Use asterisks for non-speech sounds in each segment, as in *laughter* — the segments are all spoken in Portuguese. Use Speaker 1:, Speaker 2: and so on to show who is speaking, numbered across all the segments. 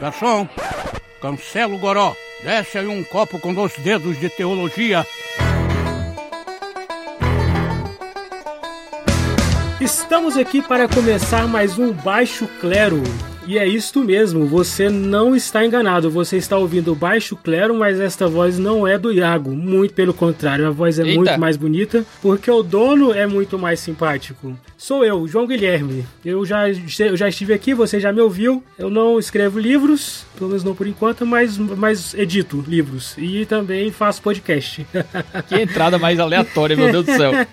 Speaker 1: Garçom, cancela o goró. Desce aí um copo com dois dedos de teologia.
Speaker 2: Estamos aqui para começar mais um Baixo Clero. E é isto mesmo, você não está enganado. Você está ouvindo Baixo Clero, mas esta voz não é do Iago. Muito pelo contrário, a voz é
Speaker 3: Eita.
Speaker 2: muito mais bonita, porque o dono é muito mais simpático. Sou eu, João Guilherme. Eu já, eu já estive aqui, você já me ouviu. Eu não escrevo livros, pelo menos não por enquanto, mas, mas edito livros. E também faço podcast. *laughs*
Speaker 3: Que entrada mais aleatória, meu Deus do céu. *laughs*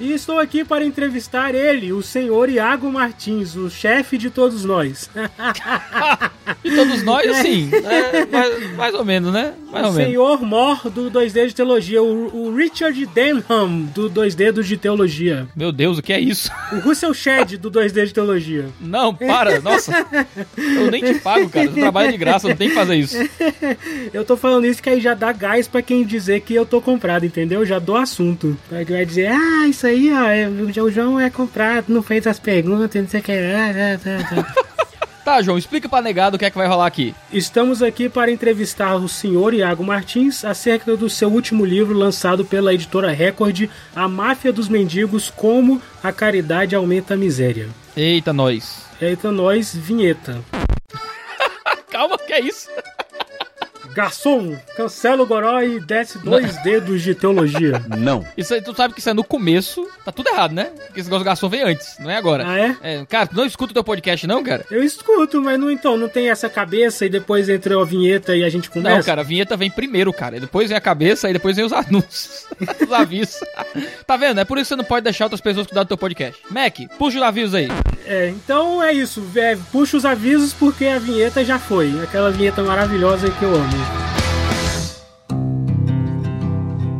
Speaker 2: E estou aqui para entrevistar ele, o senhor Iago Martins, o chefe de todos nós. *laughs*
Speaker 3: E todos nós, assim, é, mais, mais ou menos, né? Mais
Speaker 2: o
Speaker 3: menos.
Speaker 2: senhor Mor do 2D de Teologia, o, o Richard Denham do 2D de Teologia,
Speaker 3: Meu Deus, o que é isso?
Speaker 2: o Russell Shedd do 2D de Teologia.
Speaker 3: Não, para, nossa. Eu nem te pago, cara. Você trabalha de graça, não tem que fazer isso. *laughs*
Speaker 2: Eu tô falando isso que aí já dá gás pra quem dizer que eu tô comprado, entendeu? Já dou assunto. Aí vai dizer, ah, isso aí, ó, é- o João é comprado, não fez as perguntas, não sei o que. Ah, ah, ah, ah. *laughs*
Speaker 3: Tá, João, explica pra negado o que é que vai rolar aqui.
Speaker 2: Estamos aqui para entrevistar o senhor Iago Martins acerca do seu último livro lançado pela editora Record, A Máfia dos Mendigos, Como a Caridade Aumenta a Miséria.
Speaker 3: Eita, nós.
Speaker 2: Eita, nós, vinheta. *laughs*
Speaker 3: Calma, que é isso?
Speaker 2: Garçom, cancela o goró e desce dois dedos de teologia.
Speaker 1: Não.
Speaker 3: Isso aí, tu sabe que isso é no começo. Tá tudo errado, né? Porque esse negócio do garçom vem antes, não é agora.
Speaker 2: Ah, é?
Speaker 3: É, cara, tu não escuta o teu podcast, não, cara?
Speaker 2: Eu escuto, mas não, então, não tem essa cabeça e depois entra a vinheta e a gente conversa?
Speaker 3: Não, cara, a vinheta vem primeiro, cara. E depois vem a cabeça e depois vem os *laughs* anúncios. os avisos. tá vendo? É por isso que você não pode deixar outras pessoas cuidar do teu podcast. Mac, puxa os avisos aí.
Speaker 2: É, então é isso. É, puxa os avisos porque a vinheta já foi. Aquela vinheta maravilhosa que eu amo.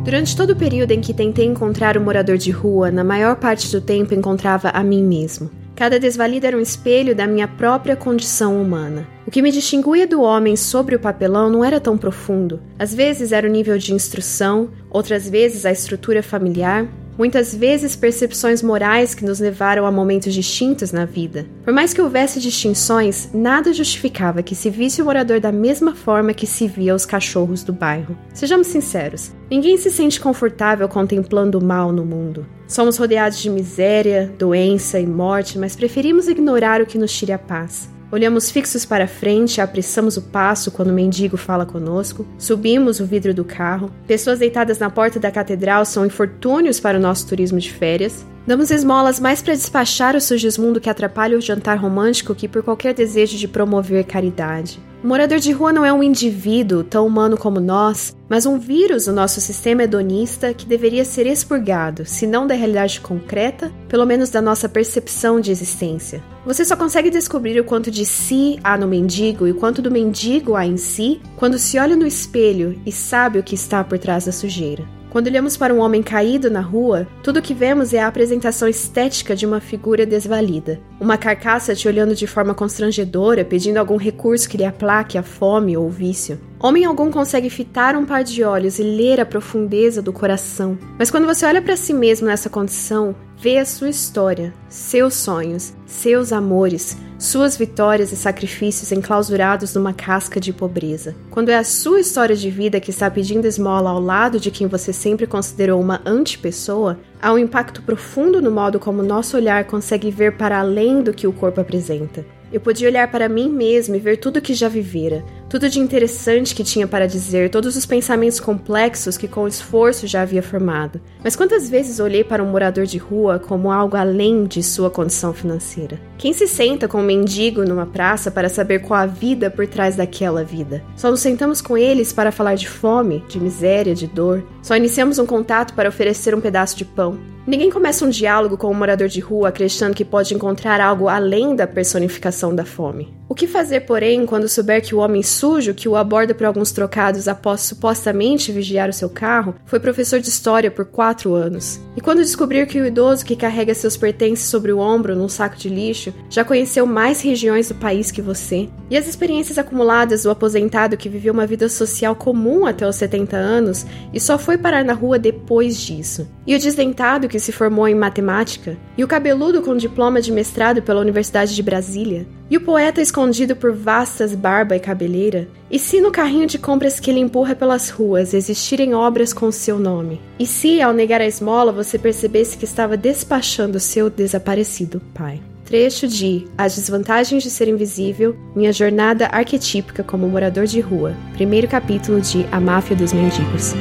Speaker 4: Durante todo o período em que tentei encontrar o morador de rua, na maior parte do tempo encontrava a mim mesmo. Cada desvalida era um espelho da minha própria condição humana. O que me distinguia do homem sobre o papelão não era tão profundo. Às vezes era o nível de instrução, outras vezes a estrutura familiar, muitas vezes percepções morais que nos levaram a momentos distintos na vida. Por mais que houvesse distinções, nada justificava que se visse o morador da mesma forma que se via os cachorros do bairro. Sejamos sinceros, ninguém se sente confortável contemplando o mal no mundo. Somos rodeados de miséria, doença e morte, mas preferimos ignorar o que nos tire a paz. Olhamos fixos para frente, apressamos o passo quando o mendigo fala conosco, subimos o vidro do carro. Pessoas deitadas na porta da catedral são infortúnios para o nosso turismo de férias. Damos esmolas mais para despachar o sugismundo que atrapalha o jantar romântico que por qualquer desejo de promover caridade. O morador de rua não é um indivíduo tão humano como nós, mas um vírus do nosso sistema hedonista que deveria ser expurgado, se não da realidade concreta, pelo menos da nossa percepção de existência. Você só consegue descobrir o quanto de si há no mendigo e o quanto do mendigo há em si quando se olha no espelho e sabe o que está por trás da sujeira. Quando olhamos para um homem caído na rua, tudo o que vemos é a apresentação estética de uma figura desvalida. Uma carcaça te olhando de forma constrangedora, pedindo algum recurso que lhe aplaque a fome ou o vício. Homem algum consegue fitar um par de olhos e ler a profundeza do coração. Mas quando você olha para si mesmo nessa condição, vê a sua história, seus sonhos, seus amores, suas vitórias e sacrifícios enclausurados numa casca de pobreza. Quando é a sua história de vida que está pedindo esmola ao lado de quem você sempre considerou uma antipessoa, há um impacto profundo no modo como nosso olhar consegue ver para além do que o corpo apresenta. Eu podia olhar para mim mesmo e ver tudo que já vivera, tudo de interessante que tinha para dizer, todos os pensamentos complexos que com esforço já havia formado. Mas quantas vezes olhei para um morador de rua como algo além de sua condição financeira? Quem se senta com um mendigo numa praça para saber qual a vida por trás daquela vida? Só nos sentamos com eles para falar de fome, de miséria, de dor. Só iniciamos um contato para oferecer um pedaço de pão. Ninguém começa um diálogo com um morador de rua acreditando que pode encontrar algo além da personificação da fome. O que fazer, porém, quando souber que o homem sujo que o aborda por alguns trocados após supostamente vigiar o seu carro foi professor de história por quatro anos? E quando descobrir que o idoso que carrega seus pertences sobre o ombro num saco de lixo já conheceu mais regiões do país que você. E as experiências acumuladas do aposentado que viveu uma vida social comum até os 70 anos e só foi parar na rua depois disso. E o desdentado que se formou em matemática. E o cabeludo com diploma de mestrado pela Universidade de Brasília. E o poeta escondido por vastas barba e cabeleira? E se no carrinho de compras que ele empurra pelas ruas existirem obras com seu nome? E se, ao negar a esmola, você percebesse que estava despachando seu desaparecido pai? Trecho de As Desvantagens de Ser Invisível, Minha Jornada Arquetípica como Morador de Rua, primeiro capítulo de A Máfia dos Mendigos.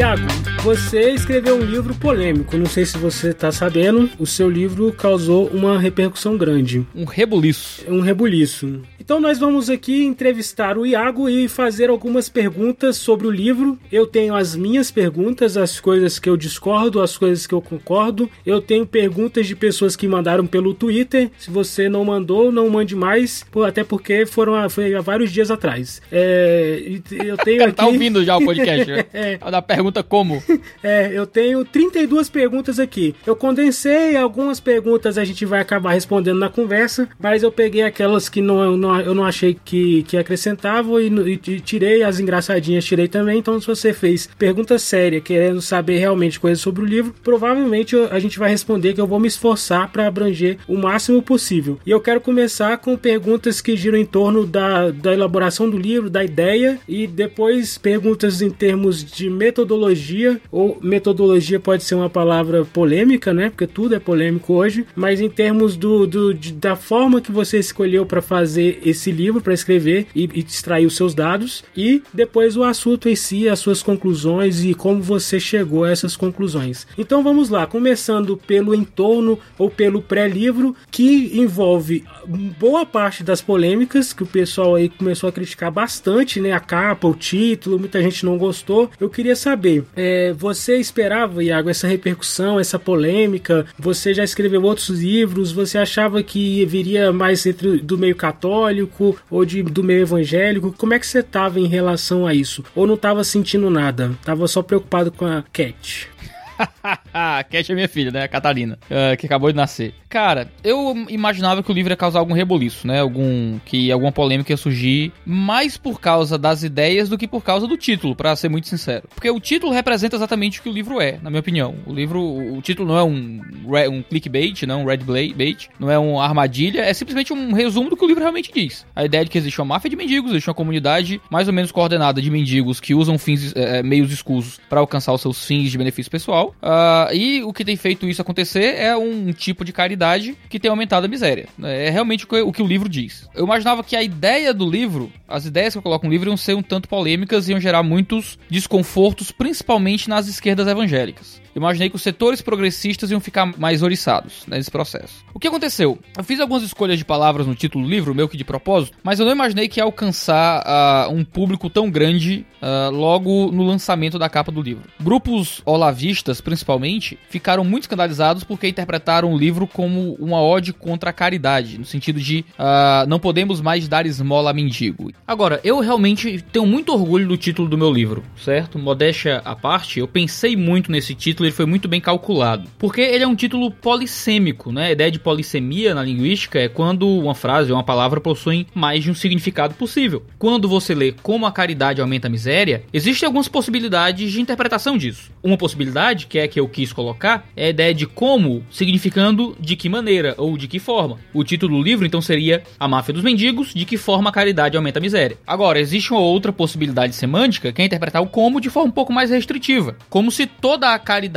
Speaker 2: Iago, você escreveu um livro polêmico. Não sei se você está sabendo. O seu livro causou uma repercussão grande.
Speaker 3: Um rebuliço.
Speaker 2: Um rebuliço. Então nós vamos aqui entrevistar o Iago e fazer algumas perguntas sobre o livro. Eu tenho as minhas perguntas, as coisas que eu discordo, as coisas que eu concordo. Eu tenho perguntas de pessoas que mandaram pelo Twitter. Se você não mandou, não mande mais, até porque foram foi há vários dias atrás. É, eu *laughs* tenho
Speaker 3: Cara,
Speaker 2: aqui...
Speaker 3: tá ouvindo já o podcast. né? *laughs* é. Da pergunta como? *laughs*
Speaker 2: É, eu tenho 32 perguntas aqui. Eu condensei algumas perguntas a gente vai acabar respondendo na conversa, mas eu peguei aquelas que não, não eu não achei que, que acrescentavam e, e, tirei as engraçadinhas, tirei também. Então, se você fez pergunta séria, querendo saber realmente coisas sobre o livro, provavelmente a gente vai responder que eu vou me esforçar para abranger o máximo possível. E eu quero começar com perguntas que giram em torno da, da elaboração do livro, da ideia, e depois perguntas em termos de metodologia, ou metodologia pode ser uma palavra polêmica, né? Porque tudo é polêmico hoje, mas em termos do, do de, da forma que você escolheu para fazer esse livro para escrever e, e extrair os seus dados e depois o assunto em si, as suas conclusões e como você chegou a essas conclusões. Então vamos lá, começando pelo entorno ou pelo pré-livro que envolve boa parte das polêmicas que o pessoal aí começou a criticar bastante, né? A capa, o título, muita gente não gostou. Eu queria saber, é, você esperava, Iago, essa repercussão, essa polêmica? Você já escreveu outros livros? Você achava que viria mais entre do meio católico? ou de, do meio evangélico? Como é que você estava em relação a isso? Ou não estava sentindo nada? Tava só preocupado com a Cat? *laughs*
Speaker 3: Cat é minha filha, né? A Catalina, uh, que acabou de nascer. Cara, eu imaginava que o livro ia causar algum reboliço, né? Algum que alguma polêmica ia surgir, mais por causa das ideias do que por causa do título, para ser muito sincero. Porque o título representa exatamente o que o livro é, na minha opinião. O livro, o título não é um um clickbait, não um red bait, não é uma armadilha, é simplesmente um resumo do que o livro realmente diz. A ideia de que existe uma máfia de mendigos, existe uma comunidade mais ou menos coordenada de mendigos que usam fins é, meios escusos para alcançar os seus fins de benefício pessoal. Uh, e o que tem feito isso acontecer é um tipo de caridade que tem aumentado a miséria. É realmente o que o livro diz. Eu imaginava que a ideia do livro, as ideias que eu coloco no livro iam ser um tanto polêmicas e iam gerar muitos desconfortos, principalmente nas esquerdas evangélicas imaginei que os setores progressistas iam ficar mais oriçados nesse processo. O que aconteceu? Eu fiz algumas escolhas de palavras no título do livro, meio que de propósito, mas eu não imaginei que ia alcançar uh, um público tão grande uh, logo no lançamento da capa do livro. Grupos olavistas, principalmente, ficaram muito escandalizados porque interpretaram o livro como uma ode contra a caridade, no sentido de uh, não podemos mais dar esmola a mendigo. Agora, eu realmente tenho muito orgulho do título do meu livro, certo? Modéstia à parte, eu pensei muito nesse título título ele foi muito bem calculado. Porque ele é um título polissêmico, né? A ideia de polissemia na linguística é quando uma frase ou uma palavra possuem mais de um significado possível. Quando você lê como a caridade aumenta a miséria, existem algumas possibilidades de interpretação disso. Uma possibilidade, que é a que eu quis colocar, é a ideia de como, significando de que maneira ou de que forma. O título do livro então seria A Máfia dos Mendigos, de que forma a caridade aumenta a miséria. Agora, existe uma outra possibilidade semântica que é interpretar o como de forma um pouco mais restritiva, como se toda a caridade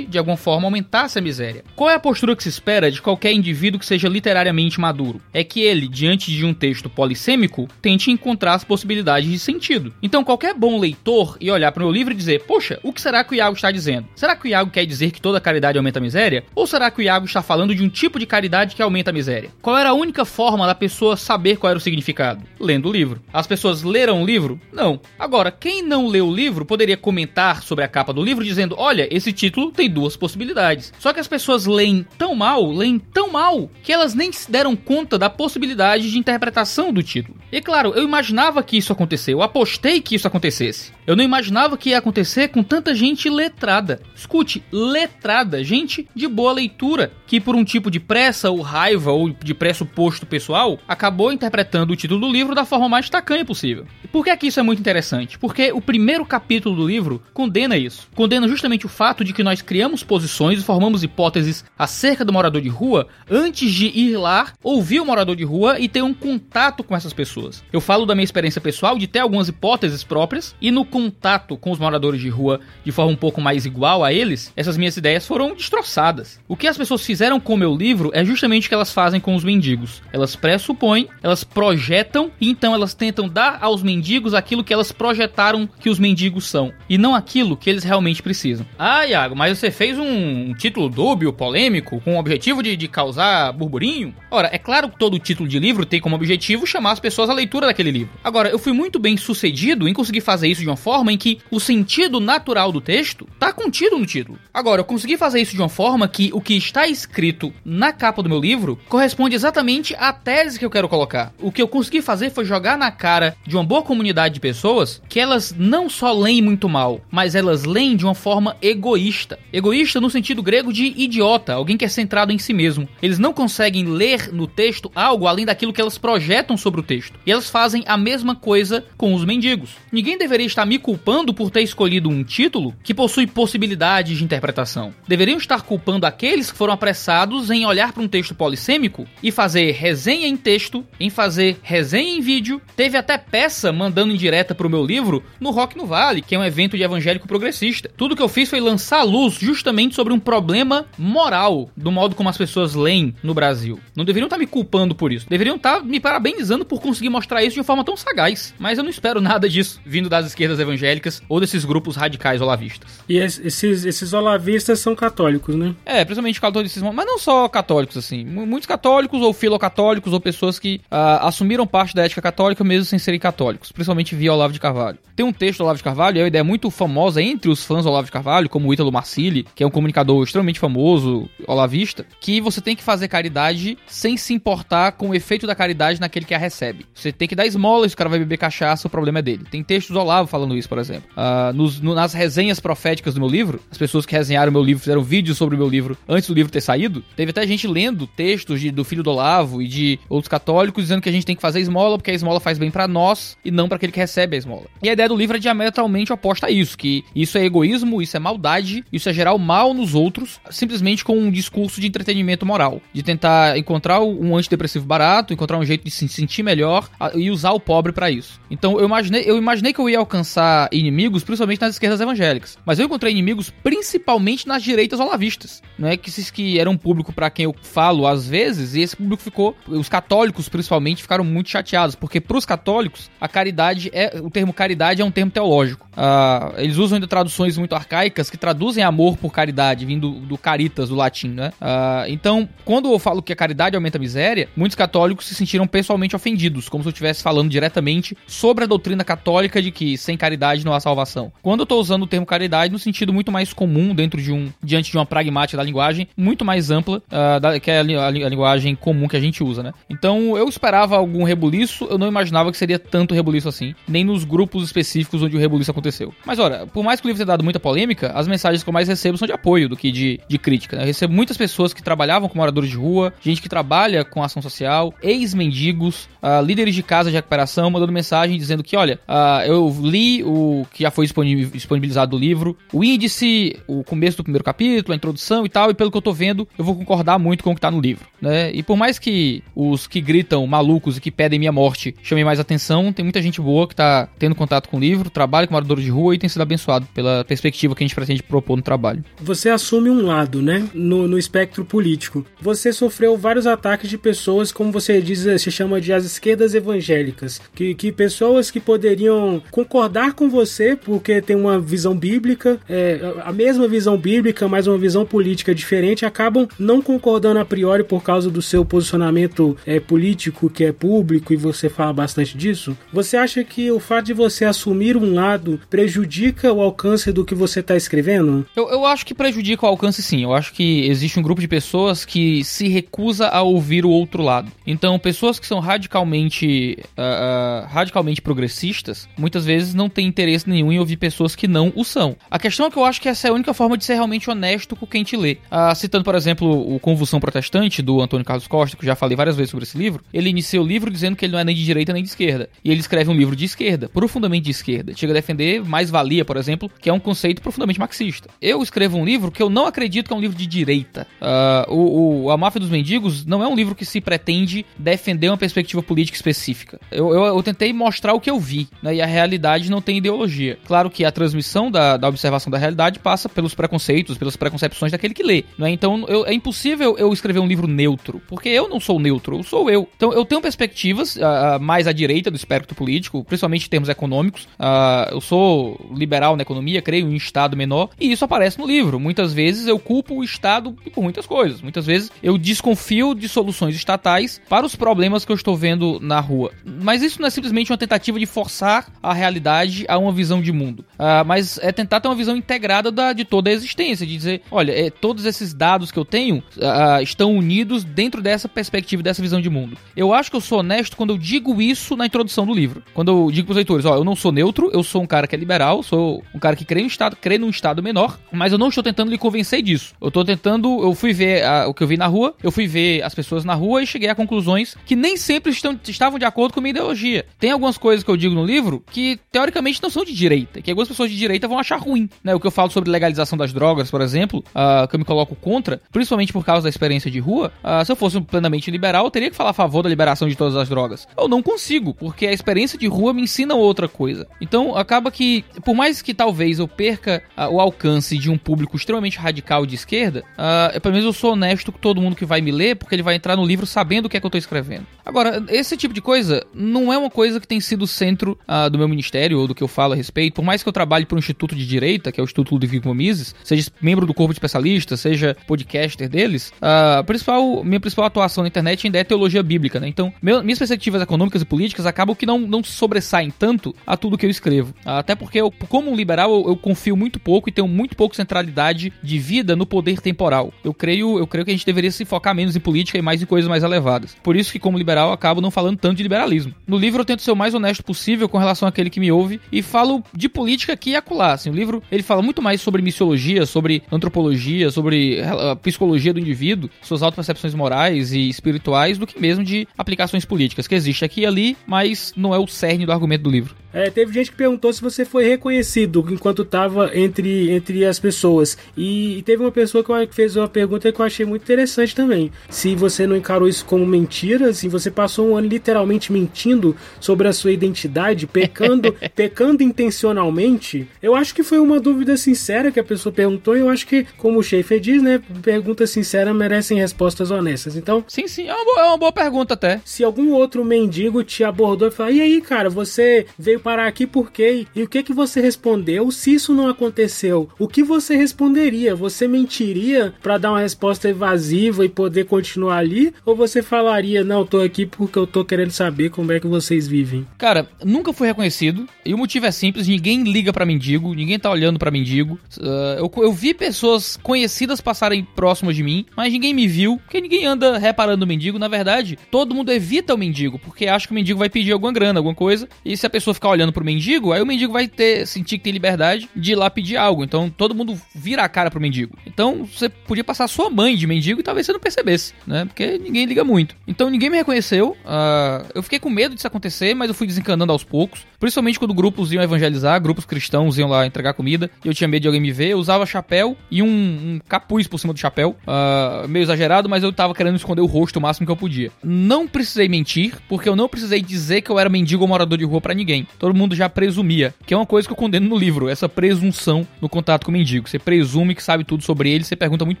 Speaker 3: de alguma forma, aumentasse a miséria. Qual é a postura que se espera de qualquer indivíduo que seja literariamente maduro? É que ele, diante de um texto polissêmico, tente encontrar as possibilidades de sentido. Então, qualquer bom leitor e olhar para o meu livro e dizer: Poxa, o que será que o Iago está dizendo? Será que o Iago quer dizer que toda caridade aumenta a miséria? Ou será que o Iago está falando de um tipo de caridade que aumenta a miséria? Qual era a única forma da pessoa saber qual era o significado? Lendo o livro. As pessoas leram o livro? Não. Agora, quem não leu o livro poderia comentar sobre a capa do livro dizendo: olha, esse título tem duas possibilidades. Só que as pessoas leem tão mal, leem tão mal, que elas nem se deram conta da possibilidade de interpretação do título. E claro, eu imaginava que isso aconteceu, eu apostei que isso acontecesse. Eu não imaginava que ia acontecer com tanta gente letrada. Escute, letrada, gente de boa leitura, que por um tipo de pressa ou raiva ou de pressuposto pessoal, acabou interpretando o título do livro da forma mais tacanha possível. E por que aqui isso é muito interessante? Porque o primeiro capítulo do livro condena isso. Condena justamente o fato de que nós criamos posições e formamos hipóteses acerca do morador de rua antes de ir lá, ouvir o morador de rua e ter um contato com essas pessoas. Eu falo da minha experiência pessoal de ter algumas hipóteses próprias e no contato com os moradores de rua de forma um pouco mais igual a eles, essas minhas ideias foram destroçadas. O que as pessoas fizeram com o meu livro é justamente o que elas fazem com os mendigos. Elas pressupõem, elas projetam e então elas tentam dar aos mendigos aquilo que elas projetaram que os mendigos são e não aquilo que eles realmente precisam. Ah, Iago, mas você fez um, título dúbio, polêmico, com o objetivo de, de causar burburinho? Ora, é claro que todo título de livro tem como objetivo chamar as pessoas à leitura daquele livro. Agora, eu fui muito bem sucedido em conseguir fazer isso de uma forma em que o sentido natural do texto está contido no título. Agora, eu consegui fazer isso de uma forma que o que está escrito na capa do meu livro corresponde exatamente à tese que eu quero colocar. O que eu consegui fazer foi jogar na cara de uma boa comunidade de pessoas que elas não só leem muito mal, mas elas leem de uma forma egoísta. Egoísta no sentido grego de idiota, alguém que é centrado em si mesmo. Eles não conseguem ler no texto algo além daquilo que elas projetam sobre o texto. E elas fazem a mesma coisa com os mendigos. Ninguém deveria estar me culpando por ter escolhido um título que possui possibilidades de interpretação. Deveriam estar culpando aqueles que foram apressados em olhar para um texto polissêmico e fazer resenha em texto, em fazer resenha em vídeo. Teve até peça mandando em direta pro meu livro no Rock no Vale, que é um evento de evangélico progressista. Tudo que eu fiz foi lançar luz justamente sobre um problema moral do modo como as pessoas leem no Brasil. Não deveriam estar me culpando por isso. Deveriam estar me parabenizando por conseguir mostrar isso de uma forma tão sagaz. Mas eu não espero nada disso vindo das esquerdas evangélicas ou desses grupos radicais olavistas.
Speaker 2: E esses, esses olavistas são católicos, né?
Speaker 3: É, principalmente catolicismo, mas não só católicos, assim. Muitos católicos ou filocatólicos ou pessoas que uh, assumiram parte da ética católica mesmo sem serem católicos, principalmente via Olavo de Carvalho. Tem um texto do Olavo de Carvalho, é uma ideia muito famosa entre os fãs do Olavo de Carvalho, como o Ítalo Marcilli, que é um comunicador extremamente famoso, olavista, que você tem que fazer caridade sem se importar com o efeito da caridade naquele que a recebe. Você tem que dar esmola, se o cara vai beber cachaça, o problema é dele. Tem textos do Olavo falando isso, por exemplo. Uh, nos, no, nas resenhas proféticas do meu livro, as pessoas que resenharam meu livro, fizeram vídeos sobre o meu livro antes do livro ter saído, teve até gente lendo textos de, do filho do Olavo e de outros católicos dizendo que a gente tem que fazer esmola porque a esmola faz bem para nós e não para aquele que recebe a esmola. E a ideia do livro é diametralmente oposta a isso, que isso é egoísmo, isso é maldade, isso é gerar o mal nos outros, simplesmente com um discurso de entretenimento moral, de tentar encontrar um antidepressivo barato, encontrar um jeito de se sentir melhor e usar o pobre para isso. Então eu imaginei, eu imaginei que eu ia alcançar inimigos, principalmente nas esquerdas evangélicas, mas eu encontrei inimigos principalmente nas direitas olavistas, não é que esses que eram um público para quem eu falo às vezes, e esse público ficou, os católicos principalmente ficaram muito chateados, porque para os católicos a caridade é o termo caridade é um termo teológico. Uh, eles usam ainda traduções muito arcaicas que traduzem amor por caridade, vindo do caritas, do latim, né? Uh, então, quando eu falo que a caridade aumenta a miséria, muitos católicos se sentiram pessoalmente ofendidos, como se eu estivesse falando diretamente sobre a doutrina católica de que sem caridade não há salvação. Quando eu tô usando o termo caridade no sentido muito mais comum dentro de um, diante de uma pragmática da linguagem, muito mais ampla, uh, da, que é a, a, a, linguagem comum que a gente usa, né? Então, eu esperava algum rebuliço, eu não imaginava que seria tanto rebuliço assim, nem nos grupos específicos onde o rebuliço aconteceu. Mas olha, por mais que o livro tenha dado muita polêmica, as mensagens que eu mais recebo são de apoio do que de, de crítica. Né? Eu recebo muitas pessoas que trabalhavam com moradores de rua, gente que trabalha com ação social, ex-mendigos, uh, líderes de casa de recuperação, mandando mensagem dizendo que, olha, uh, eu li o que já foi disponibilizado do livro, o índice, o começo do primeiro capítulo, a introdução e tal, e pelo que eu tô vendo, eu vou concordar muito com o que tá no livro, né? E por mais que os que gritam malucos e que pedem minha morte chamem mais atenção, tem muita gente boa que tá tendo contato com o livro, trabalha com moradores de rua e tem sido abençoado pela perspectiva que a gente pretende propor no trabalho.
Speaker 2: Você assume um lado, né, no, no espectro político. Você sofreu vários ataques de pessoas, como você diz, se chama de as esquerdas evangélicas, que, que pessoas que poderiam concordar com você porque tem uma visão bíblica, é, a mesma visão visão bíblica, mas uma visão política diferente, acabam não concordando a priori por causa do seu posicionamento é, político, que é público, e você fala bastante disso. Você acha que o fato de você assumir um lado prejudica o alcance do que você está escrevendo?
Speaker 3: Eu, eu acho que prejudica o alcance sim. Eu acho que existe um grupo de pessoas que se recusa a ouvir o outro lado. Então, pessoas que são radicalmente, uh, uh, radicalmente progressistas, muitas vezes não têm interesse nenhum em ouvir pessoas que não o são. A questão é que eu acho que essa é a única forma de ser realmente honesto com quem te lê. Uh, citando, por exemplo, o Convulsão Protestante, do Antônio Carlos Costa, que eu já falei várias vezes sobre esse livro, ele inicia o livro dizendo que ele não é nem de direita nem de esquerda. E ele escreve um livro de esquerda, profundamente de esquerda. Chega a defender mais-valia, por exemplo, que é um conceito profundamente marxista. Eu escrevo um livro que eu não acredito que é um livro de direita. Uh, o, o, A Máfia dos Mendigos não é um livro que se pretende defender uma perspectiva política específica. Eu, eu, eu tentei mostrar o que eu vi, né, e a realidade não tem ideologia. Claro que a transmissão da, da observação da realidade passa pelos preconceitos, pelas preconcepções daquele que lê. Né? Então eu, é impossível eu escrever um livro neutro, porque eu não sou neutro, eu sou eu. Então eu tenho perspectivas uh, mais à direita do espectro político, principalmente em termos econômicos. Uh, eu sou liberal na economia, creio em um Estado menor, e isso aparece no livro. Muitas vezes eu culpo o Estado por muitas coisas. Muitas vezes eu desconfio de soluções estatais para os problemas que eu estou vendo na rua. Mas isso não é simplesmente uma tentativa de forçar a realidade a uma visão de mundo, uh, mas é tentar ter uma visão integrada da, de toda a existência, de dizer, olha, é, todos esses dados que eu tenho uh, estão unidos dentro dessa perspectiva, dessa visão de mundo. Eu acho que eu sou honesto quando eu digo isso na introdução do livro. Quando eu digo para os leitores, ó, eu não sou neutro, eu sou um cara que é liberal, sou um cara que crê, em estado, crê num estado menor, mas eu não estou tentando lhe convencer disso. Eu estou tentando, eu fui ver a, o que eu vi na rua, eu fui ver as pessoas na rua e cheguei a conclusões que nem sempre estão, estavam de acordo com a minha ideologia. Tem algumas coisas que eu digo no livro que teoricamente não são de direita, que algumas pessoas de direita vão achar ruim, né? O que eu falo sobre legalização das drogas, por exemplo, uh, que eu me coloco contra, principalmente por causa da experiência de rua, uh, se eu fosse plenamente liberal, eu teria que falar a favor da liberação de todas as drogas. Eu não consigo, porque a experiência de rua me ensina outra coisa. Então, acaba que, por mais que talvez eu perca uh, o alcance de um público extremamente radical de esquerda, uh, pelo menos eu sou honesto com todo mundo que vai me ler, porque ele vai entrar no livro sabendo o que é que eu tô escrevendo. Agora, esse tipo de coisa não é uma coisa que tem sido centro uh, do meu ministério ou do que eu falo a respeito. Por mais que eu trabalhe para um instituto de direita, que é o Instituto Ludwig Mises, seja membro do corpo de especialistas, seja podcaster deles, a principal, minha principal atuação na internet ainda é teologia bíblica, né? Então, meu, minhas perspectivas econômicas e políticas acabam que não, não sobressaem tanto a tudo que eu escrevo. Até porque, eu, como um liberal, eu, eu confio muito pouco e tenho muito pouco centralidade de vida no poder temporal. Eu creio, eu creio que a gente deveria se focar menos em política e mais em coisas mais elevadas. Por isso que, como liberal, acabo não falando tanto de liberalismo. No livro eu tento ser o mais honesto possível com relação àquele que me ouve e falo de política aqui e acolá. Assim, o livro ele fala muito mais sobre missiologia, sobre antropologia, sobre a psicologia do indivíduo, suas autopercepções morais e espirituais, do que mesmo de aplicações políticas, que existe aqui e ali, mas não é o cerne do argumento do livro.
Speaker 2: É, teve gente que perguntou se você foi reconhecido enquanto estava entre, entre as pessoas. E, e, teve uma pessoa que fez uma pergunta que eu achei muito interessante também. Se você não encarou isso como mentira, se você passou um ano literalmente mentindo sobre a sua identidade, pecando, *laughs* pecando intencionalmente, eu acho que foi uma dúvida sincera que a pessoa perguntou. E eu acho que, como o Schaefer diz, né? Perguntas sinceras merecem respostas honestas. Então.
Speaker 3: Sim, sim, é uma boa, é uma boa pergunta até.
Speaker 2: Se algum outro mendigo te abordou e falou: E aí, cara, você veio parar aqui por quê? E o que que você respondeu? Se isso não aconteceu, o que você responderia? Você mentiria para dar uma resposta evasiva e poder continuar ali? Ou você falaria, não, tô aqui porque eu tô querendo saber como é que vocês vivem?
Speaker 3: Cara, nunca fui reconhecido. E o motivo é simples: ninguém liga para mendigo, ninguém tá olhando para mendigo. Uh, eu, eu vi pessoas conhecidas passarem próximas de mim, mas ninguém me viu, porque ninguém anda reparando o mendigo. Na verdade, todo mundo evita o mendigo, porque acha que o mendigo vai pedir alguma grana, alguma coisa. E se a pessoa ficar olhando pro mendigo, aí o mendigo vai ter sentir que tem liberdade de ir lá pedir algo. Então todo mundo vira a cara pro mendigo. Então você podia passar sua mãe de mendigo e talvez você não percebesse, né? Porque ninguém liga muito. Então ninguém me reconheceu. Uh, eu fiquei com medo disso acontecer, mas eu fui desencanando aos poucos. Principalmente quando grupos iam evangelizar, grupos cristãos iam lá entregar comida. E eu tinha medo de alguém me ver. Eu usava chapéu e um, um capuz por cima do chapéu. Uh, meio exagerado, mas eu tava querendo esconder o rosto o máximo que eu podia. Não precisei mentir, porque eu não precisei dizer que eu era mendigo ou morador de rua para ninguém. Todo mundo já presumia, que é uma coisa que eu condeno no livro, essa presunção no contato com o mendigo. Você presume que sabe tudo sobre ele, você pergunta muito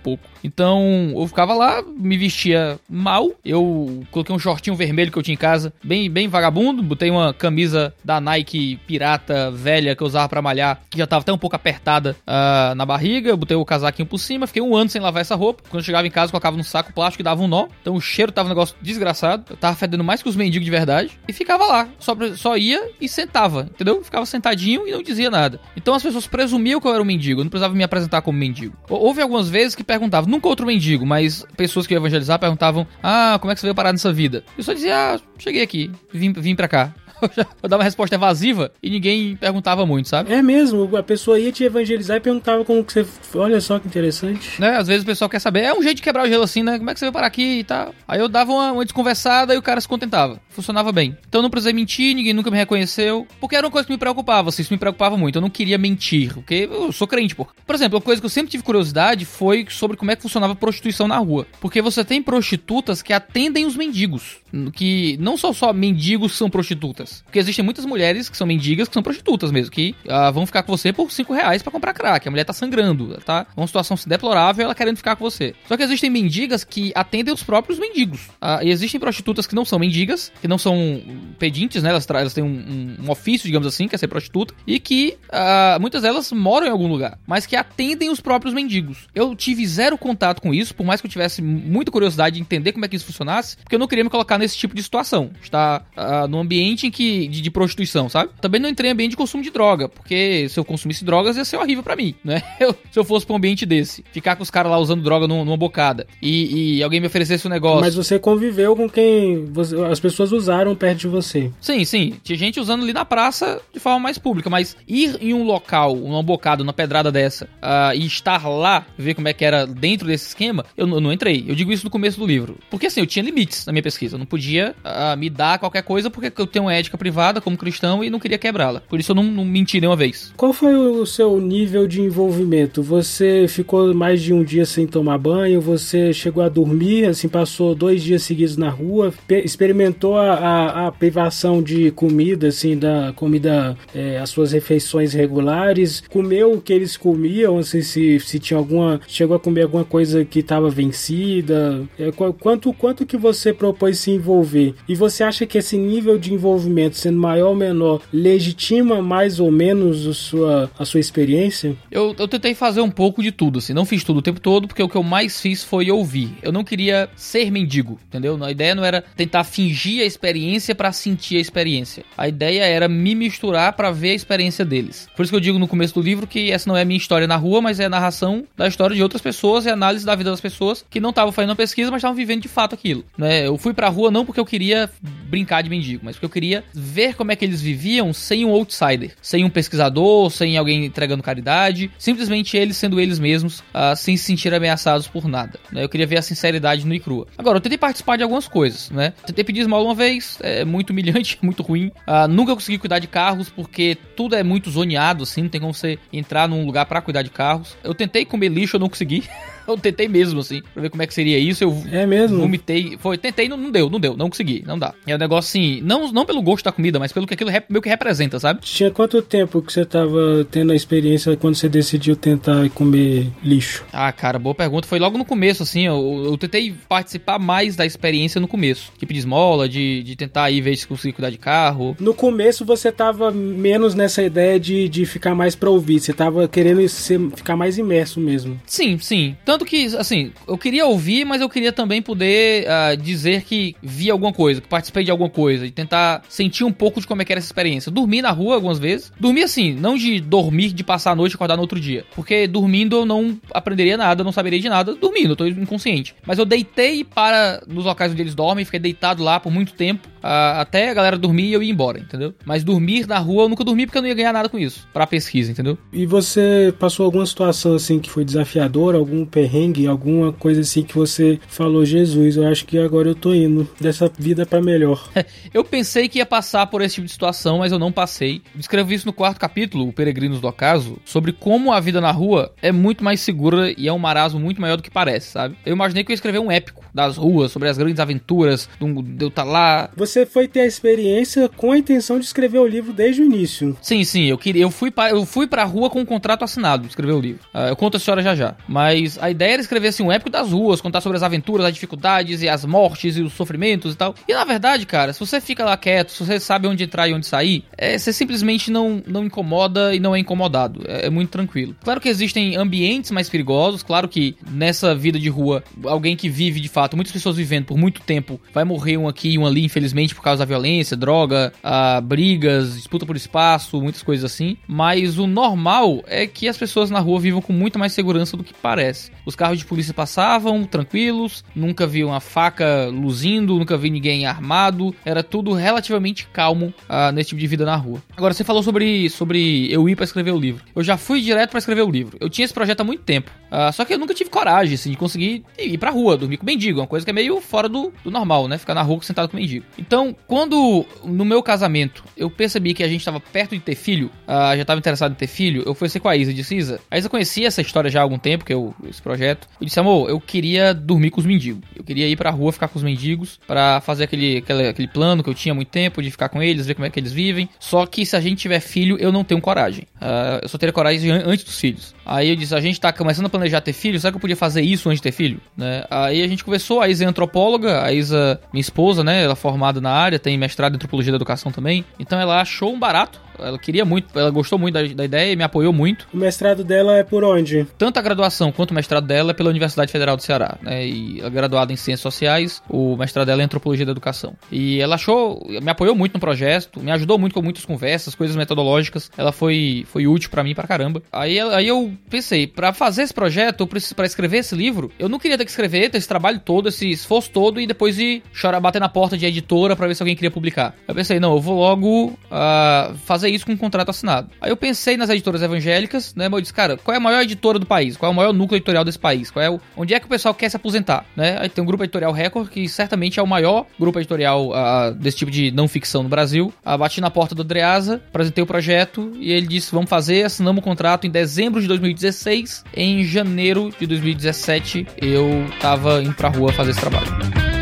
Speaker 3: pouco. Então, eu ficava lá, me vestia mal, eu coloquei um shortinho vermelho que eu tinha em casa, bem, bem vagabundo, botei uma camisa da Nike pirata velha que eu usava para malhar, que já tava até um pouco apertada uh, na barriga, botei o casaquinho por cima, fiquei um ano sem lavar essa roupa. Quando eu chegava em casa, colocava num saco plástico e dava um nó. Então o cheiro tava um negócio desgraçado. Eu tava fedendo mais que os mendigos de verdade. E ficava lá. Só, só ia e sentava, entendeu? Ficava sentadinho e não dizia nada. Então as pessoas presumiam que eu era um mendigo. Eu não precisava me apresentar como mendigo. Houve algumas vezes que perguntavam, nunca outro mendigo, mas pessoas que iam evangelizar perguntavam: Ah, como é que você veio parar nessa vida? Eu só dizia: Ah, cheguei aqui, vim, vim pra cá. *laughs* eu dava uma resposta evasiva e ninguém perguntava muito, sabe?
Speaker 2: É mesmo, a pessoa ia te evangelizar e perguntava como que você. Olha só que interessante.
Speaker 3: Né? Às vezes o pessoal quer saber, é um jeito de quebrar o gelo assim, né? Como é que você veio parar aqui e tal? Aí eu dava uma, uma desconversada e o cara se contentava. Funcionava bem. Então eu não precisei mentir, ninguém nunca me reconheceu. Porque era uma coisa que me preocupava, assim, isso me preocupava muito. Eu não queria mentir, porque eu sou crente, pô. Por exemplo, uma coisa que eu sempre tive curiosidade foi sobre como é que funcionava a prostituição na rua. Porque você tem prostitutas que atendem os mendigos. Que não são só mendigos são prostitutas. Porque existem muitas mulheres que são mendigas, que são prostitutas mesmo, que uh, vão ficar com você por 5 reais pra comprar crack. A mulher tá sangrando, tá? Uma situação deplorável, ela querendo ficar com você. Só que existem mendigas que atendem os próprios mendigos. Uh, e existem prostitutas que não são mendigas, que não são pedintes, né? Elas, elas têm um, um, um, ofício, digamos assim, que é ser prostituta, e que uh, muitas delas moram em algum lugar, mas que atendem os próprios mendigos. Eu tive zero contato com isso, por mais que eu tivesse muita curiosidade de entender como é que isso funcionasse, porque eu não queria me colocar nesse tipo de situação. Estar uh, num ambiente em que de, de, prostituição, sabe? Também não entrei em ambiente de consumo de droga, porque se eu consumisse drogas ia ser horrível para mim, né? *laughs* Eu, se eu fosse pra um ambiente desse, ficar com os caras lá usando droga numa, numa bocada e, e, alguém me oferecesse um negócio.
Speaker 2: Mas você conviveu com quem você, as pessoas usaram perto de você.
Speaker 3: Sim, sim. Tinha gente usando ali na praça de forma mais pública, mas ir em um local, numa bocada, numa pedrada dessa, uh, e estar lá, ver como é que era dentro desse esquema, eu, eu, não entrei. Eu digo isso no começo do livro. Porque assim, eu tinha limites na minha pesquisa. Eu não podia uh, me dar qualquer coisa porque eu tenho uma ética privada como cristão e não queria quebrá-la. Por isso eu não, não menti nenhuma vez.
Speaker 2: Qual foi o seu nível de envolvimento? Você ficou mais de um dia sem tomar banho? Você chegou a dormir, assim, passou dois dias seguidos na rua? Experimentou a, a, a privação de comida, assim, da comida, é, as suas refeições regulares? Comeu o que eles comiam? Assim, se, se tinha alguma. Chegou a comer alguma coisa que estava vencida? É, quanto, quanto que você propôs se envolver? E você acha que esse nível de envolvimento, sendo maior ou menor, legitima mais ou menos a sua, a sua experiência?
Speaker 3: Eu, eu tentei fazer um pouco de tudo, assim. Não fiz tudo o tempo todo, porque o que eu mais fiz foi ouvir. Eu não queria ser mendigo, entendeu? A ideia não era tentar fingir a experiência para sentir a experiência. A ideia era me misturar para ver a experiência deles. Por isso que eu digo no começo do livro que essa não é a minha história na rua, mas é a narração da história de outras pessoas e análise da vida das pessoas que não estavam fazendo pesquisa, mas estavam vivendo de fato aquilo. Né? Eu fui pra rua não porque eu queria brincar de mendigo, mas porque eu queria ver como é que eles viviam sem um outsider, sem um pesquisador, sem alguém entregando caridade, simplesmente eles sendo eles mesmos, uh, sem se sentir ameaçados por nada. Né? Eu queria ver a sinceridade no e crua. Agora, eu tentei participar de algumas coisas, né? Tentei pedir esmola uma vez, é muito humilhante, *laughs* muito ruim. Uh, nunca consegui cuidar de carros porque tudo é muito zoneado, assim, não tem como você entrar num lugar para cuidar de carros. Eu tentei comer lixo, eu não consegui. *laughs* eu tentei mesmo, assim, pra ver como é que seria isso. Eu
Speaker 2: é mesmo?
Speaker 3: vomitei. Foi, tentei, não, não deu, não deu, não consegui, não dá. É um negócio assim, não, não pelo gosto da comida, mas pelo que aquilo meio que representa, sabe?
Speaker 2: Tinha quanto tempo que você tava tendo a experiência quando você decidiu tentar comer lixo?
Speaker 3: Ah, cara, boa pergunta. Foi logo no começo, assim, eu, eu tentei participar mais da experiência no começo. Tipo de esmola, de, de tentar ir ver se conseguir cuidar de carro.
Speaker 2: No começo você tava menos nessa ideia de, de ficar mais pra ouvir, você tava querendo ser, ficar mais imerso mesmo.
Speaker 3: Sim, sim. Tanto que, assim, eu queria ouvir, mas eu queria também poder uh, dizer que vi alguma coisa, que participei de alguma coisa, e tentar sentir um pouco de como é que era essa experiência. Dormi na rua algumas vezes. Dormi assim, não de dormir, de passar a noite e acordar no outro dia. Porque dormindo eu não aprenderia nada, não saberia de nada dormindo, eu tô inconsciente. Mas eu deitei para nos locais onde eles dormem, fiquei deitado lá por muito tempo, uh, até a galera dormir e eu ir embora, entendeu? Mas dormir na rua eu nunca dormi porque eu não ia ganhar nada com isso, pra pesquisa, entendeu?
Speaker 2: E você passou alguma situação assim que foi desafiadora, algum perrengue, alguma coisa assim que você falou, Jesus, eu acho que agora eu tô indo dessa vida para melhor. *laughs*
Speaker 3: eu pensei que ia passar por esse tipo de situação, mas eu não passei. Descrevo isso no quarto capítulo, o Peregrinos do Acaso, sobre como a vida na rua é muito mais segura e é um marasmo muito maior do que parece, sabe? Eu imaginei que eu ia escrever um épico das ruas, sobre as grandes aventuras, de eu estar tá lá.
Speaker 2: Você foi ter a experiência com a intenção de escrever o livro desde o início.
Speaker 3: Sim, sim, eu queria, eu fui para eu fui pra rua com um contrato assinado de escrever o livro. Uh, eu conto a história já já. Mas a ideia era escrever assim um épico das ruas, contar sobre as aventuras, as dificuldades e as mortes e os sofrimentos e tal. E na verdade, cara, se você fica lá quieto, se você sabe onde entrar e onde sair, é, você simplesmente não, não incomoda e não é incomodado. É, é muito tranquilo. Claro que existem ambientes mais perigosos, claro que nessa vida de rua, alguém que vive de fato, muitas pessoas vivendo por muito tempo, vai morrer um aqui e um ali, infelizmente, por causa da violência, droga, ah, brigas, disputa por espaço, muitas coisas assim. Mas o normal é que as pessoas na rua vivam com muito mais segurança do que parece. Os carros de polícia passavam tranquilos, nunca vi uma faca luzindo, nunca vi ninguém armado, era tudo relativamente calmo uh, nesse tipo de vida na rua. Agora, você falou sobre, sobre eu ir para escrever o livro. Eu já fui direto para escrever o livro. Eu tinha esse projeto há muito tempo, uh, só que eu nunca tive coragem assim, de conseguir ir pra rua, dormir com mendigo, uma coisa que é meio fora do, do normal, né? Ficar na rua sentado com mendigo. Então, quando no meu casamento eu percebi que a gente estava perto de ter filho, uh, já estava interessado em ter filho, eu fui ser com a Isa. Disse, Isa, a Isa conhecia essa história já há algum tempo, que eu, esse projeto. Eu disse, amor, eu queria dormir com os mendigos. Eu queria ir pra rua ficar com os mendigos para fazer aquele, aquele, aquele plano que eu tinha há muito tempo de ficar com eles, ver como é que eles vivem. Só que se a gente tiver filho, eu não tenho coragem. Uh, eu só teria coragem antes dos filhos. Aí eu disse, a gente tá começando a planejar ter filho, será que eu podia fazer isso antes de ter filho? Né? Aí a gente conversou, a Isa é antropóloga, a Isa, minha esposa, né? Ela é formada na área, tem mestrado em antropologia da educação também. Então ela achou um barato ela queria muito, ela gostou muito da, da ideia e me apoiou muito.
Speaker 2: O mestrado dela é por onde?
Speaker 3: Tanto a graduação quanto o mestrado dela é pela Universidade Federal do Ceará, né? E a graduada em Ciências Sociais, o mestrado dela é em Antropologia da Educação. E ela achou, me apoiou muito no projeto, me ajudou muito com muitas conversas, coisas metodológicas. Ela foi, foi útil para mim pra caramba. Aí, aí eu pensei, para fazer esse projeto, para escrever esse livro, eu não queria ter que escrever, ter esse trabalho todo, esse esforço todo e depois ir chorar, bater na porta de editora para ver se alguém queria publicar. Eu pensei, não, eu vou logo uh, fazer fazer isso com um contrato assinado. Aí eu pensei nas editoras evangélicas, né? Mas eu disse, cara, qual é a maior editora do país? Qual é o maior núcleo editorial desse país? Qual é o, onde é que o pessoal quer se aposentar, né? Aí tem o Grupo Editorial Record, que certamente é o maior grupo editorial uh, desse tipo de não ficção no Brasil. Uh, bati na porta do Andreasa, apresentei o projeto e ele disse, vamos fazer, assinamos o contrato em dezembro de 2016. Em janeiro de 2017, eu tava indo pra rua fazer esse trabalho.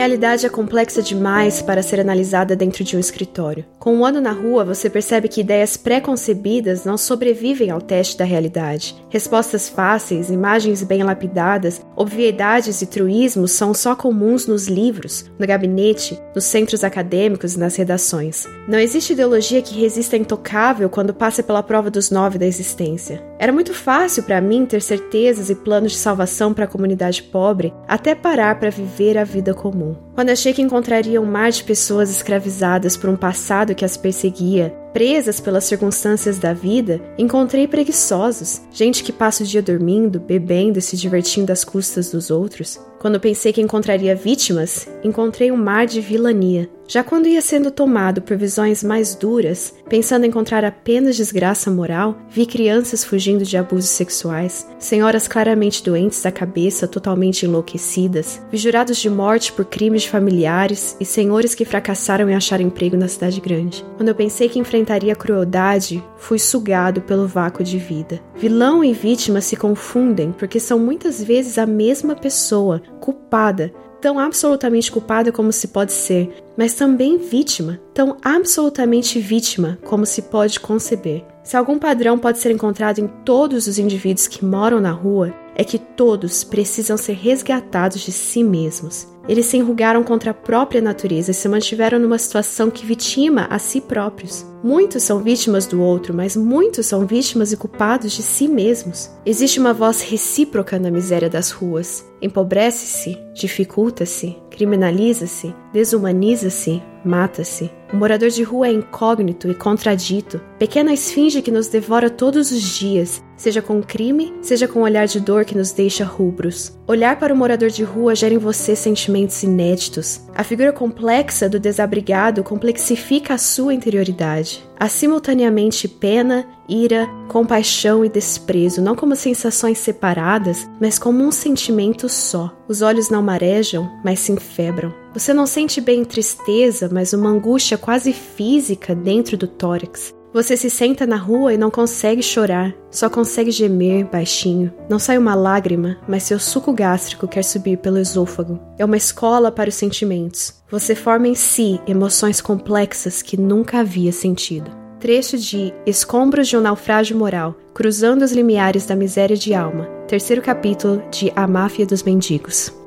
Speaker 4: Realidade é complexa demais para ser analisada dentro de um escritório. Com um ano na rua, você percebe que ideias pré-concebidas não sobrevivem ao teste da realidade. Respostas fáceis, imagens bem lapidadas, obviedades e truísmos são só comuns nos livros, no gabinete, nos centros acadêmicos e nas redações. Não existe ideologia que resista intocável quando passa pela prova dos nove da existência. Era muito fácil para mim ter certezas e planos de salvação para a comunidade pobre até parar para viver a vida comum. Quando achei que encontraria um mar de pessoas escravizadas por um passado que as perseguia, presas pelas circunstâncias da vida, encontrei preguiçosos, gente que passa o dia dormindo, bebendo e se divertindo às custas dos outros. Quando pensei que encontraria vítimas, encontrei um mar de vilania. Já quando ia sendo tomado por visões mais duras, pensando encontrar apenas desgraça moral, vi crianças fugindo de abusos sexuais, senhoras claramente doentes da cabeça, totalmente enlouquecidas, vi jurados de morte por crimes de familiares e senhores que fracassaram em achar emprego na cidade grande. Quando eu pensei que enfrentaria a crueldade, fui sugado pelo vácuo de vida. Vilão e vítima se confundem porque são muitas vezes a mesma pessoa, culpada, tão absolutamente culpada como se pode ser, mas também vítima, tão absolutamente vítima como se pode conceber. Se algum padrão pode ser encontrado em todos os indivíduos que moram na rua, é que todos precisam ser resgatados de si mesmos. Eles se enrugaram contra a própria natureza e se mantiveram numa situação que vitima a si próprios. Muitos são vítimas do outro, mas muitos são vítimas e culpados de si mesmos. Existe uma voz recíproca na miséria das ruas. Empobrece-se, dificulta-se, criminaliza-se, desumaniza-se, mata-se. O morador de rua é incógnito e contradito, pequena esfinge que nos devora todos os dias, seja com crime, seja com um olhar de dor que nos deixa rubros. Olhar para o morador de rua gera em você sentimentos inéditos. A figura complexa do desabrigado complexifica a sua interioridade. Há simultaneamente pena, ira, compaixão e desprezo, não como sensações separadas, mas como um sentimento só. Os olhos não marejam, mas se enfebram. Você não sente bem tristeza, mas uma angústia quase física dentro do tórax. Você se senta na rua e não consegue chorar, só consegue gemer baixinho. Não sai uma lágrima, mas seu suco gástrico quer subir pelo esôfago. É uma escola para os sentimentos. Você forma em si emoções complexas que nunca havia sentido. Trecho de Escombros de um Naufrágio Moral, Cruzando os Limiares da Miséria de Alma, terceiro capítulo de A Máfia dos Mendigos.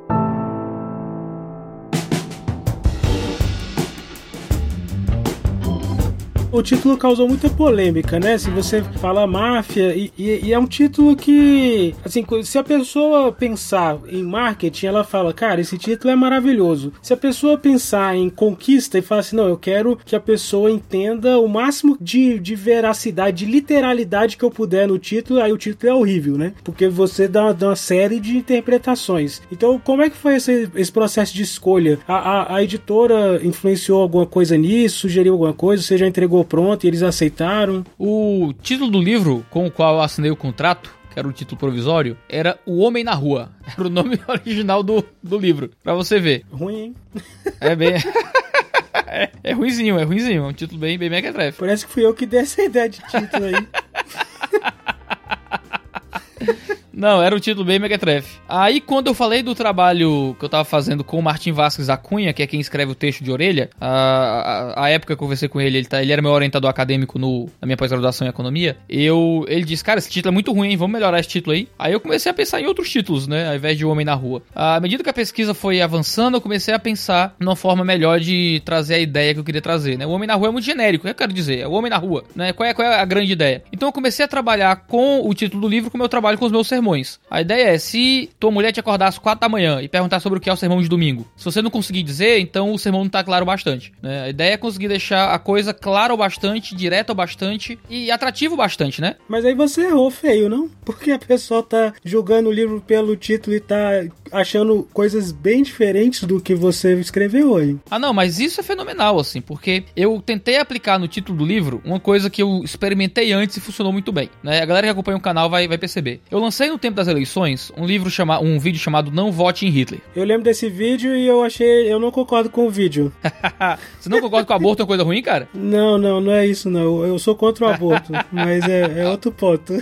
Speaker 2: O título causou muita polêmica, né? Se você fala máfia, e, e, e, é um título que, assim, se a pessoa pensar em marketing, ela fala, cara, esse título é maravilhoso. Se a pessoa pensar em conquista e falar assim, não, eu quero que a pessoa entenda o máximo de, de veracidade, de literalidade que eu puder no título, aí o título é horrível, né? Porque você dá, dá uma série de interpretações. Então, como é que foi esse, esse processo de escolha? A, a, a editora influenciou alguma coisa nisso? Sugeriu alguma coisa? Você já entregou pronto e eles aceitaram.
Speaker 3: O título do livro com o qual eu assinei o contrato que era o título provisório, era O Homem na Rua. *laughs* Era o nome *laughs* original do, do livro, pra você ver.
Speaker 2: Ruim, hein?
Speaker 3: É bem. *laughs* é, é ruizinho, é ruizinho. É um título bem, bem mequetrefe.
Speaker 2: Parece que fui eu que dei essa ideia de título aí.
Speaker 3: Não, era um título bem mequetrefe. Aí, quando eu falei do trabalho que eu tava fazendo com o Martin Vasquez Acunha, que é quem escreve o texto de orelha, a, a, a época que eu conversei com ele, ele, tá, ele era meu orientador acadêmico no, na minha pós-graduação em economia, eu, ele disse, cara, esse título é muito ruim, hein? vamos melhorar esse título aí. Aí eu comecei a pensar em outros títulos, né, ao invés de O Homem na Rua. À medida que a pesquisa foi avançando, eu comecei a pensar numa forma melhor de trazer a ideia que eu queria trazer, né. O Homem na Rua é muito genérico, eu quero dizer, é o Homem na Rua, né, qual é, qual é a grande ideia? Então eu comecei a trabalhar com o título do livro como eu trabalho com os meus sermões. A ideia é, se tua mulher te acordar às quatro da manhã e perguntar sobre o que é o sermão de domingo, se você não conseguir dizer, então o sermão não tá claro bastante. Né? A ideia é conseguir deixar a coisa clara o bastante, direta o bastante e atrativo bastante, né?
Speaker 2: Mas aí você errou feio, não? Porque a pessoa tá julgando o livro pelo título e tá achando coisas bem diferentes do que você escreveu hoje.
Speaker 3: Ah, não, mas isso é fenomenal, assim, porque eu tentei aplicar no título do livro uma coisa que eu experimentei antes e funcionou muito bem. Né? A galera que acompanha o canal vai, vai perceber. Eu lancei no tempo das eleições um livro chamado, um vídeo chamado Não Vote em Hitler.
Speaker 2: Eu lembro desse vídeo e eu achei, eu não concordo com o vídeo. *laughs*
Speaker 3: Você não concorda com o aborto é uma coisa ruim, cara?
Speaker 2: Não, não, não é isso não. Eu sou contra o aborto, *laughs* mas é, é outro ponto.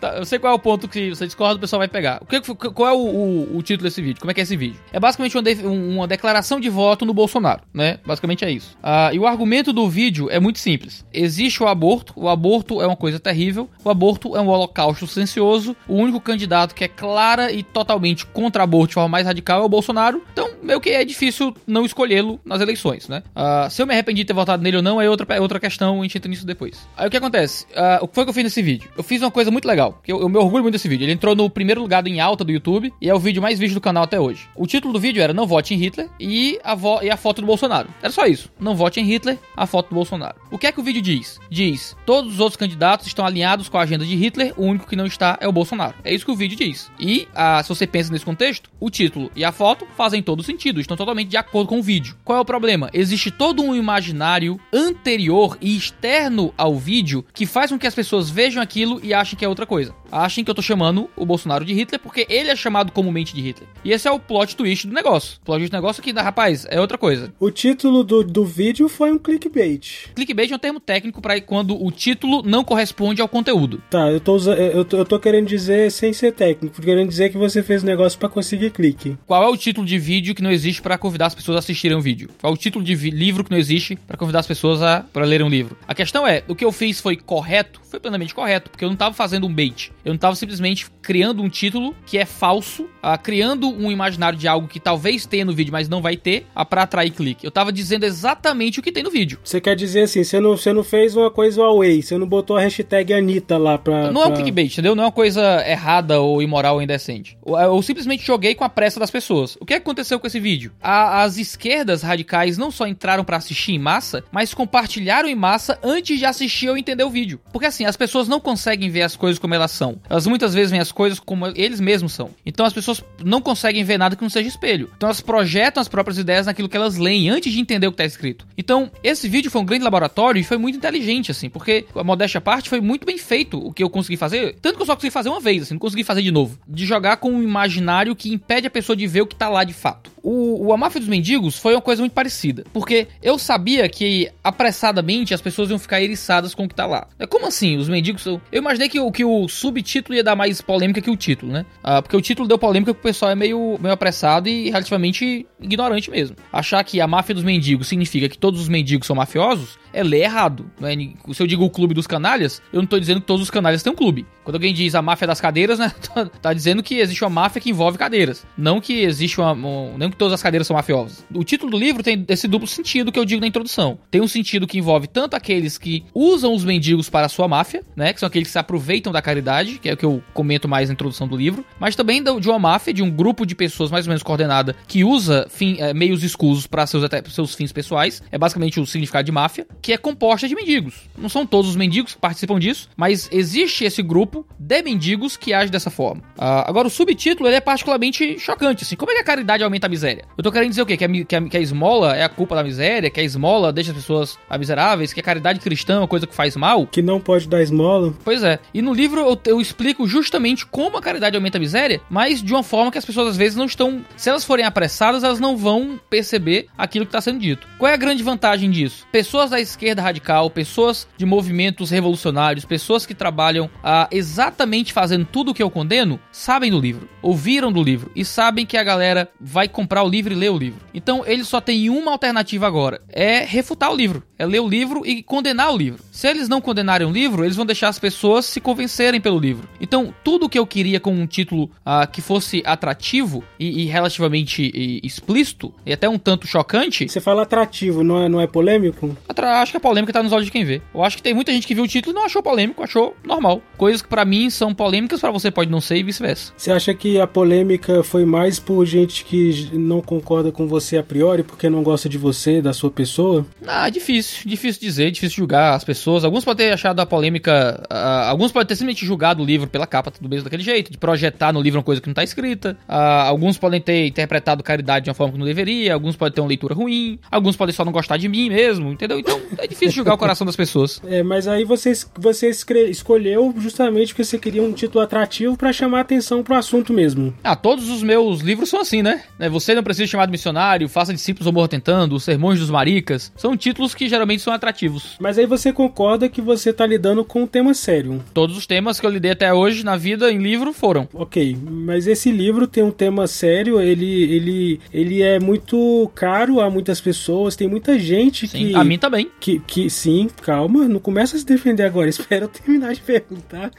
Speaker 3: Tá, eu sei qual é o ponto que você discorda, o pessoal vai pegar. O que, qual é o, o, o título desse vídeo? Como é que é esse vídeo? É basicamente uma, de, uma declaração de voto no Bolsonaro, né? Basicamente é isso. Ah, e o argumento do vídeo é muito simples. Existe o aborto, o aborto é uma coisa terrível, o aborto é um holocausto silencioso, o único candidato que é clara e totalmente contra aborto de forma mais radical é o Bolsonaro, então meio que é difícil não escolhê-lo nas eleições, né? Ah, se eu me arrependi de ter votado nele ou não é outra, é outra questão, a gente entra nisso depois. Aí o que acontece? Ah, o que foi que eu fiz nesse vídeo? Eu fiz uma coisa muito legal legal. Eu, eu me orgulho muito desse vídeo. Ele entrou no primeiro lugar em alta do YouTube e é o vídeo mais visto do canal até hoje. O título do vídeo era Não vote em Hitler e a, vo e a foto do Bolsonaro. Era só isso. Não vote em Hitler, a foto do Bolsonaro. O que é que o vídeo diz? Diz: todos os outros candidatos estão alinhados com a agenda de Hitler, o único que não está é o Bolsonaro. É isso que o vídeo diz. E a, se você pensa nesse contexto, o título e a foto fazem todo sentido, estão totalmente de acordo com o vídeo. Qual é o problema? Existe todo um imaginário anterior e externo ao vídeo que faz com que as pessoas vejam aquilo e achem que é outra coisa. Achem que eu tô chamando o Bolsonaro de Hitler porque ele é chamado comumente de Hitler. E esse é o plot twist do negócio. O plot twist do negócio que, rapaz, é outra coisa.
Speaker 2: O título do, do vídeo foi um clickbait.
Speaker 3: Clickbait é um termo técnico para quando o título não corresponde ao conteúdo.
Speaker 2: Tá, eu tô, eu tô, eu tô querendo dizer sem ser técnico, querendo dizer que você fez o um negócio para conseguir clique.
Speaker 3: Qual é o título de vídeo que não existe para convidar as pessoas a assistirem um vídeo? Qual é o título de livro que não existe para convidar as pessoas a para lerem um livro? A questão é, o que eu fiz foi correto? Foi plenamente correto, porque eu não tava fazendo um bait. Eu não tava simplesmente criando um título que é falso, uh, criando um imaginário de algo que talvez tenha no vídeo, mas não vai ter, uh, pra atrair clique. Eu tava dizendo exatamente o que tem no vídeo.
Speaker 2: Você quer dizer assim, você não, você não fez uma coisa away, você não botou a hashtag Anitta lá pra.
Speaker 3: Não
Speaker 2: pra...
Speaker 3: é um clickbait, entendeu? Não é uma coisa errada ou imoral ou indecente. Eu, eu simplesmente joguei com a pressa das pessoas. O que aconteceu com esse vídeo? A, as esquerdas radicais não só entraram para assistir em massa, mas compartilharam em massa antes de assistir ou entender o vídeo. Porque assim, as pessoas não conseguem ver as coisas como elas são. Elas muitas vezes veem as coisas como eles mesmos são. Então as pessoas não conseguem ver nada que não seja espelho. Então elas projetam as próprias ideias naquilo que elas leem antes de entender o que está escrito. Então, esse vídeo foi um grande laboratório e foi muito inteligente, assim, porque a modéstia à parte foi muito bem feito o que eu consegui fazer. Tanto que eu só consegui fazer uma vez, assim, não consegui fazer de novo. De jogar com um imaginário que impede a pessoa de ver o que tá lá de fato. O, o A Máfia dos Mendigos foi uma coisa muito parecida. Porque eu sabia que apressadamente as pessoas iam ficar eriçadas com o que tá lá. É como assim? Os mendigos. Eu imaginei que, que o subtítulo ia dar mais polêmica que o título, né? Ah, porque o título deu polêmica porque o pessoal é meio, meio apressado e relativamente ignorante mesmo. Achar que a máfia dos mendigos significa que todos os mendigos são mafiosos é ler errado. Né? Se eu digo o clube dos canalhas, eu não tô dizendo que todos os canalhas têm um clube. Quando alguém diz a máfia das cadeiras, né? *laughs* tá dizendo que existe uma máfia que envolve cadeiras. Não que existe uma. Um, não que todas as cadeiras são mafiosas. O título do livro tem esse duplo sentido que eu digo na introdução. Tem um sentido que envolve tanto aqueles que usam os mendigos para a sua máfia, né? Que são aqueles que se aproveitam da caridade, que é o que eu comento mais na introdução do livro, mas também de uma máfia, de um grupo de pessoas mais ou menos coordenada que usa fim, é, meios escusos para seus, seus fins pessoais. É basicamente o significado de máfia, que é composta de mendigos. Não são todos os mendigos que participam disso, mas existe esse grupo de mendigos que age dessa forma. Uh, agora, o subtítulo ele é particularmente chocante. Assim, como é que a caridade aumenta a miséria? Eu tô querendo dizer o quê? Que a, que a, que a esmola é a culpa da miséria, que a esmola deixa as pessoas miseráveis, que a caridade cristã é uma coisa que faz mal?
Speaker 2: Que não pode dar esmola.
Speaker 3: Pois é. E no livro eu, eu explico justamente como a caridade aumenta a miséria, mas de uma forma que as pessoas às vezes não estão. Se elas forem apressadas, elas não vão perceber aquilo que está sendo dito. Qual é a grande vantagem disso? Pessoas da esquerda radical, pessoas de movimentos revolucionários, pessoas que trabalham ah, exatamente fazendo tudo o que eu condeno, sabem do livro, ouviram do livro e sabem que a galera vai comprar o livro e ler o livro. Então eles só têm uma alternativa agora: é refutar o livro, é ler o livro e condenar o livro. Se eles não condenarem o livro, eles vão deixar as pessoas se convencerem pelo livro. Então, tudo que eu queria com um título ah, que fosse atrativo e, e relativamente e, explícito, e até um tanto chocante.
Speaker 2: Você fala atrativo, não é, não é polêmico?
Speaker 3: Atra acho que a polêmica tá nos olhos de quem vê. Eu acho que tem muita gente que viu o título e não achou polêmico, achou normal. Coisas que para mim são polêmicas, para você pode não ser e vice-versa.
Speaker 2: Você acha que a polêmica foi mais por gente que não concorda com você a priori, porque não gosta de você, da sua pessoa?
Speaker 3: Ah, difícil. Difícil dizer, difícil julgar as pessoas. Alguns podem ter achado a polêmica. Uh, alguns podem ter simplesmente julgado o livro pela capa, tudo mesmo daquele jeito, de projetar no livro uma coisa que não está escrita. Uh, alguns podem ter interpretado caridade de uma forma que não deveria. Alguns podem ter uma leitura ruim. Alguns podem só não gostar de mim mesmo, entendeu? Então é difícil julgar o coração das pessoas.
Speaker 2: É, mas aí você, você escolheu justamente porque você queria um título atrativo para chamar atenção pro assunto mesmo.
Speaker 3: Ah, todos os meus livros são assim, né? É, você não precisa chamar de missionário, faça discípulos ou morro tentando, os sermões dos maricas. São títulos que geralmente são atrativos.
Speaker 2: Mas aí você concorda que você tá lidando com um tema sério.
Speaker 3: Todos os temas que eu lidei até hoje na vida em livro foram.
Speaker 2: Ok, mas esse livro tem um tema sério, ele, ele, ele é muito caro a muitas pessoas, tem muita gente
Speaker 3: sim,
Speaker 2: que.
Speaker 3: A mim também.
Speaker 2: Que, que sim, calma, não começa a se defender agora, *laughs* espera eu terminar de perguntar.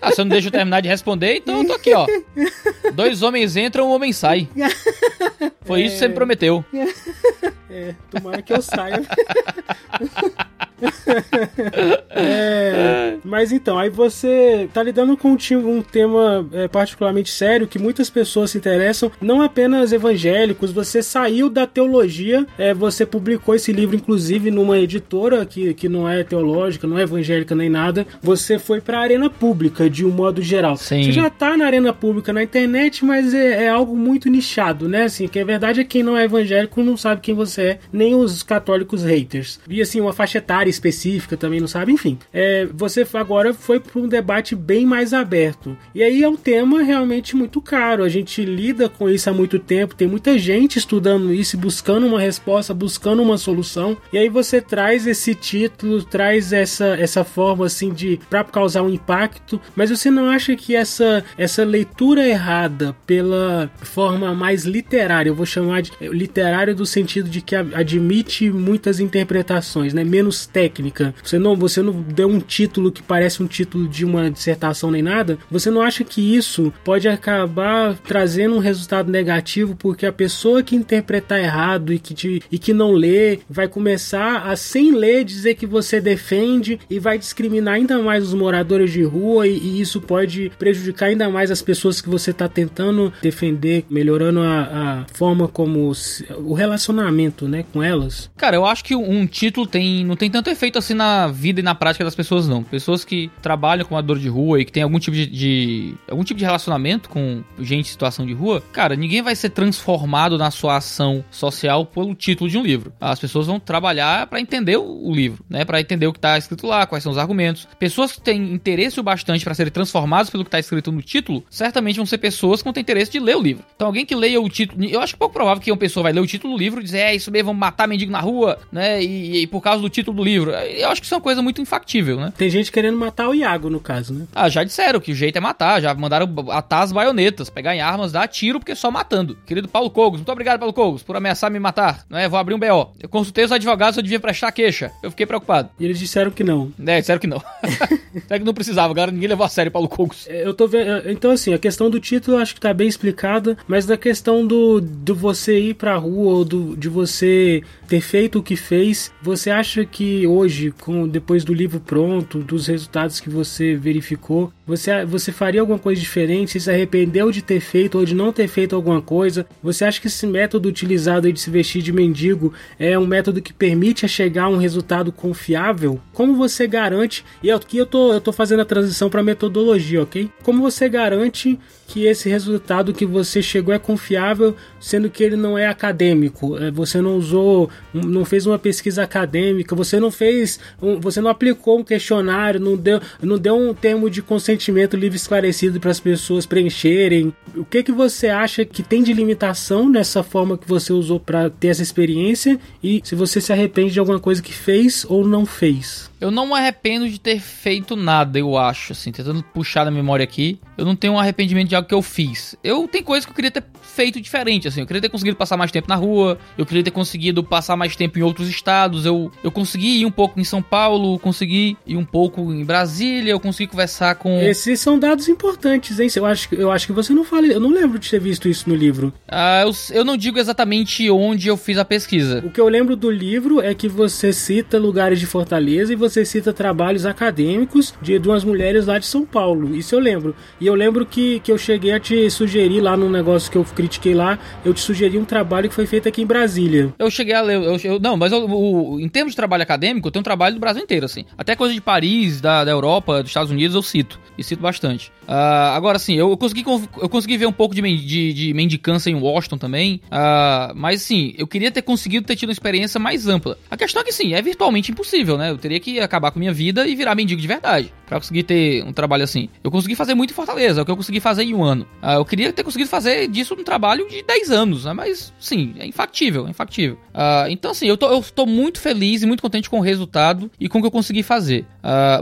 Speaker 3: Ah, você não deixa eu terminar de responder, então eu tô aqui, ó. Dois homens entram, um homem sai. Foi é... isso que você me prometeu. *laughs*
Speaker 2: É, tomara que eu saia. *laughs* é, mas então, aí você tá lidando com um tema é, particularmente sério que muitas pessoas se interessam, não apenas evangélicos. Você saiu da teologia, é, você publicou esse livro, inclusive, numa editora que, que não é teológica, não é evangélica nem nada. Você foi pra arena pública, de um modo geral.
Speaker 3: Sim.
Speaker 2: Você já tá na arena pública na internet, mas é, é algo muito nichado, né? Assim, que a verdade é que quem não é evangélico não sabe quem você é, nem os católicos haters. E assim, uma faixa etária específica também não sabe, enfim. É, você agora foi para um debate bem mais aberto. E aí é um tema realmente muito caro. A gente lida com isso há muito tempo, tem muita gente estudando isso, buscando uma resposta, buscando uma solução. E aí você traz esse título, traz essa, essa forma assim de para causar um impacto, mas você não acha que essa essa leitura errada pela forma mais literária, eu vou chamar de literária do sentido de que admite muitas interpretações, né? Menos técnica. Você não, você não deu um título que parece um título de uma dissertação nem nada. Você não acha que isso pode acabar trazendo um resultado negativo porque a pessoa que interpretar errado e que, te, e que não lê vai começar a sem ler dizer que você defende e vai discriminar ainda mais os moradores de rua e, e isso pode prejudicar ainda mais as pessoas que você está tentando defender, melhorando a, a forma como o relacionamento, né, com elas.
Speaker 3: Cara, eu acho que um título tem não tem tanta tanto efeito assim na vida e na prática das pessoas, não. Pessoas que trabalham com a dor de rua e que tem algum tipo de, de, algum tipo de relacionamento com gente em situação de rua, cara, ninguém vai ser transformado na sua ação social pelo título de um livro. As pessoas vão trabalhar para entender o, livro, né? Para entender o que tá escrito lá, quais são os argumentos. Pessoas que têm interesse o bastante para serem transformadas pelo que tá escrito no título, certamente vão ser pessoas que vão ter interesse de ler o livro. Então alguém que leia o título, eu acho pouco provável que uma pessoa vai ler o título do livro e dizer, é isso mesmo, vamos matar mendigo na rua, né? E, e, por causa do título do livro. Eu acho que isso é uma coisa muito infactível, né?
Speaker 2: Tem gente querendo matar o Iago, no caso, né?
Speaker 3: Ah, já disseram que o jeito é matar, já mandaram atar as baionetas, pegar em armas, dar tiro, porque é só matando. Querido Paulo Cogos, muito obrigado, Paulo Cogos, por ameaçar me matar, né? Vou abrir um BO. Eu consultei os advogados, eu devia prestar queixa. Eu fiquei preocupado.
Speaker 2: E eles disseram que não.
Speaker 3: É, disseram que não. *laughs* Será que não precisava, agora ninguém levou a sério Paulo Cogos.
Speaker 2: É, eu tô vendo. Então, assim, a questão do título eu acho que tá bem explicada, mas da questão do, do você ir pra rua ou do, de você ter feito o que fez, você acha que hoje, com depois do livro pronto, dos resultados que você verificou, você, você faria alguma coisa diferente? Você se arrependeu de ter feito ou de não ter feito alguma coisa? Você acha que esse método utilizado de se vestir de mendigo é um método que permite chegar a um resultado confiável? Como você garante? E aqui eu tô, eu tô fazendo a transição para metodologia, ok? Como você garante que esse resultado que você chegou é confiável, sendo que ele não é acadêmico? É, você não usou, não fez uma pesquisa acadêmica, você não fez, você não aplicou um questionário, não deu, não deu um termo de consentimento livre esclarecido para as pessoas preencherem. O que que você acha que tem de limitação nessa forma que você usou para ter essa experiência e se você se arrepende de alguma coisa que fez ou não fez?
Speaker 3: Eu não me arrependo de ter feito nada, eu acho, assim, tentando puxar na memória aqui. Eu não tenho um arrependimento de algo que eu fiz. Eu tenho coisas que eu queria ter feito diferente, assim. Eu queria ter conseguido passar mais tempo na rua, eu queria ter conseguido passar mais tempo em outros estados. Eu, eu consegui ir um pouco em São Paulo, consegui ir um pouco em Brasília, eu consegui conversar com.
Speaker 2: Esses são dados importantes, hein? Eu acho, eu acho que você não fala. Eu não lembro de ter visto isso no livro.
Speaker 3: Ah, eu, eu não digo exatamente onde eu fiz a pesquisa.
Speaker 2: O que eu lembro do livro é que você cita lugares de Fortaleza e você cita trabalhos acadêmicos de duas mulheres lá de São Paulo. Isso eu lembro. E eu lembro que, que eu cheguei a te sugerir lá num negócio que eu critiquei lá, eu te sugeri um trabalho que foi feito aqui em Brasília.
Speaker 3: Eu cheguei a ler, eu, eu não, mas eu, o, em termos de trabalho acadêmico, tenho um trabalho do Brasil inteiro, assim. Até coisa de Paris, da, da Europa, dos Estados Unidos, eu cito. E cito bastante. Uh, agora, sim, eu, eu, consegui, eu consegui ver um pouco de, de, de mendicância em Washington também. Uh, mas, sim, eu queria ter conseguido ter tido uma experiência mais ampla. A questão é que, sim, é virtualmente impossível, né? Eu teria que acabar com a minha vida e virar mendigo de verdade. Pra conseguir ter um trabalho assim. Eu consegui fazer muito em Fortaleza, é o que eu consegui fazer em um ano. Uh, eu queria ter conseguido fazer disso um trabalho de 10 anos, né? Mas, sim, é infactível, é infactível. então, assim, eu tô, eu tô muito feliz e muito contente com o resultado e com o que eu consegui fazer.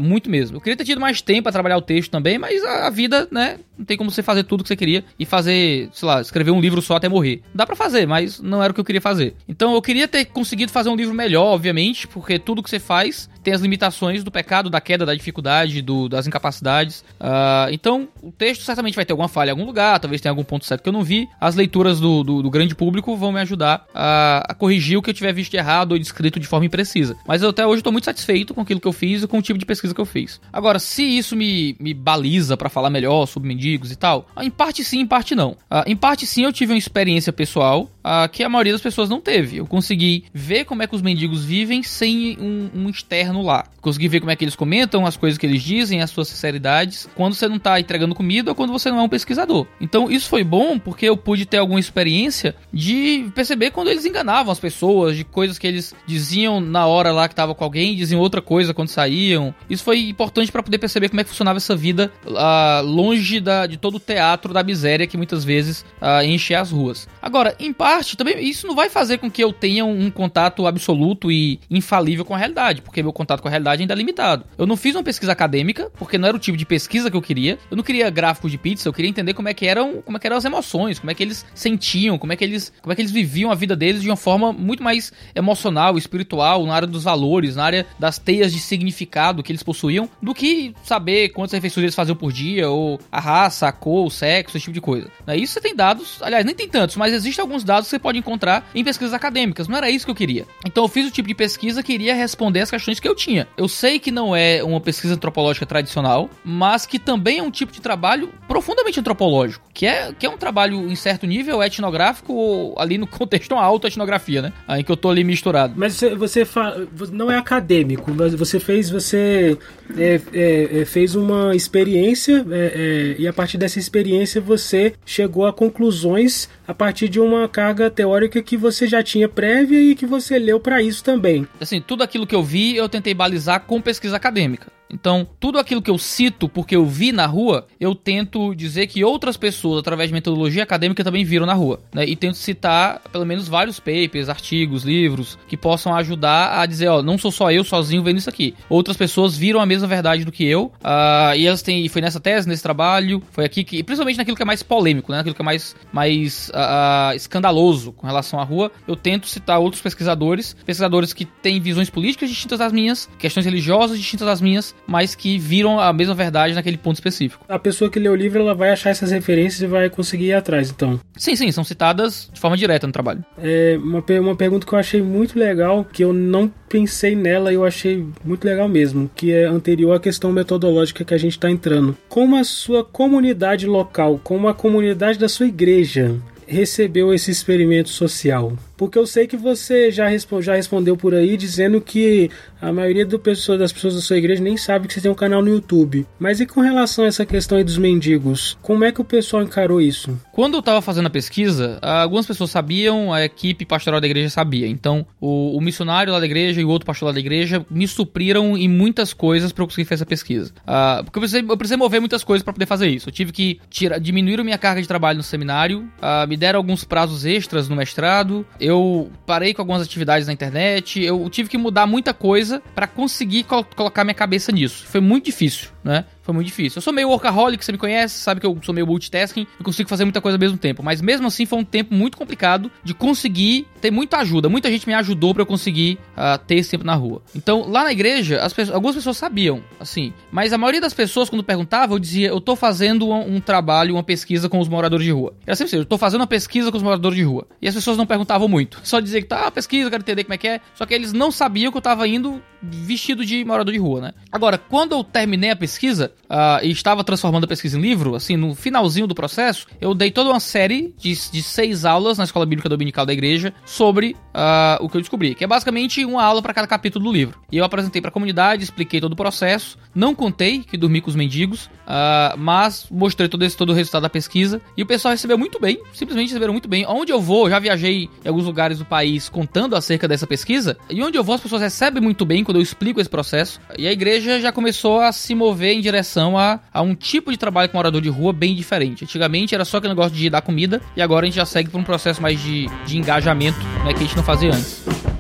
Speaker 3: muito mesmo. Eu queria ter tido mais tempo para trabalhar o texto também, mas a, a vida, né? Não tem como você fazer tudo que você queria e fazer, sei lá, escrever um livro só até morrer. Dá para fazer, mas não era o que eu queria fazer. Então eu queria ter conseguido fazer um livro melhor, obviamente, porque tudo que você faz tem as limitações do pecado, da queda, da dificuldade, do, das incapacidades. Uh, então, o texto certamente vai ter alguma falha em algum lugar, talvez tenha algum ponto certo que eu não vi. As leituras do, do, do grande público vão me ajudar a, a, corrigir o que eu tiver visto errado ou descrito de forma imprecisa. Mas eu até hoje estou muito satisfeito com aquilo que eu fiz e com o tipo de pesquisa que eu fiz. Agora, se isso me, me baliza para falar melhor sobre e tal, em parte sim, em parte não. Uh, em parte sim, eu tive uma experiência pessoal uh, que a maioria das pessoas não teve. Eu consegui ver como é que os mendigos vivem sem um, um externo lá. Consegui ver como é que eles comentam, as coisas que eles dizem, as suas sinceridades, quando você não tá entregando comida ou quando você não é um pesquisador. Então isso foi bom porque eu pude ter alguma experiência de perceber quando eles enganavam as pessoas, de coisas que eles diziam na hora lá que tava com alguém, diziam outra coisa quando saíam. Isso foi importante para poder perceber como é que funcionava essa vida uh, longe da, de todo o teatro da miséria que muitas vezes uh, enche as ruas. Agora, em parte, também isso não vai fazer com que eu tenha um contato absoluto e infalível com a realidade, porque meu contato com a realidade ainda é limitado. Eu não fiz uma pesquisa acadêmica, porque não era o tipo de pesquisa que eu queria. Eu não queria gráficos de pizza, eu queria entender como é que eram, como é que eram as emoções, como é que eles sentiam, como é que eles, como é que eles viviam a vida deles de uma forma muito mais emocional, espiritual, na área dos valores, na área das teias de significado que eles possuíam, do que saber quantas refeições eles faziam por dia, ou a raça, a cor, o sexo, esse tipo de coisa. Isso você tem dados, aliás, nem tem tantos, mas existem alguns dados resultados que você pode encontrar em pesquisas acadêmicas. Não era isso que eu queria. Então eu fiz o tipo de pesquisa que iria responder as questões que eu tinha. Eu sei que não é uma pesquisa antropológica tradicional, mas que também é um tipo de trabalho profundamente antropológico, que é, que é um trabalho em certo nível etnográfico ou ali no *laughs* contexto uma auto-etnografia, né? Aí que eu tô ali misturado.
Speaker 2: Mas você, você fa... não é acadêmico, mas você fez você é, é, é fez uma experiência é, é, e a partir dessa experiência você chegou a conclusões a partir de uma carga teórica que você já tinha prévia e que você leu para isso também.
Speaker 3: Assim, tudo aquilo que eu vi eu tentei balizar com pesquisa acadêmica. Então, tudo aquilo que eu cito porque eu vi na rua, eu tento dizer que outras pessoas, através de metodologia acadêmica, também viram na rua. Né? E tento citar pelo menos vários papers, artigos, livros que possam ajudar a dizer: ó, não sou só eu sozinho vendo isso aqui. Outras pessoas viram a mesma verdade do que eu. Uh, e elas têm. Foi nessa tese, nesse trabalho, foi aqui que. Principalmente naquilo que é mais polêmico, né? Naquilo que é mais, mais uh, escandaloso com relação à rua. Eu tento citar outros pesquisadores, pesquisadores que têm visões políticas distintas das minhas, questões religiosas distintas das minhas, mas que viram a mesma verdade naquele ponto específico.
Speaker 2: A pessoa que lê o livro, ela vai achar essas referências e vai conseguir ir atrás, então.
Speaker 3: Sim, sim, são citadas de forma direta no trabalho.
Speaker 2: É uma, uma pergunta que eu achei muito legal, que eu não pensei nela e eu achei muito legal mesmo, que é anterior à questão metodológica que a gente está entrando. Como a sua comunidade local, como a comunidade da sua igreja recebeu esse experimento social? Porque eu sei que você já, respo já respondeu por aí dizendo que a maioria do pessoa, das pessoas da sua igreja nem sabe que você tem um canal no YouTube. Mas e com relação a essa questão aí dos mendigos? Como é que o pessoal encarou isso?
Speaker 3: Quando eu tava fazendo a pesquisa, algumas pessoas sabiam, a equipe pastoral da igreja sabia. Então, o, o missionário lá da igreja e o outro pastor lá da igreja me supriram em muitas coisas para eu conseguir fazer essa pesquisa. Uh, porque eu precisei, eu precisei mover muitas coisas para poder fazer isso. Eu tive que tirar, diminuir a minha carga de trabalho no seminário, uh, me deram alguns prazos extras no mestrado. Eu parei com algumas atividades na internet, eu tive que mudar muita coisa para conseguir col colocar minha cabeça nisso. Foi muito difícil, né? Foi muito difícil. Eu sou meio workaholic, você me conhece, sabe que eu sou meio multitasking, eu consigo fazer muita coisa ao mesmo tempo. Mas mesmo assim foi um tempo muito complicado de conseguir ter muita ajuda. Muita gente me ajudou para eu conseguir uh, ter esse tempo na rua. Então, lá na igreja, pessoas, algumas pessoas sabiam, assim. Mas a maioria das pessoas, quando perguntava, eu dizia, eu tô fazendo um, um trabalho, uma pesquisa com os moradores de rua. Era sempre assim, eu tô fazendo uma pesquisa com os moradores de rua. E as pessoas não perguntavam muito. Só dizia que tá, ah, pesquisa, quero entender como é que é. Só que eles não sabiam que eu tava indo vestido de morador de rua, né? Agora, quando eu terminei a pesquisa uh, e estava transformando a pesquisa em livro, assim, no finalzinho do processo, eu dei toda uma série de, de seis aulas na Escola Bíblica Dominical da Igreja sobre uh, o que eu descobri, que é basicamente uma aula para cada capítulo do livro. E eu apresentei para a comunidade, expliquei todo o processo, não contei que dormi com os mendigos, uh, mas mostrei todo esse todo o resultado da pesquisa e o pessoal recebeu muito bem, simplesmente receberam muito bem. Onde eu vou, já viajei em alguns lugares do país contando acerca dessa pesquisa, e onde eu vou as pessoas recebem muito bem quando eu explico esse processo. E a igreja já começou a se mover em direção a, a um tipo de trabalho com morador de rua bem diferente. Antigamente era só aquele negócio de dar comida e agora a gente já segue por um processo mais de, de engajamento né, que a gente não fazia antes.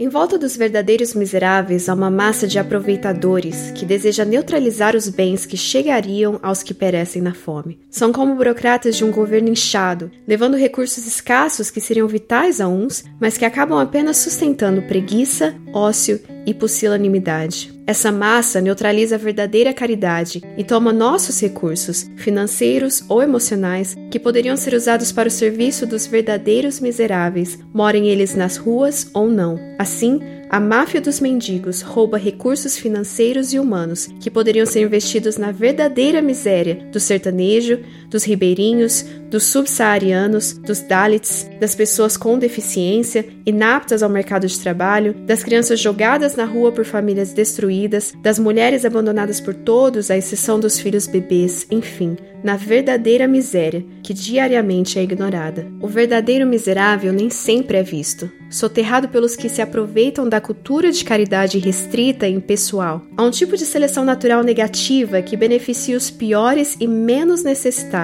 Speaker 4: Em volta dos verdadeiros miseráveis há uma massa de aproveitadores que deseja neutralizar os bens que chegariam aos que perecem na fome. São como burocratas de um governo inchado, levando recursos escassos que seriam vitais a uns, mas que acabam apenas sustentando preguiça, ócio e pusilanimidade. Essa massa neutraliza a verdadeira caridade e toma nossos recursos, financeiros ou emocionais, que poderiam ser usados para o serviço dos verdadeiros miseráveis, morem eles nas ruas ou não. Assim, a máfia dos mendigos rouba recursos financeiros e humanos que poderiam ser investidos na verdadeira miséria do sertanejo, dos ribeirinhos, dos subsaarianos, dos Dalits, das pessoas com deficiência, inaptas ao mercado de trabalho, das crianças jogadas na rua por famílias destruídas, das mulheres abandonadas por todos, à exceção dos filhos bebês, enfim, na verdadeira miséria que diariamente é ignorada. O verdadeiro miserável nem sempre é visto, soterrado pelos que se aproveitam da cultura de caridade restrita e impessoal. Há um tipo de seleção natural negativa que beneficia os piores e menos necessitados.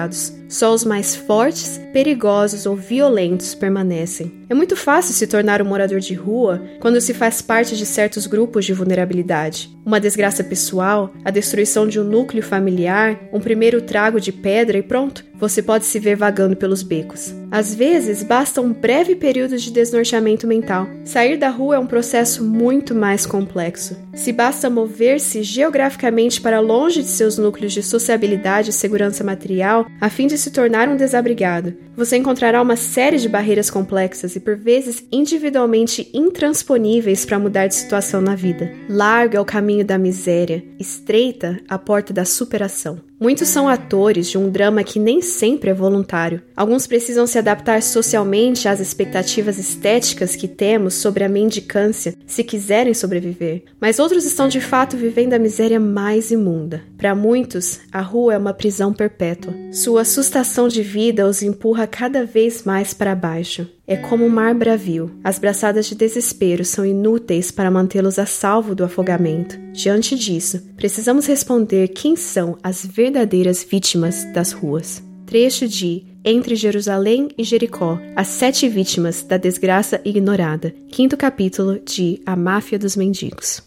Speaker 4: Só os mais fortes, perigosos ou violentos permanecem. É muito fácil se tornar um morador de rua quando se faz parte de certos grupos de vulnerabilidade. Uma desgraça pessoal, a destruição de um núcleo familiar, um primeiro trago de pedra e pronto, você pode se ver vagando pelos becos. Às vezes, basta um breve período de desnorteamento mental. Sair da rua é um processo muito mais complexo. Se basta mover-se geograficamente para longe de seus núcleos de sociabilidade e segurança material, a fim de se tornar um desabrigado, você encontrará uma série de barreiras complexas e por vezes individualmente intransponíveis para mudar de situação na vida. Largo é o caminho da miséria, estreita a porta da superação. Muitos são atores de um drama que nem sempre é voluntário. Alguns precisam se adaptar socialmente às expectativas estéticas que temos sobre a mendicância se quiserem sobreviver, mas outros estão de fato vivendo a miséria mais imunda. Para muitos, a rua é uma prisão perpétua. Sua assustação de vida os empurra cada vez mais para baixo. É como um mar bravio. As braçadas de desespero são inúteis para mantê-los a salvo do afogamento. Diante disso, precisamos responder quem são as verdadeiras vítimas das ruas. Trecho de Entre Jerusalém e Jericó, as sete vítimas da desgraça ignorada. Quinto capítulo de A Máfia dos Mendigos.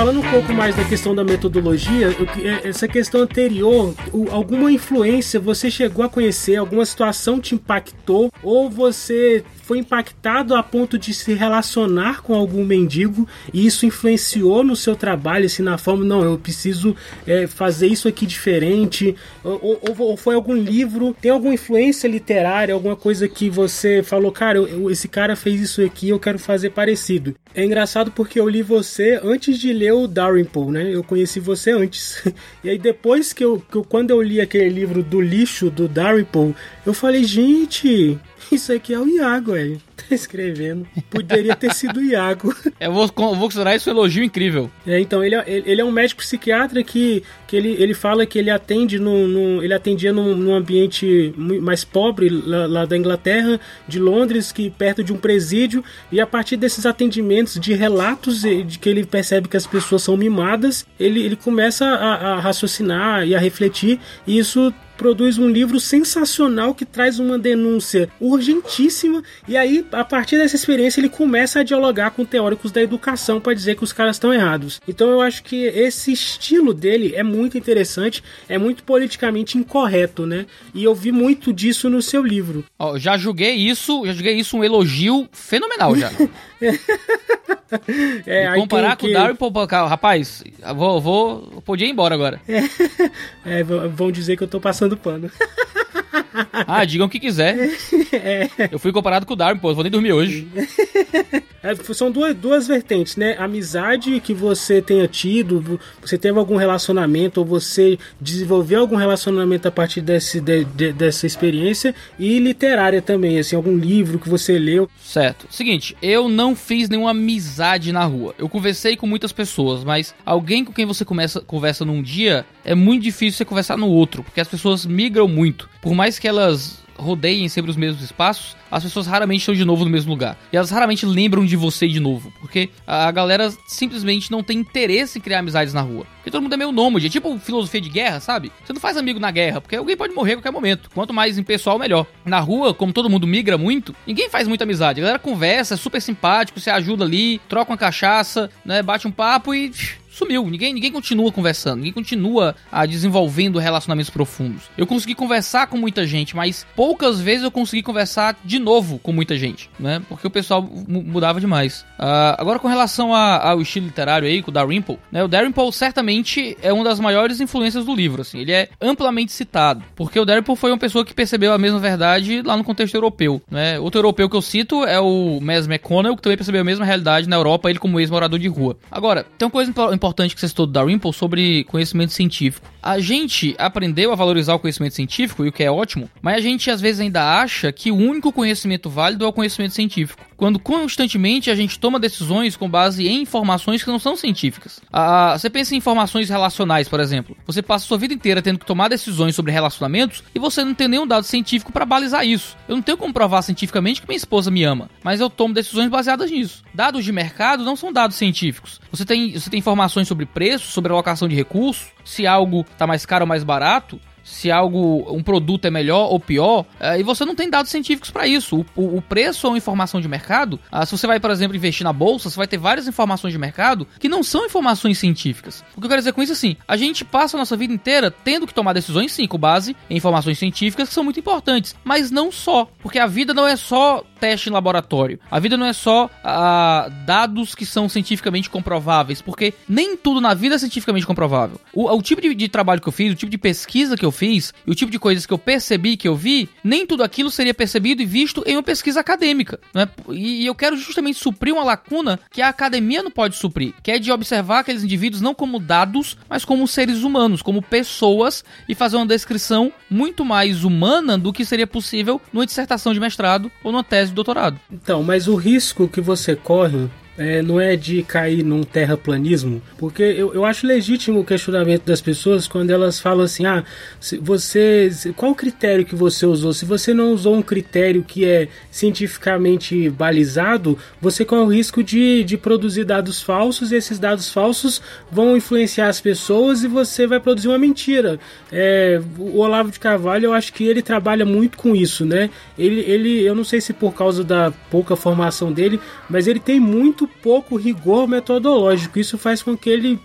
Speaker 2: falando um pouco mais da questão da metodologia, é, essa questão anterior, alguma influência você chegou a conhecer, alguma situação te impactou, ou você foi impactado a ponto de se relacionar com algum mendigo e isso influenciou no seu trabalho, assim, na forma, não, eu preciso é, fazer isso aqui diferente, ou, ou, ou, foi algum livro, tem alguma influência literária, alguma coisa que você falou, cara, eu, eu, esse cara fez isso aqui, eu quero fazer parecido. É engraçado porque eu li você antes de ler o Dalrymple, né? Eu conheci você antes. *laughs* E aí depois que eu, que eu quando eu li aquele livro do lixo do Dalrymple, eu falei, gente, isso aqui é o Iago, velho. Tá escrevendo. Poderia ter sido o Iago. *laughs*
Speaker 3: Eu vou, vou considerar isso um elogio incrível.
Speaker 2: É, então, ele, é, ele é um médico psiquiatra que, que ele, ele fala que ele atende no, no ele atendia num, num ambiente mais pobre lá, lá, da Inglaterra, de Londres, que perto de um presídio, e a partir desses atendimentos, de relatos de que ele percebe que as pessoas são mimadas, ele, ele começa a, a raciocinar e a refletir, e isso produz um livro sensacional que traz uma denúncia urgentíssima e aí a partir dessa experiência ele começa a dialogar com teóricos da educação para dizer que os caras estão errados. Então eu acho que esse estilo dele é muito interessante, é muito politicamente incorreto, né? E eu vi muito disso no seu livro.
Speaker 3: Oh, já julguei isso, já julguei isso um elogio fenomenal já. *laughs* é, comparar com o Darwin, pô, rapaz, vou, vou, podia ir embora agora. *laughs*
Speaker 2: É, é, vão dizer que eu tô passando pano. *laughs* *laughs*
Speaker 3: Ah, digam o que quiser. É. Eu fui comparado com o Darwin, pô, vou nem dormir hoje.
Speaker 2: É, são duas, duas vertentes, né? Amizade que você tenha tido, você teve algum relacionamento, ou você desenvolveu algum relacionamento a partir desse, de, de, dessa experiência, e literária também, assim, algum livro que você leu.
Speaker 3: Certo. Seguinte, eu não fiz nenhuma amizade na rua. Eu conversei com muitas pessoas, mas alguém com quem você começa, conversa num dia, é muito difícil você conversar no outro, porque as pessoas migram muito. Por mais que elas rodeiem sempre os mesmos espaços, as pessoas raramente estão de novo no mesmo lugar. E elas raramente lembram de você de novo. Porque a galera simplesmente não tem interesse em criar amizades na rua. Porque todo mundo é meio nômade. É tipo filosofia de guerra, sabe? Você não faz amigo na guerra, porque alguém pode morrer a qualquer momento. Quanto mais em pessoal, melhor. Na rua, como todo mundo migra muito, ninguém faz muita amizade. A galera conversa, é super simpático, você ajuda ali, troca uma cachaça, né? Bate um papo e sumiu. Ninguém, ninguém continua conversando, ninguém continua a ah, desenvolvendo relacionamentos profundos. Eu consegui conversar com muita gente, mas poucas vezes eu consegui conversar de novo com muita gente, né? Porque o pessoal mudava demais. Uh, agora, com relação ao estilo literário aí, com o Dalrymple, né? O Dalrymple certamente é uma das maiores influências do livro, assim. Ele é amplamente citado, porque o Dalrymple foi uma pessoa que percebeu a mesma verdade lá no contexto europeu, né? Outro europeu que eu cito é o Mes McConnell, que também percebeu a mesma realidade na Europa, ele como ex-morador de rua. Agora, tem uma coisa importante que você citou do Dalrymple sobre conhecimento científico. A gente aprendeu a valorizar o conhecimento científico, e o que é ótimo, mas a gente às vezes ainda acha que o único conhecimento válido é o conhecimento científico. Quando constantemente a gente toma decisões com base em informações que não são científicas. Ah, você pensa em informações relacionais, por exemplo. Você passa sua vida inteira tendo que tomar decisões sobre relacionamentos e você não tem nenhum dado científico para balizar isso. Eu não tenho como provar cientificamente que minha esposa me ama, mas eu tomo decisões baseadas nisso. Dados de mercado não são dados científicos. Você tem, você tem informações sobre preço, sobre alocação de recursos, se algo está mais caro ou mais barato, se algo, um produto é melhor ou pior, uh, e você não tem dados científicos para isso. O, o, preço é uma informação de mercado. Uh, se você vai, por exemplo, investir na bolsa, você vai ter várias informações de mercado que não são informações científicas. O que eu quero dizer com isso é assim: a gente passa a nossa vida inteira tendo que tomar decisões, sim, com base em informações científicas que são muito importantes, mas não só, porque a vida não é só teste em laboratório. A vida não é só uh, dados que são cientificamente comprováveis, porque nem tudo na vida é cientificamente comprovável. O, o tipo de, de, trabalho que eu fiz, o tipo de pesquisa que eu fiz, e o tipo de coisas que eu percebi, que eu vi, nem tudo aquilo seria percebido e visto em uma pesquisa acadêmica. Né? E, e eu quero justamente suprir uma lacuna que a academia não pode suprir, que é de observar aqueles indivíduos não como dados, mas como seres humanos, como pessoas, e fazer uma descrição muito mais humana do que seria possível numa dissertação de mestrado ou numa tese doutorado.
Speaker 2: Então, mas o risco que você corre é, não é de cair num terraplanismo, porque eu, eu acho legítimo o questionamento das pessoas quando elas falam assim: ah, você. Qual o critério que você usou? Se você não usou um critério que é cientificamente balizado, você corre o risco de, de produzir dados falsos e esses dados falsos vão influenciar as pessoas e você vai produzir uma mentira. É, o Olavo de Carvalho, eu acho que ele trabalha muito com isso, né? Ele, ele, eu não sei se por causa da pouca formação dele, mas ele tem muito pouco rigor metodológico. Isso faz com que ele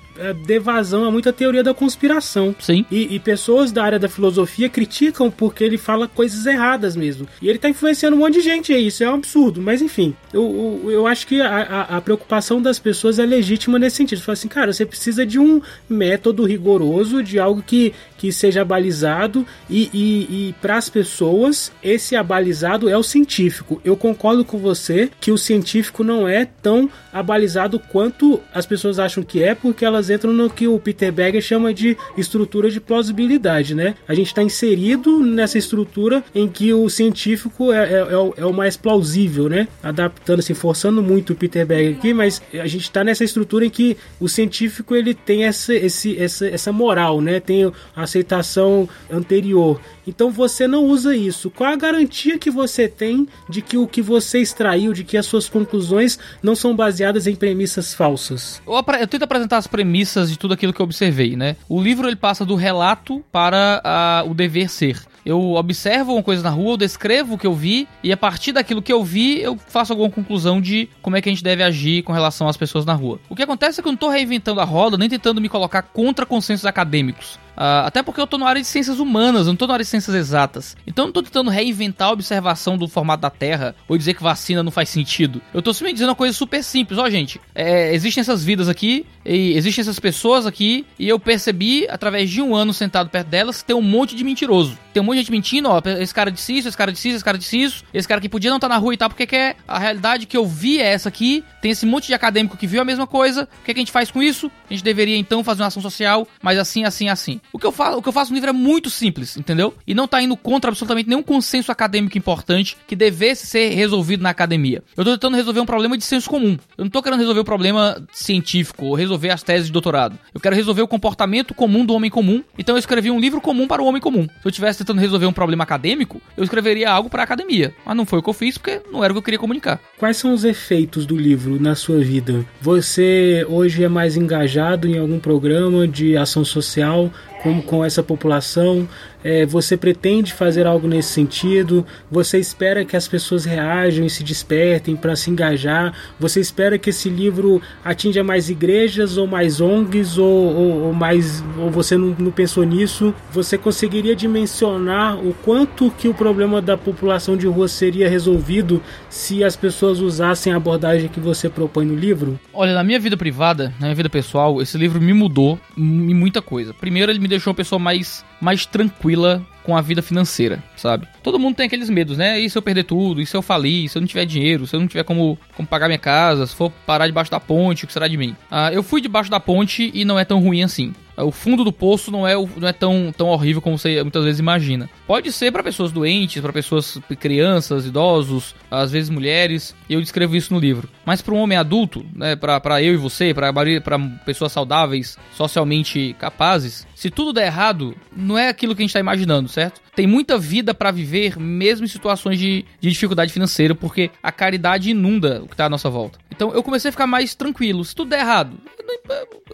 Speaker 2: dê vazão a muita teoria da conspiração.
Speaker 3: Sim.
Speaker 2: E, e, pessoas da área da filosofia criticam porque ele fala coisas erradas mesmo. E ele tá influenciando um monte de gente aí, isso é um absurdo. Mas enfim, eu, eu, eu acho que a, a, a, preocupação das pessoas é legítima nesse sentido. Fala assim, cara, você precisa de um método rigoroso, de algo que, que seja abalizado e, e, e para as pessoas esse abalizado é o científico. Eu concordo com você que o científico não é tão abalizado quanto as pessoas acham que é, porque elas elas entram no que o Peter Berger chama de estrutura de plausibilidade, né? A gente está inserido nessa estrutura em que o científico é, é, é, o, é o, mais plausível, né? Adaptando, assim, forçando muito o Peter Berger aqui, mas a gente está nessa estrutura em que o científico ele tem essa, esse, essa, essa moral, né? Tem a aceitação anterior. Então você não usa isso. Qual a garantia que você tem de que o que você extraiu, de que as suas conclusões não são baseadas em premissas falsas?
Speaker 3: Eu, eu tento apresentar as premissas de tudo aquilo que eu observei, né? O livro ele passa do relato para o dever ser. Eu observo uma coisa na rua, eu descrevo o que eu vi e a partir daquilo que eu vi, eu faço alguma conclusão de como é que a gente deve agir com relação às pessoas na rua. O que acontece é que eu não estou reinventando a roda, nem tentando me colocar contra consensos acadêmicos. Uh, até porque eu tô na área de ciências humanas, não tô na área de ciências exatas. Então eu não tô tentando reinventar a observação do formato da Terra ou dizer que vacina não faz sentido. Eu tô simplesmente dizendo uma coisa super simples. Ó, gente, é, existem essas vidas aqui, existem essas pessoas aqui, e eu percebi, através de um ano sentado perto delas, que tem um monte de mentiroso. Tem um monte de gente mentindo, ó, esse cara disse isso, esse cara disse isso, esse cara disse isso, esse cara que podia não estar tá na rua e tal, porque quer a realidade que eu vi é essa aqui, tem esse monte de acadêmico que viu a mesma coisa, o que, é que a gente faz com isso? A gente deveria então fazer uma ação social, mas assim, assim, assim. O que eu faço, o que eu faço no livro é muito simples, entendeu? E não tá indo contra absolutamente nenhum consenso acadêmico importante que devesse ser resolvido na academia. Eu tô tentando resolver um problema de senso comum. Eu não tô querendo resolver o um problema científico ou resolver as teses de doutorado. Eu quero resolver o comportamento comum do homem comum. Então eu escrevi um livro comum para o homem comum. Se eu estivesse tentando resolver um problema acadêmico, eu escreveria algo para a academia. Mas não foi o que eu fiz porque não era o que eu queria comunicar.
Speaker 2: Quais são os efeitos do livro na sua vida? Você hoje é mais engajado em algum programa de ação social? Com, com essa população? É, você pretende fazer algo nesse sentido? Você espera que as pessoas reajam e se despertem para se engajar? Você espera que esse livro atinja mais igrejas ou mais ONGs ou, ou, ou mais ou você não, não, pensou nisso? Você conseguiria dimensionar o quanto que o problema da população de rua seria resolvido se as pessoas usassem a abordagem que você propõe no livro?
Speaker 3: Olha, na minha vida privada, na minha vida pessoal, esse livro me mudou em muita coisa. Primeiro, ele me deixou uma pessoa mais, mais tranquila tranquila com a vida financeira, sabe? Todo mundo tem aqueles medos, né? E se eu perder tudo? E se eu falir? Se eu não tiver dinheiro? Se eu não tiver como, como pagar minha casa? Se for parar debaixo da ponte, o que será de mim? Ah, eu fui debaixo da ponte e não é tão ruim assim o fundo do poço não é, não é tão, tão horrível como você muitas vezes imagina. Pode ser para pessoas doentes, para pessoas crianças, idosos, às vezes mulheres, e eu descrevo isso no livro. Mas para um homem adulto, né, para eu e você, para pessoas saudáveis, socialmente capazes, se tudo der errado, não é aquilo que a gente está imaginando, certo? Tem muita vida para viver, mesmo em situações de, de dificuldade financeira, porque a caridade inunda o que está à nossa volta. Então eu comecei a ficar mais tranquilo. Se tudo der errado,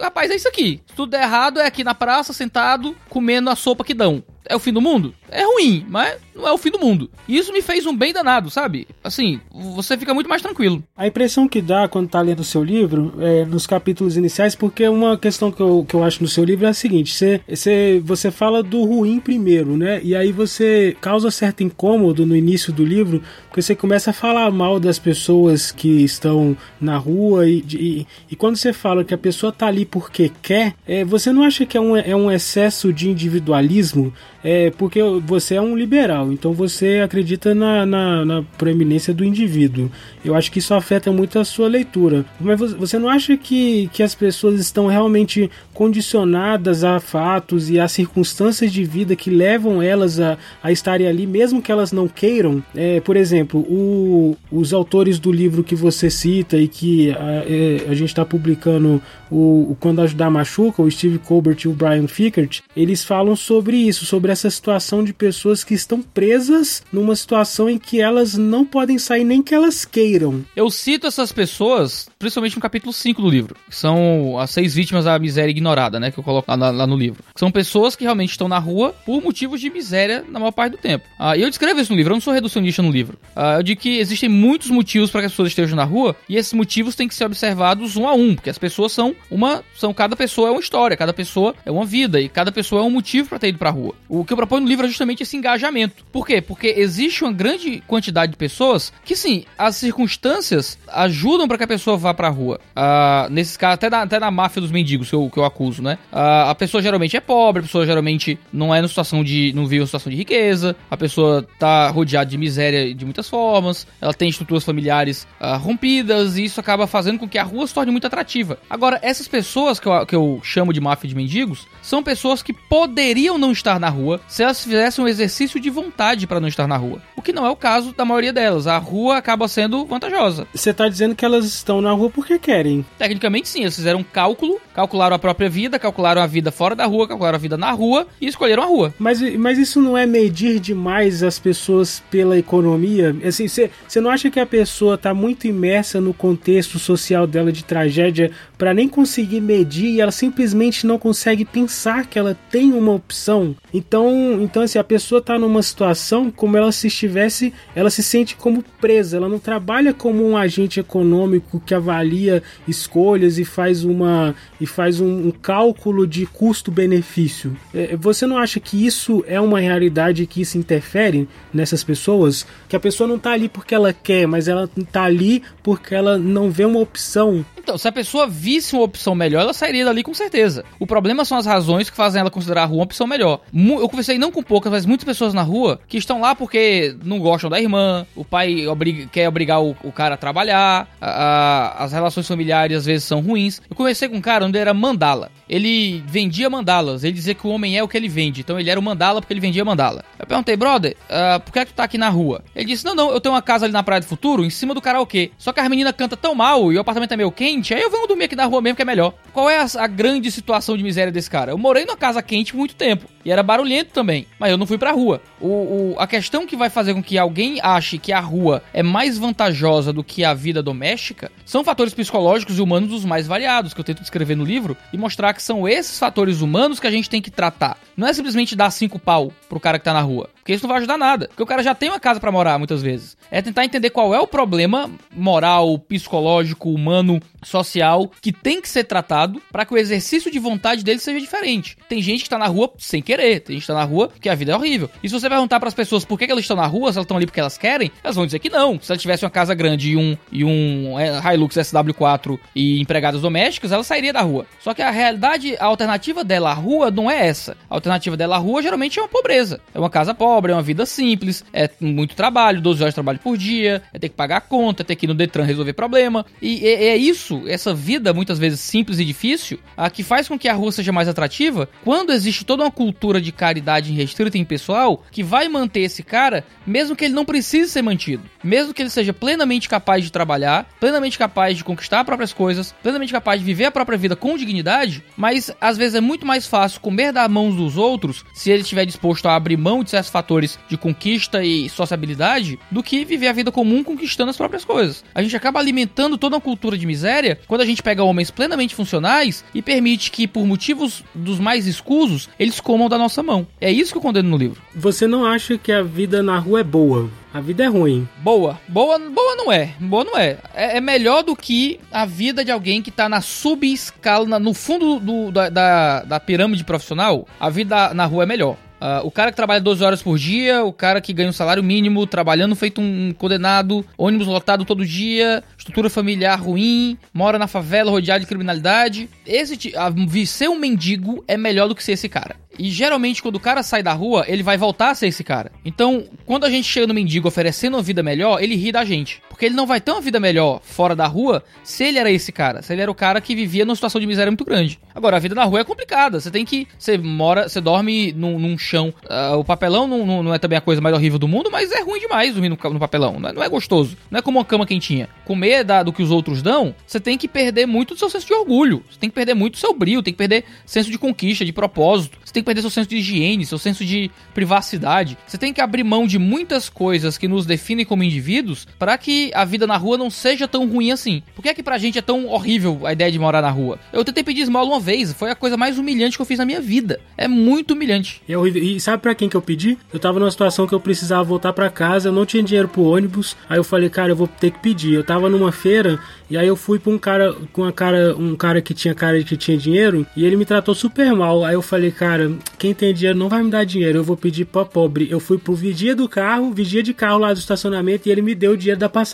Speaker 3: rapaz, é isso aqui. Se tudo der errado, é aqui na praça, sentado, comendo a sopa que dão. É o fim do mundo? É ruim, mas não é o fim do mundo. E isso me fez um bem danado, sabe? Assim, você fica muito mais tranquilo.
Speaker 2: A impressão que dá quando tá lendo o seu livro, é, nos capítulos iniciais, porque uma questão que eu, que eu acho no seu livro é a seguinte: você, você, você fala do ruim primeiro, né? E aí você causa certo incômodo no início do livro, porque você começa a falar mal das pessoas que estão na rua e, e, e quando você fala que a pessoa tá ali porque quer, é, você não acha que é um, é um excesso de individualismo? É, porque você é um liberal, então você acredita na, na, na, proeminência do indivíduo. Eu acho que isso afeta muito a sua leitura. Mas você não acha que, que as pessoas estão realmente condicionadas a fatos e a circunstâncias de vida que levam elas a, a estarem ali, mesmo que elas não queiram? É, por exemplo, o, os autores do livro que você cita e que a, é, a gente está publicando o, o Quando Ajudar Machuca, o Steve Colbert e o Brian Fickert, eles falam sobre isso, sobre essa situação de pessoas que estão presas numa situação em que elas não podem sair nem que elas queiram.
Speaker 3: Eu cito essas pessoas, principalmente no capítulo 5 do livro, que são as seis vítimas da miséria ignorada, né, que eu coloco lá, lá no livro. São pessoas que realmente estão na rua por motivos de miséria na maior parte do tempo. Ah, e eu descrevo isso no livro, eu não sou reducionista no livro. Ah, eu digo que existem muitos motivos para que as pessoas estejam na rua e esses motivos têm que ser observados um a um, porque as pessoas são uma, são cada pessoa é uma história, cada pessoa é uma vida e cada pessoa é um motivo para ter ido para rua. O que eu proponho no livro é justamente esse engajamento. Por quê? Porque existe uma grande quantidade de pessoas que sim, as circunstâncias ajudam para que a pessoa vá para rua. Uh, nesses casos, até na, até na máfia dos mendigos que eu, que eu acuso, né? Uh, a pessoa geralmente é pobre, a pessoa geralmente não é na situação de. não vive uma situação de riqueza, a pessoa tá rodeada de miséria de muitas formas, ela tem estruturas familiares uh, rompidas, e isso acaba fazendo com que a rua se torne muito atrativa. Agora, essas pessoas que eu, que eu chamo de máfia de mendigos são pessoas que poderiam não estar na rua se elas fizessem um exercício de vontade para não estar na rua. O que não é o caso da maioria delas. A rua acaba sendo vantajosa.
Speaker 2: Você tá dizendo que elas estão na rua porque querem?
Speaker 3: Tecnicamente sim, eles fizeram um cálculo, calcularam a própria vida, calcularam a vida fora da rua, calcularam a vida na rua e escolheram a rua.
Speaker 2: Mas, mas isso não é medir demais as pessoas pela economia? Assim, você não acha que a pessoa tá muito imersa no contexto social dela de tragédia para nem conseguir medir e ela simplesmente não consegue pensar que ela tem uma opção? Então, então assim, a pessoa tá numa situação como ela se estivesse, ela se sente como presa, ela não trabalha como um agente econômico que avalia escolhas e faz uma e faz um, um cálculo de custo-benefício. É, você não acha que isso é uma realidade que isso interfere nessas pessoas? Que a pessoa não tá ali porque ela quer, mas ela tá ali porque ela não vê uma opção.
Speaker 3: Então, se a pessoa visse uma opção melhor, ela sairia dali com certeza. O problema são as razões que fazem ela considerar a rua uma opção melhor. Eu conversei não com poucas, mas muitas pessoas na rua que estão lá porque não gostam da irmã, o pai obriga, quer obrigar o, o, cara a trabalhar, a, a, as relações familiares às vezes são ruins. Eu conversei com um cara onde era mandala. Ele vendia mandalas, ele dizia que o homem é o que ele vende, então ele era o mandala porque ele vendia mandala. Eu perguntei, brother, uh, por que é que tu tá aqui na rua? Ele disse, não, não, eu tenho uma casa ali na Praia do Futuro, em cima do karaokê. Só que as meninas cantam tão mal e o apartamento é meio quente, aí eu venho dormir aqui na rua mesmo que é melhor. Qual é a, a grande situação de miséria desse cara? Eu morei numa casa quente muito tempo. E era barulhento também. Mas eu não fui pra rua. O, o, a questão que vai fazer com que alguém ache que a rua é mais vantajosa do que a vida doméstica são fatores psicológicos e humanos dos mais variados, que eu tento descrever no livro, e mostrar que são esses fatores humanos que a gente tem que tratar. Não é simplesmente dar cinco pau pro cara que tá na rua. Porque isso não vai ajudar nada. Porque o cara já tem uma casa para morar muitas vezes. É tentar entender qual é o problema moral, psicológico, humano, social que tem que ser tratado para que o exercício de vontade dele seja diferente. Tem gente que tá na rua sem querer, tem gente que tá na rua porque a vida é horrível. E se você perguntar para as pessoas por que, que elas estão na rua, se elas estão ali porque elas querem, elas vão dizer que não. Se ela tivesse uma casa grande e um, e um é, Hilux SW4 e empregadas domésticas, ela sairia da rua. Só que a realidade, a alternativa dela à rua não é essa. A alternativa dela à rua geralmente é uma pobreza. É uma casa pobre pobre, é uma vida simples, é muito trabalho, 12 horas de trabalho por dia, é ter que pagar a conta, é ter que ir no Detran resolver problema. E é, é isso, essa vida muitas vezes simples e difícil, a que faz com que a rua seja mais atrativa quando existe toda uma cultura de caridade restrita em pessoal que vai manter esse cara, mesmo que ele não precise ser mantido, mesmo que ele seja plenamente capaz de trabalhar, plenamente capaz de conquistar as próprias coisas, plenamente capaz de viver a própria vida com dignidade, mas às vezes é muito mais fácil comer da mão dos outros se ele estiver disposto a abrir mão de certos fatores de conquista e sociabilidade do que viver a vida comum conquistando as próprias coisas. A gente acaba alimentando toda uma cultura de miséria quando a gente pega homens plenamente funcionais e permite que, por motivos dos mais escusos, eles comam da nossa mão. É isso que eu condeno no livro.
Speaker 2: Você não acha que a vida na rua é boa? A vida é ruim.
Speaker 3: Boa. Boa, boa não é. Boa não é. é. é melhor do que a vida de alguém que tá na subescala, no fundo do, da, da, da pirâmide profissional. A vida na rua é melhor. Uh, o cara que trabalha 12 horas por dia, o cara que ganha um salário mínimo, trabalhando feito um condenado, ônibus lotado todo dia, estrutura familiar ruim, mora na favela rodeado de criminalidade. Esse uh, ser um mendigo é melhor do que ser esse cara. E geralmente, quando o cara sai da rua, ele vai voltar a ser esse cara. Então, quando a gente chega no mendigo oferecendo uma vida melhor, ele ri da gente. Porque ele não vai ter uma vida melhor fora da rua se ele era esse cara. Se ele era o cara que vivia numa situação de miséria muito grande. Agora, a vida na rua é complicada. Você tem que. Você mora, você dorme num, num chão. Uh, o papelão não, não, é também a coisa mais horrível do mundo, mas é ruim demais dormir no, no papelão. Não é, não é, gostoso. Não é como uma cama quentinha. Comer da, do que os outros dão, você tem que perder muito do seu senso de orgulho. Você tem que perder muito do seu brilho, tem que perder senso de conquista, de propósito. Você tem que perder seu senso de higiene, seu senso de privacidade. Você tem que abrir mão de muitas coisas que nos definem como indivíduos para que a vida na rua não seja tão ruim assim. Por que é que pra gente é tão horrível a ideia de morar na rua? Eu tentei pedir esmola uma vez, foi a coisa mais humilhante que eu fiz na minha vida. É muito humilhante.
Speaker 2: É horrível. E sabe para quem que eu pedi? Eu tava numa situação que eu precisava voltar para casa, eu não tinha dinheiro pro ônibus. Aí eu falei, cara, eu vou ter que pedir. Eu tava numa feira e aí eu fui pra um cara, com uma cara, um cara que tinha cara de que tinha dinheiro e ele me tratou super mal. Aí eu falei, cara, quem tem dinheiro não vai me dar dinheiro, eu vou pedir pra pobre. Eu fui pro vigia do carro, vigia de carro lá do estacionamento e ele me deu o dinheiro da passagem.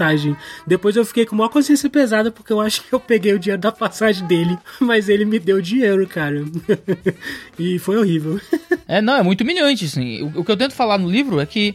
Speaker 2: Depois eu fiquei com uma consciência pesada porque eu acho que eu peguei o dinheiro da passagem dele, mas ele me deu dinheiro, cara. *laughs* e foi horrível. *laughs*
Speaker 3: é, não, é muito humilhante, assim. O, o, que eu tento falar no livro é que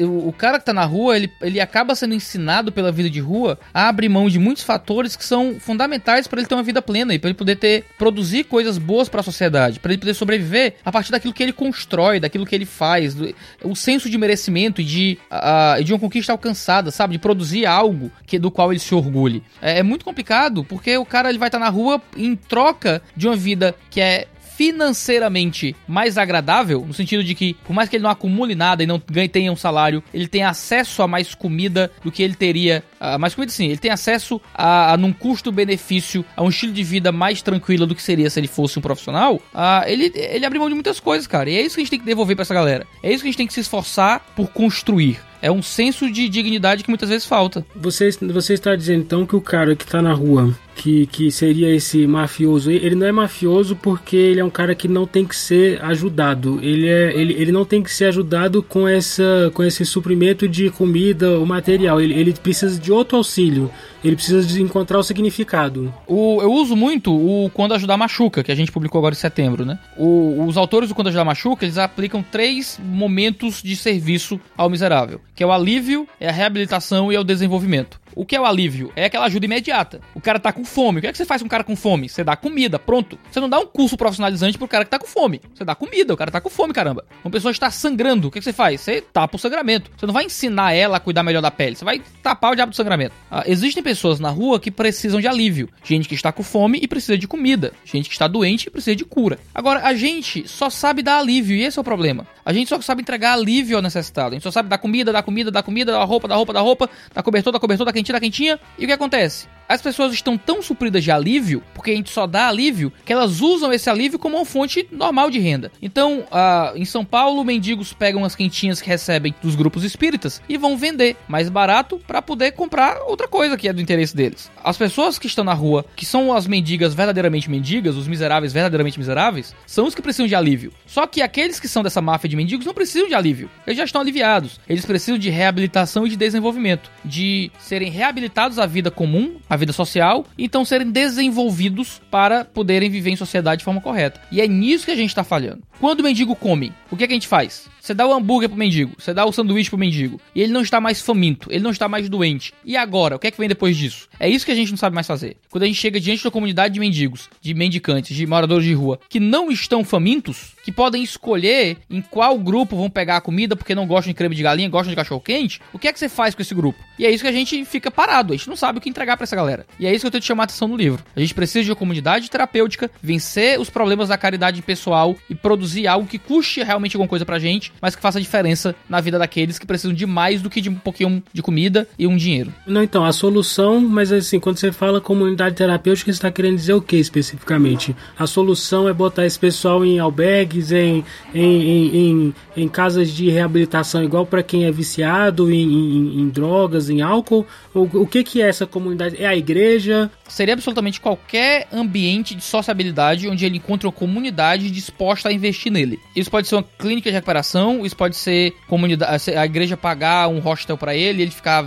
Speaker 3: o cara que tá na rua, ele, ele acaba sendo ensinado pela vida de rua a abrir mão de muitos fatores que são fundamentais para ele ter uma vida plena e para ele poder ter produzir coisas boas para a sociedade, para ele poder sobreviver a partir daquilo que ele constrói, daquilo que ele faz, do, o senso de merecimento e de, uh, de uma conquista alcançada, sabe, de produzir algo que do qual ele se orgulhe. É, é muito complicado porque o cara ele vai estar tá na rua em troca de uma vida que é financeiramente mais agradável, no sentido de que, por mais que ele não acumule nada e não ganhe, tenha um salário, ele tem acesso a mais comida do que ele teria. Uh, mais comida sim, ele tem acesso a, a num custo-benefício, a um estilo de vida mais tranquilo do que seria se ele fosse um profissional. Uh, ele, ele abre mão de muitas coisas, cara. E é isso que a gente tem que devolver para essa galera. É isso que a gente tem que se esforçar por construir é um senso de dignidade que muitas vezes falta.
Speaker 2: Você, você está dizendo então que o cara que está na rua, que, que seria esse mafioso, ele não é mafioso porque ele é um cara que não tem que ser ajudado. Ele, é, ele, ele não tem que ser ajudado com, essa, com esse suprimento de comida, o material. Ele, ele precisa de outro auxílio. Ele precisa de encontrar o significado.
Speaker 3: O, eu uso muito o Quando Ajudar Machuca, que a gente publicou agora em setembro, né? O, os autores do Quando Ajudar Machuca, eles aplicam três momentos de serviço ao miserável que é o alívio, é a reabilitação e é o desenvolvimento. O que é o alívio? É aquela ajuda imediata. O cara tá com fome. O que é que você faz com um cara com fome? Você dá comida, pronto. Você não dá um curso profissionalizante pro cara que tá com fome. Você dá comida, o cara tá com fome, caramba. Uma pessoa está sangrando, o que, é que você faz? Você tapa o sangramento. Você não vai ensinar ela a cuidar melhor da pele. Você vai tapar o diabo do sangramento. Ah, existem pessoas na rua que precisam de alívio. Gente que está com fome e precisa de comida. Gente que está doente e precisa de cura. Agora, a gente só sabe dar alívio e esse é o problema. A gente só sabe entregar alívio ao necessitado. A gente só sabe dar comida, dar comida, dar comida, dar roupa, dar roupa, dar roupa, dar cobertor, dar cobertor, dar quentinha, dar quentinha. E o que acontece? As pessoas estão tão supridas de alívio, porque a gente só dá alívio, que elas usam esse alívio como uma fonte normal de renda. Então, uh, em São Paulo, mendigos pegam as quentinhas que recebem dos grupos espíritas e vão vender mais barato para poder comprar outra coisa que é do interesse deles. As pessoas que estão na rua, que são as mendigas verdadeiramente mendigas, os miseráveis verdadeiramente miseráveis, são os que precisam de alívio. Só que aqueles que são dessa máfia de mendigos não precisam de alívio. Eles já estão aliviados. Eles precisam de reabilitação e de desenvolvimento, de serem reabilitados à vida comum, à vida social, então serem desenvolvidos para poderem viver em sociedade de forma correta. E é nisso que a gente está falhando. Quando o mendigo come, o que, é que a gente faz? Você dá o hambúrguer pro mendigo, você dá o sanduíche pro mendigo, e ele não está mais faminto, ele não está mais doente. E agora, o que é que vem depois disso? É isso que a gente não sabe mais fazer. Quando a gente chega diante da comunidade de mendigos, de mendicantes, de moradores de rua, que não estão famintos, que podem escolher em qual grupo vão pegar a comida porque não gostam de creme de galinha, gostam de cachorro quente, o que é que você faz com esse grupo? E é isso que a gente fica parado, a gente não sabe o que entregar para essa galera. Galera. E é isso que eu tenho que chamar a atenção no livro. A gente precisa de uma comunidade terapêutica, vencer os problemas da caridade pessoal e produzir algo que custe realmente alguma coisa pra gente, mas que faça diferença na vida daqueles que precisam de mais do que de um pouquinho de comida e um dinheiro.
Speaker 2: Não, então, a solução, mas assim, quando você fala comunidade terapêutica, você está querendo dizer o que especificamente? A solução é botar esse pessoal em albergues, em, em, em, em, em casas de reabilitação, igual para quem é viciado em, em, em, drogas, em álcool? O, o que, que é essa comunidade? É a igreja?
Speaker 3: Seria absolutamente qualquer ambiente de sociabilidade onde ele encontra uma comunidade disposta a investir nele. Isso pode ser uma clínica de recuperação, isso pode ser comunidade, a igreja pagar um hostel para ele, ele ficar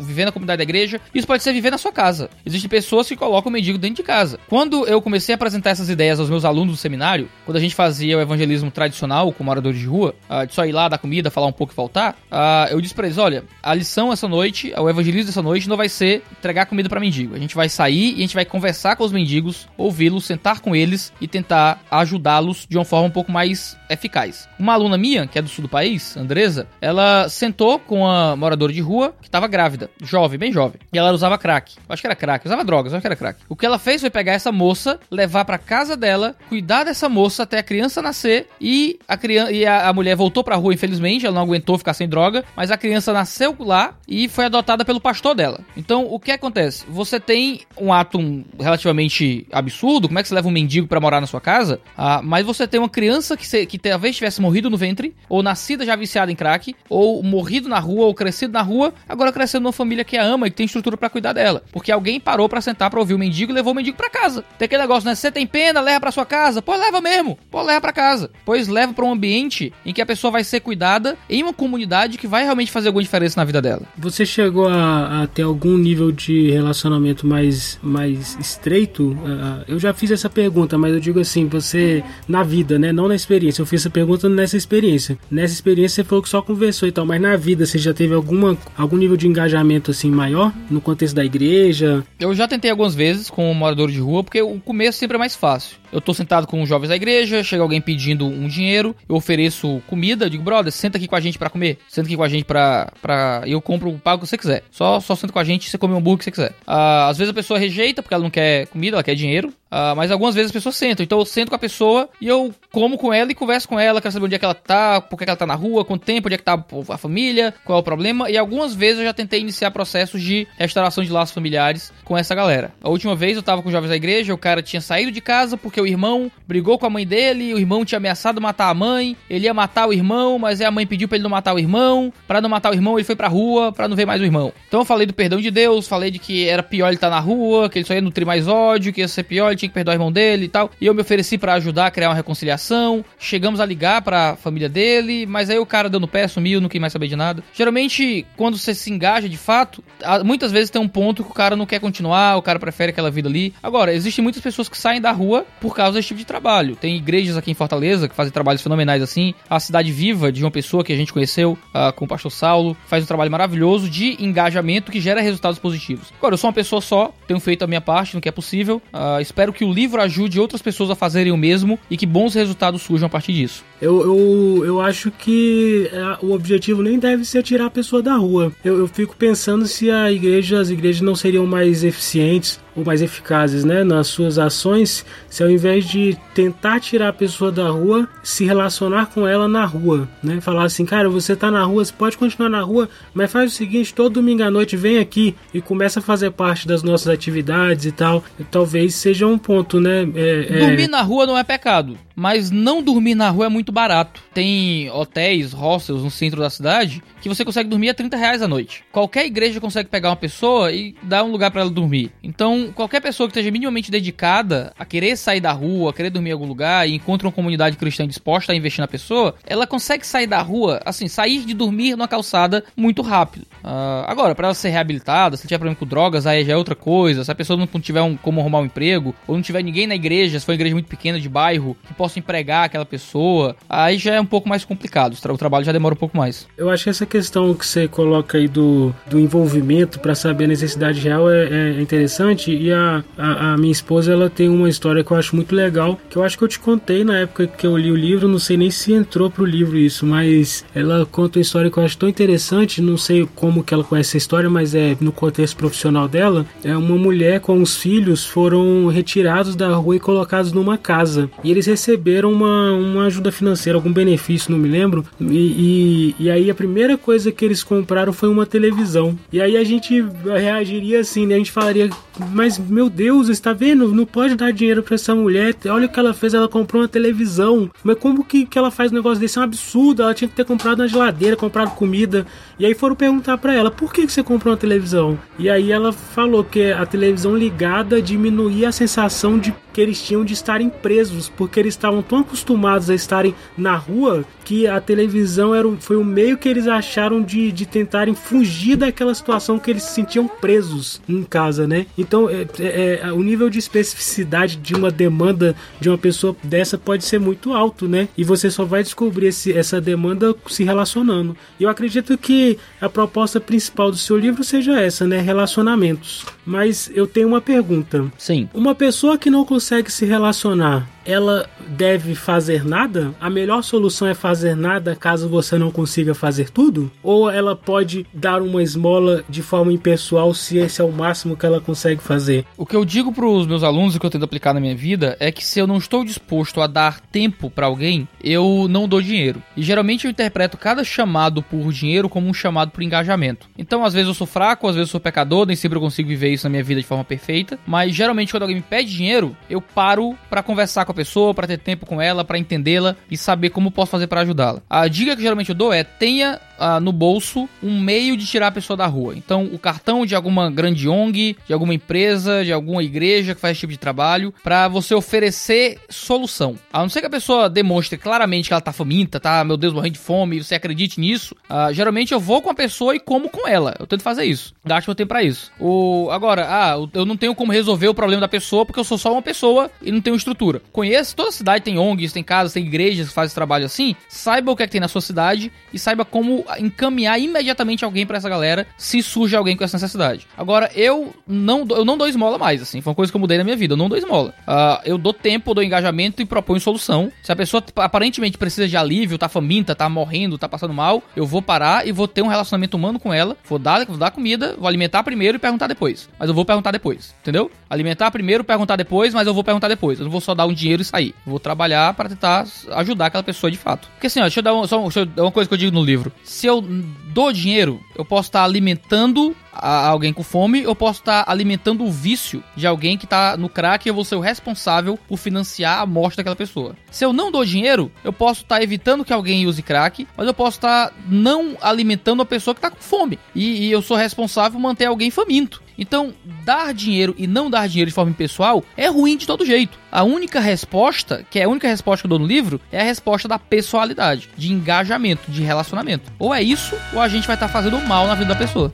Speaker 3: vivendo na comunidade da igreja. Isso pode ser viver na sua casa. Existem pessoas que colocam o mendigo dentro de casa. Quando eu comecei a apresentar essas ideias aos meus alunos do seminário, quando a gente fazia o evangelismo tradicional com moradores de rua, uh, de só ir lá dar comida, falar um pouco e voltar, uh, eu disse pra eles: olha, a lição essa noite, o evangelismo dessa noite não vai ser entregar comida para mendigo. A gente vai sair e a gente vai conversar com os mendigos, ouvi-los, sentar com eles e tentar ajudá-los de uma forma um pouco mais eficaz. Uma aluna minha, que é do sul do país, Andresa, ela sentou com a moradora de rua que estava grávida, jovem, bem jovem. E ela usava crack. Acho que era crack, usava drogas, acho que era crack. O que ela fez foi pegar essa moça, levar para casa dela, cuidar dessa moça até a criança nascer e a criança e a, a mulher voltou pra rua, infelizmente, ela não aguentou ficar sem droga, mas a criança nasceu lá e foi adotada pelo pastor dela. Então, o que acontece? Você tem um ato relativamente absurdo, como é que você leva um mendigo para morar na sua casa? Ah, mas você tem uma criança que, que talvez tivesse morrido no ventre, ou nascida já viciada em crack, ou morrido na rua, ou crescido na rua, agora crescendo numa família que a ama e que tem estrutura para cuidar dela. Porque alguém parou para sentar para ouvir o mendigo e levou o mendigo para casa. Tem aquele negócio, né? Você tem pena, leva para sua casa. Pô, leva mesmo. Pô, leva para casa. Pois leva para um ambiente em que a pessoa vai ser cuidada em uma comunidade que vai realmente fazer alguma diferença na vida dela.
Speaker 2: Você chegou a, a ter algum nível de relacionamento mais, mais estreito? Uh, eu já fiz essa pergunta, mas eu digo assim, você na vida, né? Não na experiência. Eu fiz essa pergunta nessa experiência. Nessa experiência você falou que só conversou e tal, mas na vida você já teve alguma, algum nível de engajamento assim maior no contexto da igreja?
Speaker 3: Eu já tentei algumas vezes com um morador de rua, porque o começo sempre é mais fácil. Eu tô sentado com os jovens da igreja, chega alguém pedindo um dinheiro, eu ofereço comida, digo, brother, senta aqui com a gente para comer, senta aqui com a gente pra. pra... eu compro o pago que você quiser. Só, só senta com a gente você come um hambúrguer que você quiser. Uh, às vezes a pessoa rejeita porque ela não quer comida, ela quer dinheiro. Uh, mas algumas vezes as pessoas sentam. Então eu sento com a pessoa e eu como com ela e converso com ela, quero saber onde é que ela tá, por que ela tá na rua, quanto tempo, onde é que tá a família, qual é o problema. E algumas vezes eu já tentei iniciar processos de restauração de laços familiares com essa galera. A última vez eu tava com jovens da igreja, o cara tinha saído de casa porque o irmão brigou com a mãe dele, o irmão tinha ameaçado matar a mãe, ele ia matar o irmão, mas a mãe pediu para ele não matar o irmão. Para não matar o irmão, ele foi pra rua para não ver mais o irmão. Então eu falei do perdão de Deus, falei de que era pior ele estar tá na rua, que ele só ia nutrir mais ódio, que ia ser pior, tinha que perdoar o irmão dele e tal. E eu me ofereci para ajudar a criar uma reconciliação. Chegamos a ligar para família dele, mas aí o cara deu no pé, sumiu, não quis mais saber de nada. Geralmente, quando você se engaja de fato, muitas vezes tem um ponto que o cara não quer continuar, o cara prefere aquela vida ali. Agora, existem muitas pessoas que saem da rua por causa desse tipo de trabalho. Tem igrejas aqui em Fortaleza que fazem trabalhos fenomenais assim. A Cidade Viva, de uma pessoa que a gente conheceu, uh, com o pastor Saulo, faz um trabalho maravilhoso de engajamento que gera resultados positivos. Agora, eu sou uma pessoa só, tenho feito a minha parte no que é possível. Uh, espero que o livro ajude outras pessoas a fazerem o mesmo e que bons resultados surjam a partir disso.
Speaker 2: Eu, eu, eu acho que é, o objetivo nem deve ser tirar a pessoa da rua. Eu, eu fico pensando se a igreja, as igrejas não seriam mais eficientes mais eficazes né, nas suas ações se ao invés de tentar tirar a pessoa da rua, se relacionar com ela na rua, né? Falar assim, cara, você tá na rua, você pode continuar na rua, mas faz o seguinte, todo domingo à noite vem aqui e começa a fazer parte das nossas atividades e tal. E talvez seja um ponto, né?
Speaker 3: É, é... Dormir na rua não é pecado, mas não dormir na rua é muito barato. Tem hotéis, hostels no centro da cidade que você consegue dormir a 30 reais a noite. Qualquer igreja consegue pegar uma pessoa e dar um lugar para ela dormir. Então, qualquer pessoa que esteja minimamente dedicada a querer sair da rua, a querer dormir em algum lugar e encontra uma comunidade cristã disposta a investir na pessoa, ela consegue sair da rua, assim, sair de dormir numa calçada muito rápido. Uh, agora, para ela ser reabilitada, se tiver problema com drogas, aí já é outra coisa. Se a pessoa não tiver um, como arrumar um emprego, ou não tiver ninguém na igreja, se for uma igreja muito pequena de bairro, que possa posso empregar aquela pessoa, aí já é um pouco mais complicado. O trabalho já demora um pouco mais.
Speaker 2: Eu acho que essa questão que você coloca aí do, do envolvimento para saber a necessidade real é, é interessante. E a, a, a, minha esposa ela tem uma história que eu acho muito legal, que eu acho que eu te contei na época que eu li o livro, não sei nem se entrou pro livro isso, mas ela conta uma história que eu acho tão interessante, não sei como que ela conhece essa história, mas é no contexto profissional dela, é uma mulher com os filhos foram retirados da rua e colocados numa casa. E eles receberam uma, uma ajuda financeira, algum benefício, não me lembro. E, e, e aí a primeira coisa que eles compraram foi uma televisão. E aí a gente reagiria assim, né? A gente falaria, mas meu Deus, está vendo? Não pode dar dinheiro para essa mulher. Olha o que ela fez, ela comprou uma televisão. Mas como que, que ela faz um negócio desse? É um absurdo. Ela tinha que ter comprado uma geladeira, comprado comida. E aí foram perguntar para ela, por que, que você comprou uma televisão? E aí ela falou que a televisão ligada diminuía a sensação de que eles tinham de estarem presos, porque eles tão acostumados a estarem na rua que a televisão era, foi o meio que eles acharam de, de tentarem fugir daquela situação que eles se sentiam presos em casa, né? Então, é, é, é, o nível de especificidade de uma demanda de uma pessoa dessa pode ser muito alto, né? E você só vai descobrir esse, essa demanda se relacionando. Eu acredito que a proposta principal do seu livro seja essa, né? Relacionamentos. Mas eu tenho uma pergunta.
Speaker 3: Sim.
Speaker 2: Uma pessoa que não consegue se relacionar, ela deve fazer nada? A melhor solução é fazer nada caso você não consiga fazer tudo? Ou ela pode dar uma esmola de forma impessoal se esse é o máximo que ela consegue fazer?
Speaker 3: O que eu digo para os meus alunos e que eu tento aplicar na minha vida é que se eu não estou disposto a dar tempo para alguém, eu não dou dinheiro. E geralmente eu interpreto cada chamado por dinheiro como um chamado por engajamento. Então, às vezes eu sou fraco, às vezes eu sou pecador, nem sempre eu consigo viver isso na minha vida de forma perfeita, mas geralmente quando alguém me pede dinheiro, eu paro para conversar com a pessoa, para ter tempo com ela, para entendê-la e saber como posso fazer para ajudá-la. A dica que geralmente eu dou é tenha ah, no bolso um meio de tirar a pessoa da rua. Então, o cartão de alguma grande ONG, de alguma empresa, de alguma igreja que faz esse tipo de trabalho, para você oferecer solução. A não ser que a pessoa demonstre claramente que ela tá faminta, tá, meu Deus, morrendo de fome, e você acredite nisso, ah, geralmente eu vou com a pessoa e como com ela. Eu tento fazer isso. Gasto meu tempo pra isso. O, agora, ah, eu não tenho como resolver o problema da pessoa porque eu sou só uma pessoa e não tenho estrutura. Conheço, toda cidade tem ONGs, tem casas, tem igrejas que fazem trabalho assim. Saiba o que é que tem na sua cidade e saiba como encaminhar imediatamente alguém para essa galera se surge alguém com essa necessidade. Agora, eu não, eu não dou esmola mais, assim, foi uma coisa que eu mudei na minha vida, eu não dou esmola. Uh, eu dou tempo, dou engajamento e proponho solução. Se a pessoa aparentemente precisa de alívio, tá faminta, tá morrendo, tá passando mal, eu vou parar e vou ter um relacionamento humano com ela, vou dar, vou dar comida, vou alimentar primeiro e perguntar depois. Mas eu vou perguntar depois, entendeu? Alimentar primeiro, perguntar depois, mas eu vou perguntar depois. Eu não vou só dar um dinheiro e sair. Eu vou trabalhar para tentar ajudar aquela pessoa de fato. Porque assim, ó, deixa eu dar uma, só, deixa eu dar uma coisa que eu digo no livro. Se eu dou dinheiro, eu posso estar alimentando a alguém com fome, eu posso estar alimentando o vício de alguém que está no crack e eu vou ser o responsável por financiar a morte daquela pessoa. Se eu não dou dinheiro, eu posso estar evitando que alguém use crack, mas eu posso estar não alimentando a pessoa que está com fome. E, e eu sou responsável por manter alguém faminto. Então, dar dinheiro e não dar dinheiro de forma impessoal é ruim de todo jeito. A única resposta, que é a única resposta que eu dou no livro, é a resposta da pessoalidade, de engajamento, de relacionamento. Ou é isso, ou a gente vai estar fazendo mal na vida da pessoa.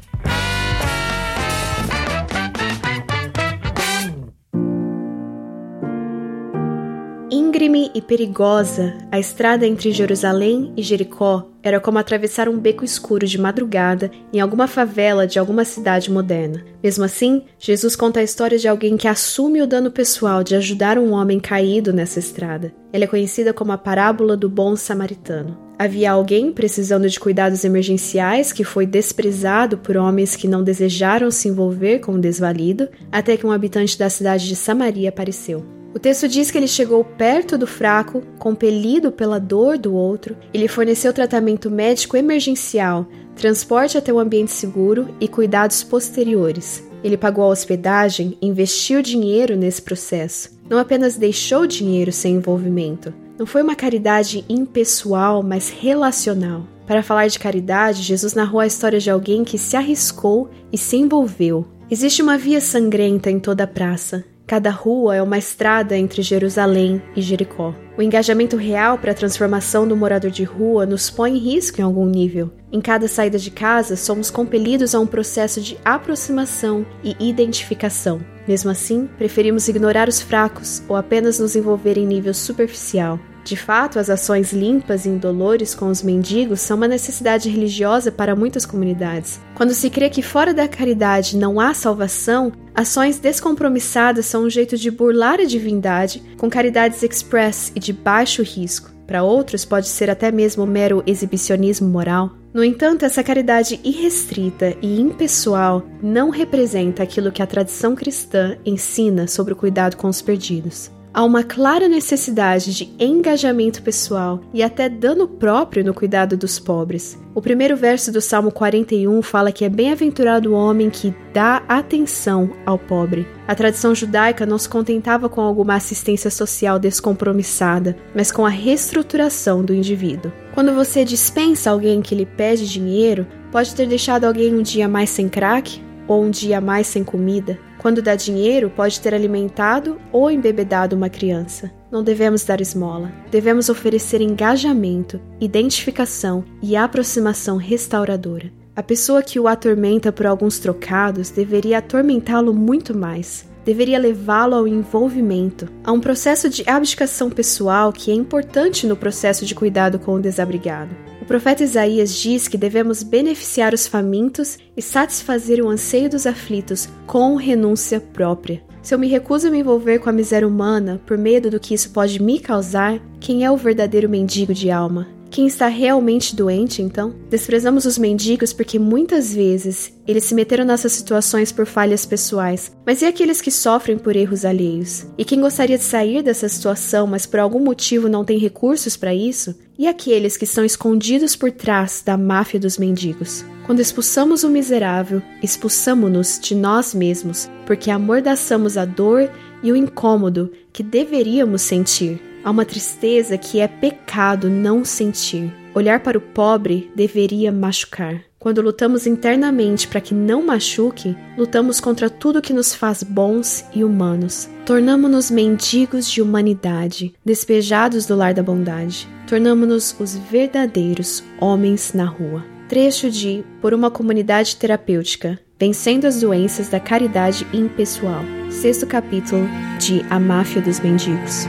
Speaker 4: Íngreme e perigosa, a estrada entre Jerusalém e Jericó era como atravessar um beco escuro de madrugada em alguma favela de alguma cidade moderna. Mesmo assim, Jesus conta a história de alguém que assume o dano pessoal de ajudar um homem caído nessa estrada. Ela é conhecida como a parábola do bom samaritano. Havia alguém precisando de cuidados emergenciais que foi desprezado por homens que não desejaram se envolver com o desvalido, até que um habitante da cidade de Samaria apareceu. O texto diz que ele chegou perto do fraco, compelido pela dor do outro, e lhe forneceu tratamento médico emergencial, transporte até um ambiente seguro e cuidados posteriores. Ele pagou a hospedagem investiu dinheiro nesse processo. Não apenas deixou dinheiro sem envolvimento. Não foi uma caridade impessoal, mas relacional. Para falar de caridade, Jesus narrou a história de alguém que se arriscou e se envolveu. Existe uma via sangrenta em toda a praça, Cada rua é uma estrada entre Jerusalém e Jericó. O engajamento real para a transformação do morador de rua nos põe em risco em algum nível. Em cada saída de casa, somos compelidos a um processo de aproximação e identificação. Mesmo assim, preferimos ignorar os fracos ou apenas nos envolver em nível superficial. De fato, as ações limpas e indolores com os mendigos são uma necessidade religiosa para muitas comunidades. Quando se crê que fora da caridade não há salvação, ações descompromissadas são um jeito de burlar a divindade com caridades express e de baixo risco. Para outros, pode ser até mesmo mero exibicionismo moral. No entanto, essa caridade irrestrita e impessoal não representa aquilo que a tradição cristã ensina sobre o cuidado com os perdidos. Há uma clara necessidade de engajamento pessoal e até dano próprio no cuidado dos pobres. O primeiro verso do Salmo 41 fala que é bem-aventurado o homem que dá atenção ao pobre. A tradição judaica não se contentava com alguma assistência social descompromissada, mas com a reestruturação do indivíduo. Quando você dispensa alguém que lhe pede dinheiro, pode ter deixado alguém um dia mais sem crack ou um dia mais sem comida. Quando dá dinheiro, pode ter alimentado ou embebedado uma criança. Não devemos dar esmola. Devemos oferecer engajamento, identificação e aproximação restauradora. A pessoa que o atormenta por alguns trocados deveria atormentá-lo muito mais. Deveria levá-lo ao envolvimento, a um processo de abdicação pessoal que é importante no processo de cuidado com o desabrigado. O profeta Isaías diz que devemos beneficiar os famintos e satisfazer o anseio dos aflitos com renúncia própria. Se eu me recuso a me envolver com a miséria humana por medo do que isso pode me causar, quem é o verdadeiro mendigo de alma? Quem está realmente doente, então? Desprezamos os mendigos porque muitas vezes eles se meteram nessas situações por falhas pessoais. Mas e aqueles que sofrem por erros alheios? E quem gostaria de sair dessa situação, mas por algum motivo não tem recursos para isso? E aqueles que são escondidos por trás da máfia dos mendigos? Quando expulsamos o miserável, expulsamos-nos de nós mesmos, porque amordaçamos a dor e o incômodo que deveríamos sentir. Há uma tristeza que é pecado não sentir. Olhar para o pobre deveria machucar. Quando lutamos internamente para que não machuque, lutamos contra tudo que nos faz bons e humanos. Tornamo-nos mendigos de humanidade, despejados do lar da bondade. Tornamo-nos os verdadeiros homens na rua. Trecho de Por uma Comunidade Terapêutica, Vencendo as Doenças da Caridade Impessoal. Sexto capítulo de A Máfia dos Mendigos.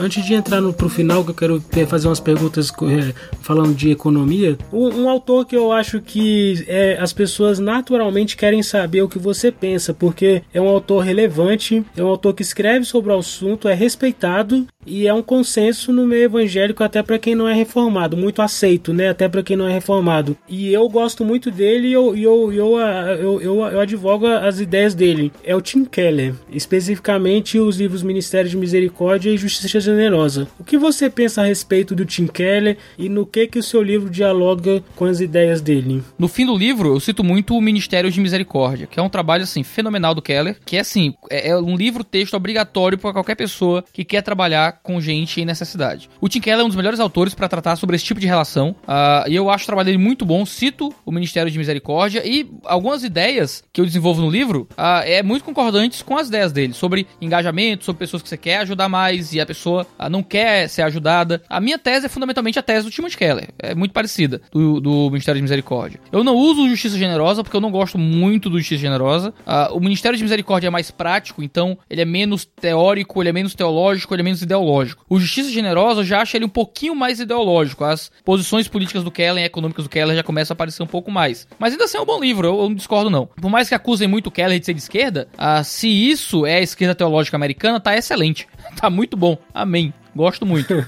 Speaker 2: Antes de entrar no, pro final, que eu quero fazer umas perguntas é, falando de economia, um, um, autor que eu acho que é, as pessoas naturalmente querem saber o que você pensa, porque é um autor relevante, é um autor que escreve sobre o assunto, é respeitado e é um consenso no meio evangélico até para quem não é reformado, muito aceito, né? Até para quem não é reformado. E eu gosto muito dele e eu, eu, eu, eu, eu, eu advogo as ideias dele. É o Tim Keller, especificamente os livros Ministério de Misericórdia e Justiça Generosa. O que você pensa a respeito do Tim Keller e no que que o seu livro dialoga com as ideias dele?
Speaker 3: No fim do livro, eu cito muito o Ministério de Misericórdia, que é um trabalho assim fenomenal do Keller, que é assim, é, é um livro texto obrigatório para qualquer pessoa que quer trabalhar com gente em necessidade. O Tim Keller é um dos melhores autores para tratar sobre esse tipo de relação, uh, e eu acho o trabalho dele muito bom. Cito o Ministério de Misericórdia e algumas ideias que eu desenvolvo no livro uh, é muito concordantes com as ideias dele sobre engajamento, sobre pessoas que você quer ajudar mais e a pessoa uh, não quer ser ajudada. A minha tese é fundamentalmente a tese do Timothy Keller, é muito parecida do, do Ministério de Misericórdia. Eu não uso Justiça Generosa porque eu não gosto muito do Justiça Generosa. o Ministério de Misericórdia é mais prático, então ele é menos teórico, ele é menos teológico, ele é menos ideológico ideológico. O Justiça Generosa eu já acho ele um pouquinho mais ideológico. As posições políticas do Keller e econômicas do Keller já começam a aparecer um pouco mais. Mas ainda assim é um bom livro, eu, eu não discordo não. Por mais que acusem muito o Keller de ser de esquerda, ah, se isso é a esquerda teológica americana, tá excelente. *laughs* tá muito bom. Amém. Gosto muito. uh,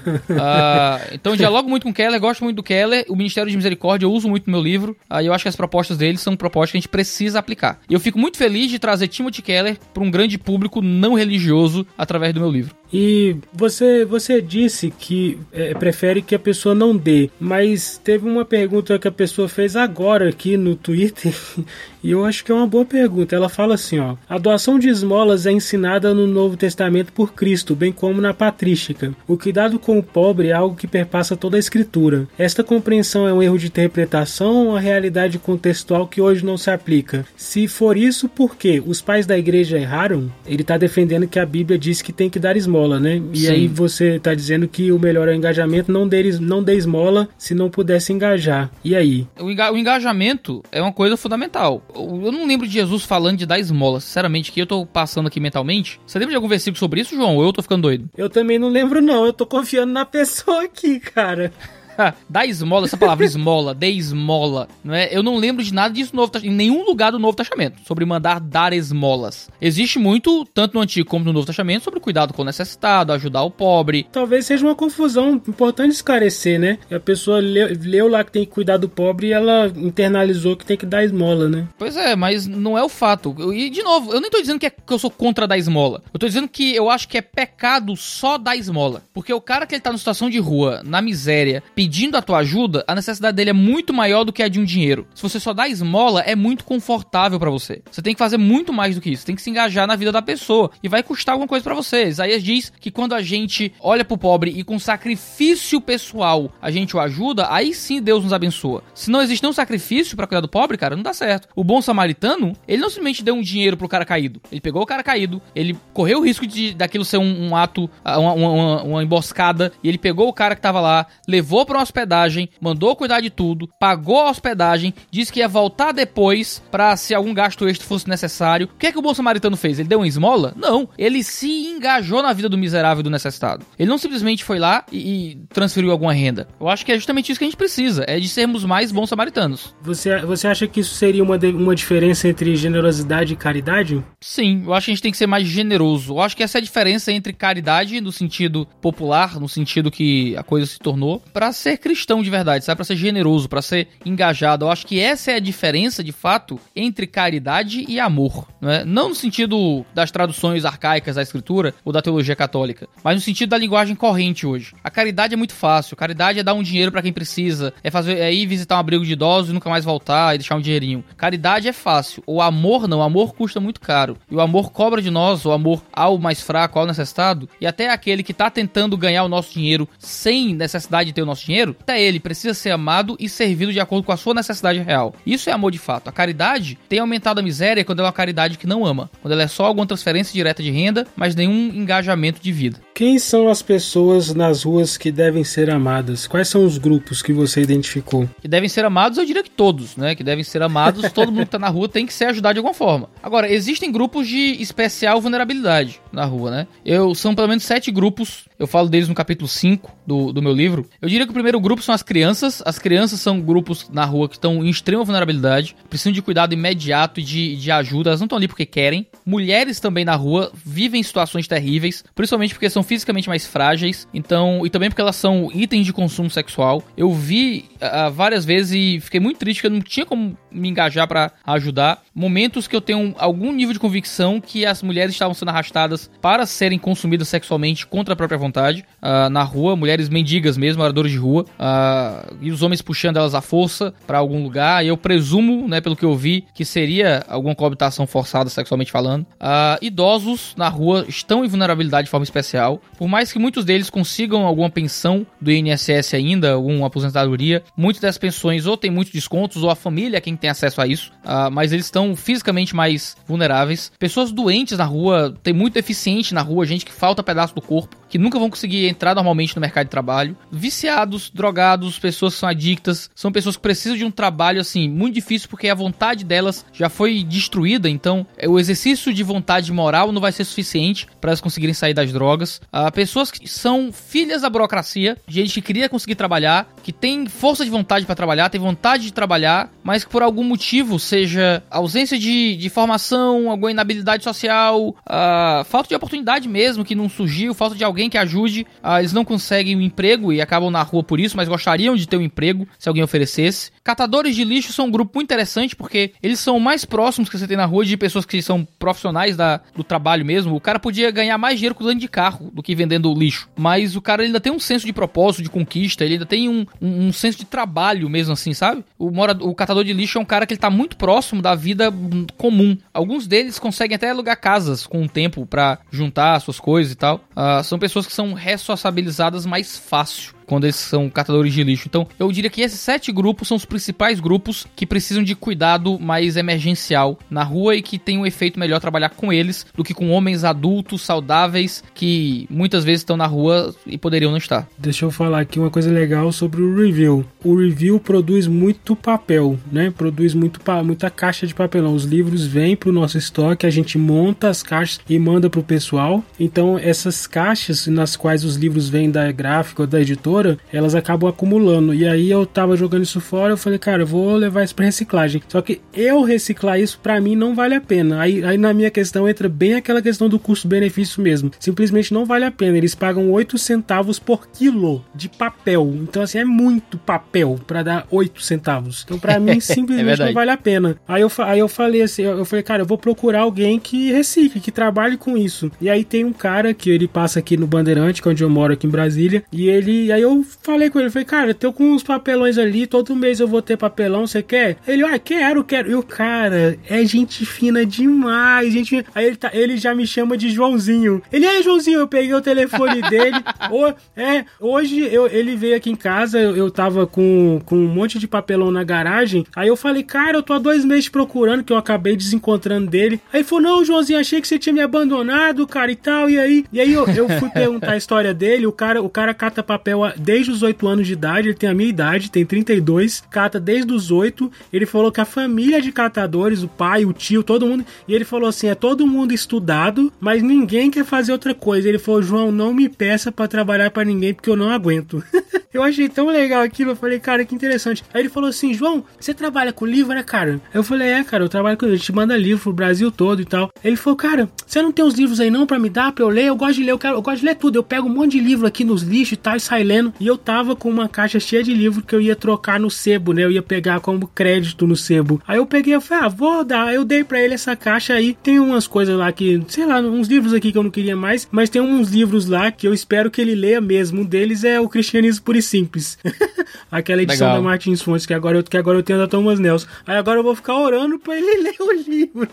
Speaker 3: *laughs* então, dialogo muito com o Keller, gosto muito do Keller. O Ministério de Misericórdia eu uso muito no meu livro. Uh, e eu acho que as propostas dele são propostas que a gente precisa aplicar. E eu fico muito feliz de trazer Timothy Keller para um grande público não religioso através do meu livro.
Speaker 2: E você, você disse que é, prefere que a pessoa não dê, mas teve uma pergunta que a pessoa fez agora aqui no Twitter *laughs* e eu acho que é uma boa pergunta. Ela fala assim: ó, a doação de esmolas é ensinada no Novo Testamento por Cristo, bem como na patrística. O cuidado com o pobre é algo que perpassa toda a Escritura. Esta compreensão é um erro de interpretação ou uma realidade contextual que hoje não se aplica? Se for isso, por quê? Os pais da igreja erraram? Ele está defendendo que a Bíblia diz que tem que dar esmola né? E
Speaker 3: Sim.
Speaker 2: aí você tá dizendo que o melhor é o engajamento, não dê, não dê esmola se não pudesse engajar. E aí?
Speaker 3: O, enga- o engajamento é uma coisa fundamental. Eu eu não lembro de Jesus falando de dar esmola. Sinceramente, que eu tô passando aqui mentalmente. Você lembra de algum versículo sobre isso, João? Ou eu tô ficando doido?
Speaker 2: Eu também não lembro não, eu tô confiando na pessoa aqui, cara. *laughs* *laughs*
Speaker 3: Dá esmola, essa palavra esmola, dê esmola, não é? Eu não lembro de nada disso no Novo Testamento, em nenhum lugar do Novo Testamento, sobre mandar dar esmolas. Existe muito, tanto no Antigo como no Novo Testamento, sobre cuidado com o necessitado, ajudar o pobre.
Speaker 2: Talvez seja uma confusão importante esclarecer, né? A pessoa leu, leu lá que tem que cuidar do pobre e ela internalizou que tem que dar esmola, né?
Speaker 3: Pois é, mas não é o fato. Eu- E, de novo, eu nem tô dizendo que, é- que eu sou contra dar esmola. Eu tô dizendo que eu acho que é pecado só dar esmola. Porque o cara que ele tá numa situação de rua, na miséria, pedindo a tua ajuda, a necessidade dele é muito maior do que a de um dinheiro. Se você só dá esmola, é muito confortável pra você. Você tem que fazer muito mais do que isso. Tem que se engajar na vida da pessoa. E vai custar alguma coisa pra você. Isaías diz que quando a gente olha pro pobre e com sacrifício pessoal a gente o ajuda, aí sim Deus nos abençoa. Se não existe nenhum sacrifício pra cuidar do pobre, cara, não dá certo. O bom samaritano, ele não simplesmente deu um dinheiro pro cara caído. Ele pegou o cara caído, ele correu o risco de daquilo ser um, um ato, ah, uma, uma- uma- emboscada, e ele pegou o cara que tava lá, levou pra uma hospedagem, mandou cuidar de tudo, pagou a hospedagem, disse que ia voltar depois pra se algum gasto extra fosse necessário. O que é que o bom samaritano fez? Ele deu uma esmola? Não. Ele se engajou na vida do miserável e do necessitado. Ele não simplesmente foi lá e, e transferiu alguma renda. Eu acho que é justamente isso que a gente precisa, é de sermos mais bons samaritanos.
Speaker 2: Você, você acha que isso seria uma, de- uma diferença entre generosidade e caridade?
Speaker 3: Sim, eu acho que a gente tem que ser mais generoso. Eu acho que essa é a diferença entre caridade no sentido popular, no sentido que a coisa se tornou, pra ser cristão de verdade, sabe? Pra ser generoso, pra ser engajado. Eu acho que essa é a diferença, de fato, entre caridade e amor. Não, é? não no sentido das traduções arcaicas da escritura ou da teologia católica, mas no sentido da linguagem corrente hoje. A caridade é muito fácil. Caridade é dar um dinheiro pra quem precisa, é fazer, é ir visitar um abrigo de idosos e nunca mais voltar e deixar um dinheirinho. Caridade é fácil. O amor não, o amor custa muito caro. E o amor cobra de nós, o amor ao mais fraco, ao necessitado, e até aquele que tá tentando ganhar o nosso dinheiro sem necessidade de ter o nosso dinheiro, até ele precisa ser amado e servido de acordo com a sua necessidade real. Isso é amor de fato. A caridade tem aumentado a miséria quando é uma caridade que não ama, quando ela é só alguma transferência direta de renda, mas nenhum engajamento de vida.
Speaker 2: Quem são as pessoas nas ruas que devem ser amadas? Quais são os grupos que você identificou?
Speaker 3: que devem ser amados, eu diria que todos, né? Que devem ser amados, todo mundo que tá na rua tem que ser ajudado de alguma forma. Agora, existem grupos de especial vulnerabilidade na rua, né? Eu são pelo menos sete grupos, eu falo deles no capítulo 5 do, do meu livro. Eu diria que o primeiro grupo são as crianças. As crianças são grupos na rua que estão em extrema vulnerabilidade, precisam de cuidado imediato e de, de ajuda, elas não estão ali porque querem. Mulheres também na rua vivem situações terríveis, principalmente porque são fisicamente mais frágeis, então, e também porque elas são itens de consumo sexual. Eu vi ah, várias vezes e fiquei muito triste que eu não tinha como me engajar pra ajudar. Momentos que eu tenho algum nível de convicção que as mulheres estavam sendo arrastadas para serem consumidas sexualmente contra a própria vontade ah, na rua, mulheres mendigas mesmo, moradores de rua, ah, e os homens puxando elas à força pra algum lugar. E eu presumo, né, pelo que eu vi, que seria alguma coabitação forçada sexualmente falando. Ah, idosos na rua estão em vulnerabilidade de forma especial. Por mais que muitos deles consigam alguma pensão do INSS ainda, alguma aposentadoria, muitas das pensões ou tem muitos descontos ou a família é quem tem acesso a isso, ah, mas eles estão fisicamente mais vulneráveis. Pessoas doentes na rua, tem muito deficiente na rua, gente que falta pedaço do corpo, que nunca vão conseguir entrar normalmente no mercado de trabalho. Viciados, drogados, pessoas que são adictas, são pessoas que precisam de um trabalho assim muito difícil porque a vontade delas já foi destruída, então é, o exercício de vontade moral não vai ser suficiente para elas conseguirem sair das drogas. Ah, pessoas que são filhas da burocracia, gente que queria conseguir trabalhar, que tem força de vontade para trabalhar, tem vontade de trabalhar, mas que por algum motivo, seja ausência de, de formação, alguma inabilidade social, ah, falta de oportunidade mesmo que não surgiu, falta de alguém que ajude, ah, eles não conseguem um emprego e acabam na rua por isso, mas gostariam de ter um emprego se alguém oferecesse. Catadores de lixo são um grupo muito interessante porque eles são mais próximos que você tem na rua de pessoas que são profissionais da, do trabalho mesmo. O cara podia ganhar mais dinheiro cuidando de carro do que vendendo lixo, mas o cara ainda tem um senso de propósito, de conquista, ele ainda tem um, um, um senso de trabalho mesmo assim, sabe? O, mora, o catador de lixo é um cara que ele tá muito próximo da vida comum. Alguns deles conseguem até alugar casas com o tempo para juntar suas coisas e tal. Ah, são pessoas que são responsabilizadas mais fácil. Quando eles são catadores de lixo. Então, eu diria que esses sete grupos são os principais grupos que precisam de cuidado mais emergencial na rua e que tem um efeito melhor trabalhar com eles do que com homens adultos, saudáveis, que muitas vezes estão na rua e poderiam não estar.
Speaker 2: Deixa eu falar aqui uma coisa legal sobre o review. O review produz muito papel, né? Produz muito muita caixa de papelão. Os livros vêm para o nosso estoque, a gente monta as caixas e manda para o pessoal. Então, essas caixas nas quais os livros vêm da gráfica ou da editora, elas acabam acumulando. E aí eu tava jogando isso fora, eu falei, cara, eu vou levar isso para reciclagem. Só que eu reciclar isso para mim não vale a pena. Aí, aí na minha questão entra bem aquela questão do custo-benefício mesmo. Simplesmente não vale a pena. Eles pagam 8 centavos por quilo de papel. Então, assim, é muito papel para dar 8 centavos. Então, para mim, *laughs* simplesmente é não vale a pena. Aí eu, aí eu falei assim, eu, eu falei, cara, eu vou procurar alguém que recicle, que trabalhe com isso. E aí tem um cara que ele passa aqui no Bandeirante, que é onde eu moro aqui em Brasília, e ele, aí eu falei com ele, falei, cara, tô com uns papelões ali, todo mês eu vou ter papelão, você quer? Ele, ah, quero, quero. E o cara é gente fina demais, gente. Aí ele, tá, ele já me chama de Joãozinho. Ele é Joãozinho, eu peguei o telefone *laughs* dele. o, é, hoje eu, ele veio aqui em casa, eu, eu tava com, com um monte de papelão na garagem. Aí eu falei, cara, eu tô há dois meses procurando, que eu acabei desencontrando dele. Aí ele falou, não, Joãozinho, achei que você tinha me abandonado, cara, e tal. E aí, e aí eu, eu fui perguntar a história dele. O cara, o cara cata papel desde os 8 anos de idade, ele tem a minha idade, tem 32, cata desde os 8. Ele falou que a família de catadores, o pai, o tio, todo mundo. E ele falou assim: é todo mundo estudado, mas ninguém quer fazer outra coisa. Ele falou: João, não me peça para trabalhar para ninguém porque eu não aguento. *laughs* eu achei tão legal aquilo. Eu falei, cara, que interessante. Aí ele falou assim: João, você trabalha com livro, né, cara? Eu falei: é, cara, eu trabalho com. A gente manda livro pro Brasil todo e tal. Ele falou: cara, você não tem os livros aí não para me dar, pra eu ler? Eu gosto de ler, eu, quero, eu gosto de ler tudo. Eu pego um monte de livro aqui nos lixos e tal, e sai lendo. E eu tava com uma caixa cheia de livro que eu ia trocar no sebo, né? Eu ia pegar como crédito no sebo. Aí eu peguei, eu falei, ah, vou dar. Eu dei para ele essa caixa aí. Tem umas coisas lá que, sei lá, uns livros aqui que eu não queria mais, mas tem uns livros lá que eu espero que ele leia mesmo. Um deles é o Cristianismo Puro e Simples. *laughs* Aquela edição Legal. da Martins Fontes que agora, eu, que agora eu tenho da Thomas Nelson. Aí agora eu vou ficar orando pra ele *laughs* ler o livro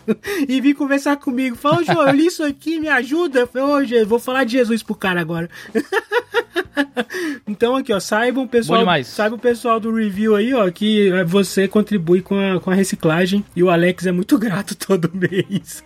Speaker 2: e vir conversar comigo. Fala, João, eu li isso aqui, me ajuda. Eu falei, ô, vou falar de Jesus pro cara agora. *laughs* então aqui, ó, saibam pessoal, saiba o pessoal do review aí, ó, que é, você contribui com a, com a reciclagem e o Alex é muito *laughs* grato todo mês.